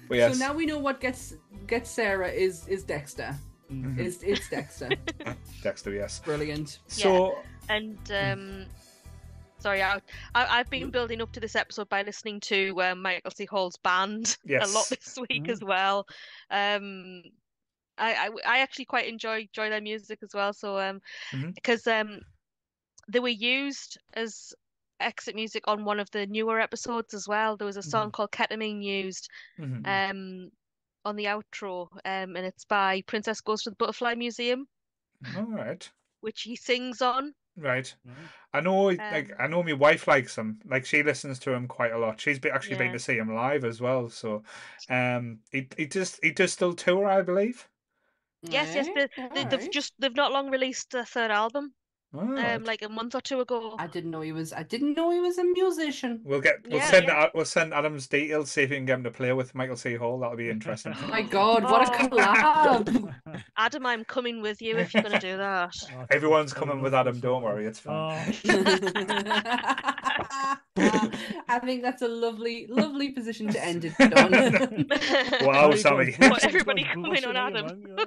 But yes, So now we know what gets gets Sarah is is Dexter. Mhm. Is it's Dexter. <laughs> Dexter, yes. Brilliant. So And um, sorry, I, I I've been building up to this episode by listening to um, Michael C. Hall's band <laughs> a lot this week Mhm. as well. Um, I, I I actually quite enjoy enjoy their music as well. So um, because um, they were used as exit music on one of the newer episodes as well. There was a song called Ketamine used mhm. um on the outro um and it's by Princess Goes to the Butterfly Museum all right, which he sings on right. Right. I know, like Um, I know, my wife likes him. Like she listens to him quite a lot. She's been, actually been to see him live as well. So, um, he he just he does still tour, I believe. yes yes they, they, they've alright. just they've not long released a third album Oh, um like a month or two ago I didn't know he was. I didn't know he was a musician. We'll get we'll Yeah, send yeah. We'll send Adam's details. See if we can get him to play with Michael C. Hall. That'll be interesting. Oh <laughs> my God! What a Oh. collab! <laughs> Adam I'm coming with you if you're gonna do that Oh, Everyone's coming with Adam. Don't worry, it's fine. Oh, <laughs> I think that's a lovely, lovely position to end it <laughs> on. Wow, there you go, Sammy. What, everybody <laughs> coming on Adam? <laughs>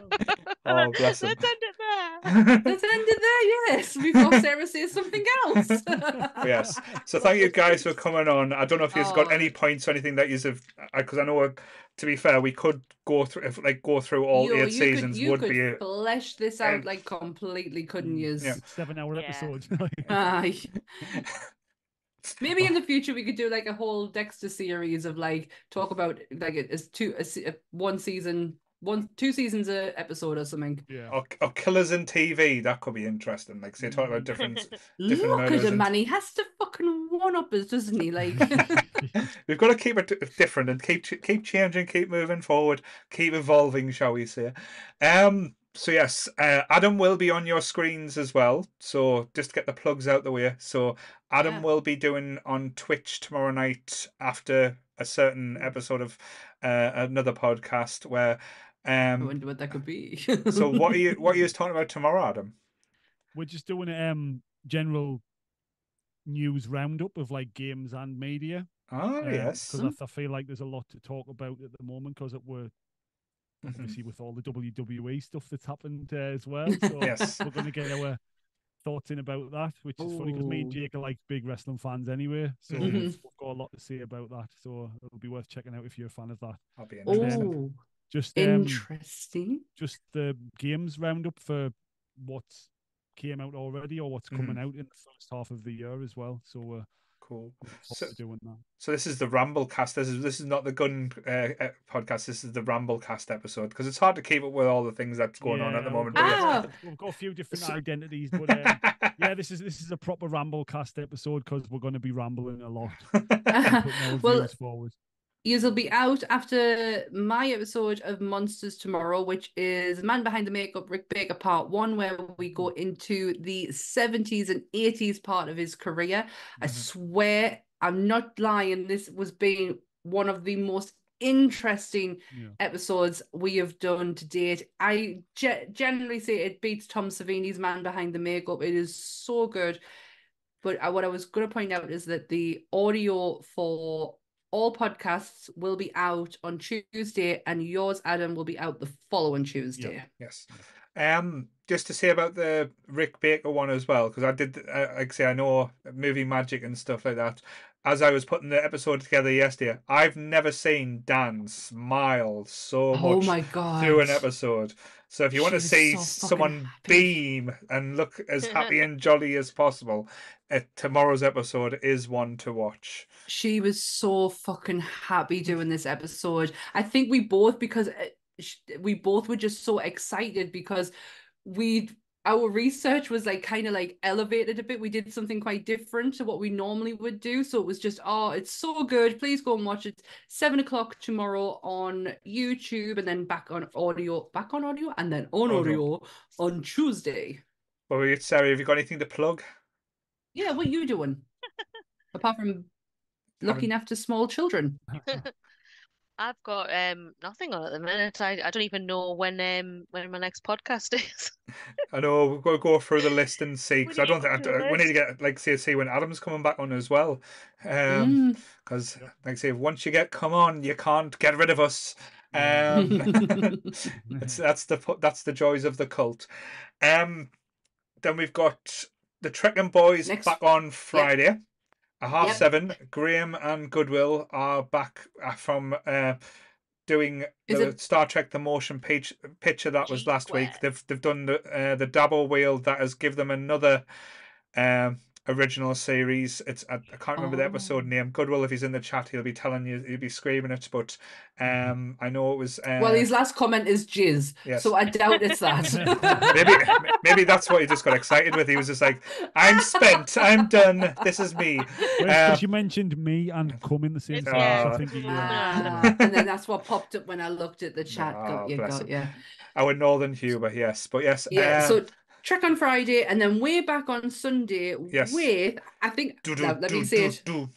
Oh, bless let's end it there Let's end it there, yes, before Sarah says something else. yes. So thank you guys for coming on. I don't know if you've got Oh. any points or anything that you have, because I know, uh, to be fair, we could go through if like go through all Yo, eight you seasons. could, you would could be a, flesh this out um, like completely, couldn't Mm, you? Yeah. Seven hour Yeah. episode. Aye. Maybe in the future we could do like a whole Dexter series of like talk about like it's two a, a one season one, two seasons a episode or something. Yeah. Or, or killers in TV. That could be interesting. Like, say, talk about different. Different Look at murders him, and- man. He has to fucking one up us, doesn't he? Like, <laughs> We've got to keep it different and keep keep changing, keep moving forward, keep evolving, shall we say? Um. So yes, uh, Adam will be on your screens as well. So just to get the plugs out the way. So Adam Yeah. will be doing on Twitch tomorrow night after a certain episode of uh, another podcast where. Um, I wonder what that could be. <laughs> So what are you what are you <laughs> talking about tomorrow, Adam? We're just doing a um general news roundup of like games and media. Oh yes. Because I, I feel like there's a lot to talk about at the moment because we're Obviously with all the WWE stuff that's happened uh, as well. <laughs> So Yes. we're going to get our thoughts in about that, which is funny because me and Jake are like big wrestling fans anyway. So Mhm. we've we've got a lot to say about that. So it'll be worth checking out if you're a fan of that. I'll be interested. oh, Just um, interesting. just the games roundup for what's came out already or what's coming out in the first half of the year as well. So uh, Cool. So- doing that. So this is the Ramblecast. This is this is not the Gun uh, uh, podcast. This is the Ramblecast episode because it's hard to keep up with all the things that's going on at the moment. we've But Ah. got- We've got a few different identities, but <laughs> um, yeah, this is this is a proper Ramblecast episode because we're going to be rambling a lot, <laughs> and <laughs> Well, forward. Yous will be out after my episode of Monsters tomorrow, which is Man Behind the Makeup, Rick Baker Part One, where we go into the 70s and 80s part of his career. I Mhm. swear, I'm not lying. This was being one of the most interesting Yeah. episodes we have done to date. I ge- generally say it beats Tom Savini's Man Behind the Makeup. It is so good. But I, what I was going to point out is that the audio for all podcasts will be out on Tuesday, and yours, Adam, will be out the following Tuesday. yes. Um, just to say about the Rick Baker one as well, because I did, uh, like I say, I know movie magic and stuff like that. As I was putting the episode together yesterday, I've never seen Dan smile so Oh much my god! through an episode. So if you want to see so someone happy. beam and look as happy and <laughs> jolly as possible, uh, tomorrow's episode is one to watch. She was so fucking happy doing this episode. I think we both because uh, we both were just so excited because we our research was like kind of like elevated a bit. We did something quite different to what we normally would do. So it was just, oh, it's so good. Please go and watch it. Seven o'clock tomorrow on YouTube and then back on audio, back on audio, and then on Audio. audio on Tuesday. But we Sarah, have you got anything to plug? Yeah, what are you doing? <laughs> Apart from looking after small children. <laughs> I've got um nothing on at the minute. I, I don't even know when um when my next podcast <laughs> is. I know we've got to go through the list and see because I don't think go I, we need to get like say see when Adam's coming back on as well. Um, Mm. because like I say, once you get come on, you can't get rid of us. Um, <laughs> <laughs> that's that's the that's the joys of the cult. Um, then we've got the Trekking Boys Next- back on Friday. At half Yep. seven, Graham and Goodwill are back uh, from uh, doing Is the it- Star Trek: The Motion pitch, picture that was last week. They've they've done the uh, the double wheel that has give them another um, original series. It's I, I can't remember the episode Oh. name. Goodwill, if he's in the chat, he'll be telling you, he'll be screaming it. But um, I know it was. Uh, well, his last comment is jizz. Yes. So I doubt it's that. <laughs> maybe maybe that's what he just got excited with. He was just like, "I'm spent. I'm done. This is me." Because Uh, you mentioned me and come in the same It's- sentence. yeah, I think he, uh, Ah, and then that's what popped up when I looked at the chat. Ah, got you, got him. you. Our Northern Humour, yes, but yes, Yeah, uh, so Trek on Friday and then way back on Sunday Yes. with, I think, do, do, now, let do, me say do, it, do.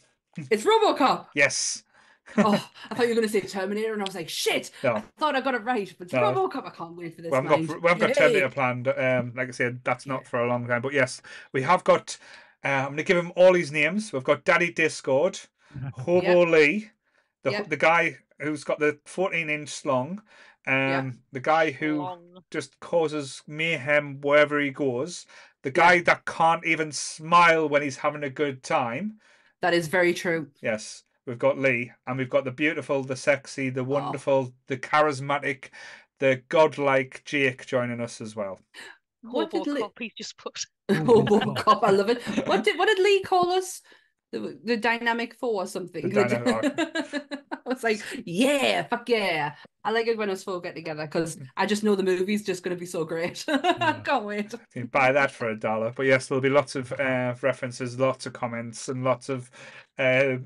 it's Robocop. Yes. <laughs> Oh, I thought you were going to say Terminator, and I was like, shit, No. I thought I got it right, but it's No. Robocop. I can't wait for this. We haven't got, we haven't got Yay. Terminator planned. Um, like I said, that's not Yeah. for a long time. But yes, we have got. Uh, I'm going to give him all his names. We've got Daddy Discord, <laughs> Hobo Lee, the Yep. the guy who's got the 14 inch slong, um, Yeah. the guy who Long. just causes mayhem wherever he goes, the guy that can't even smile when he's having a good time. That is very true. Yes, we've got Lee, and we've got the beautiful, the sexy, the wonderful, the charismatic, the godlike Jake joining us as well. What did Lee... Robocop he's just put. <laughs> Robocop, I love it. What did what did Lee call us? The, the dynamic four or something. The dynamic- <laughs> I was like, yeah, fuck yeah. I like it when us four get together because I just know the movie's just going to be so great. <laughs> I can't wait. You can buy that for a dollar. But yes, there'll be lots of uh, references, lots of comments, and lots of uh,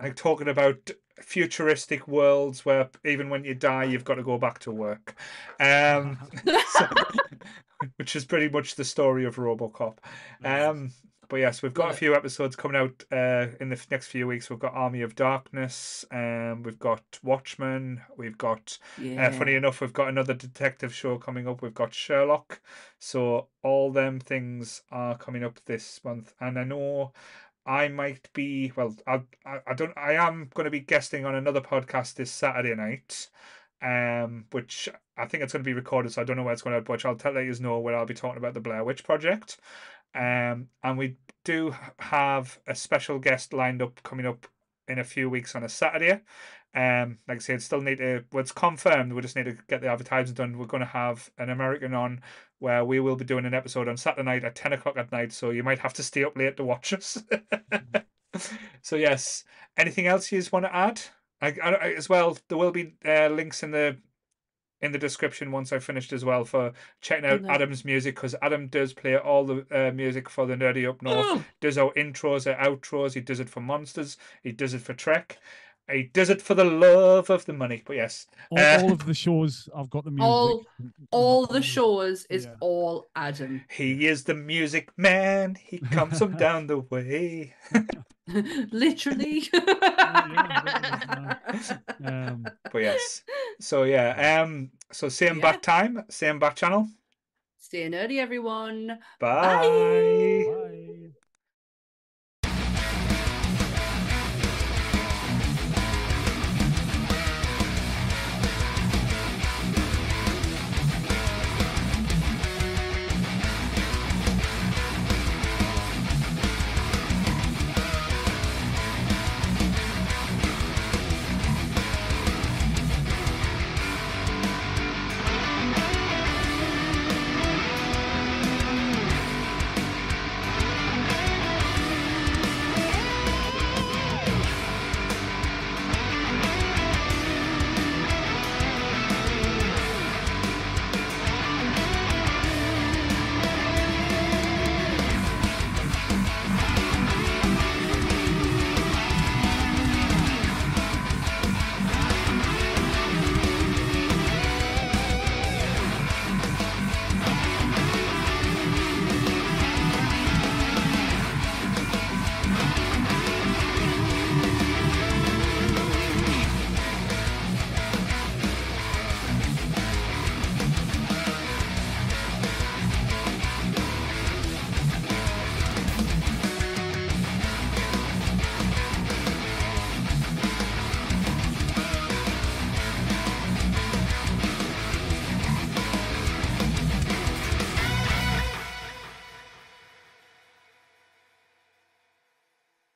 like talking about futuristic worlds where even when you die, you've got to go back to work. Um, <laughs> so- which is pretty much the story of RoboCop. Um, but yes, we've got a few episodes coming out uh, in the next few weeks. We've got Army of Darkness, um, we've got Watchmen, we've got Yeah. uh, funny enough, we've got another detective show coming up. We've got Sherlock. So all them things are coming up this month. And I know I might be well, I I, I don't I am going to be guesting on another podcast this Saturday night. Um, which I think it's going to be recorded, so I don't know where it's going to. But I'll tell you know where I'll be talking about the Blair Witch Project. Um, and we do have a special guest lined up coming up in a few weeks on a Saturday. Um, like I said, still need to. Well, it's confirmed. We just need to get the advertising done. We're going to have an American on where we will be doing an episode on Saturday night at ten o'clock at night. So you might have to stay up late to watch us. <laughs> so yes, anything else you just want to add? I, I, I- as well, there will be uh, links in the in the description once I finished as well for checking out. Adam's music because Adam does play all the uh, music for the Nerdy Up North Oh, does our intros, our outros. He does it for monsters. He does it for Trek. He does it for the love of the money. But yes, All, Uh, all of the shows I've got the music. All- all the All- shows is Yeah. all Adam. he is the music man. He comes from down the way. <laughs> <laughs> Literally. <laughs> Um, But yes, so yeah, um, so same Yeah. back time, same back channel. Stay nerdy, everyone. Bye. bye.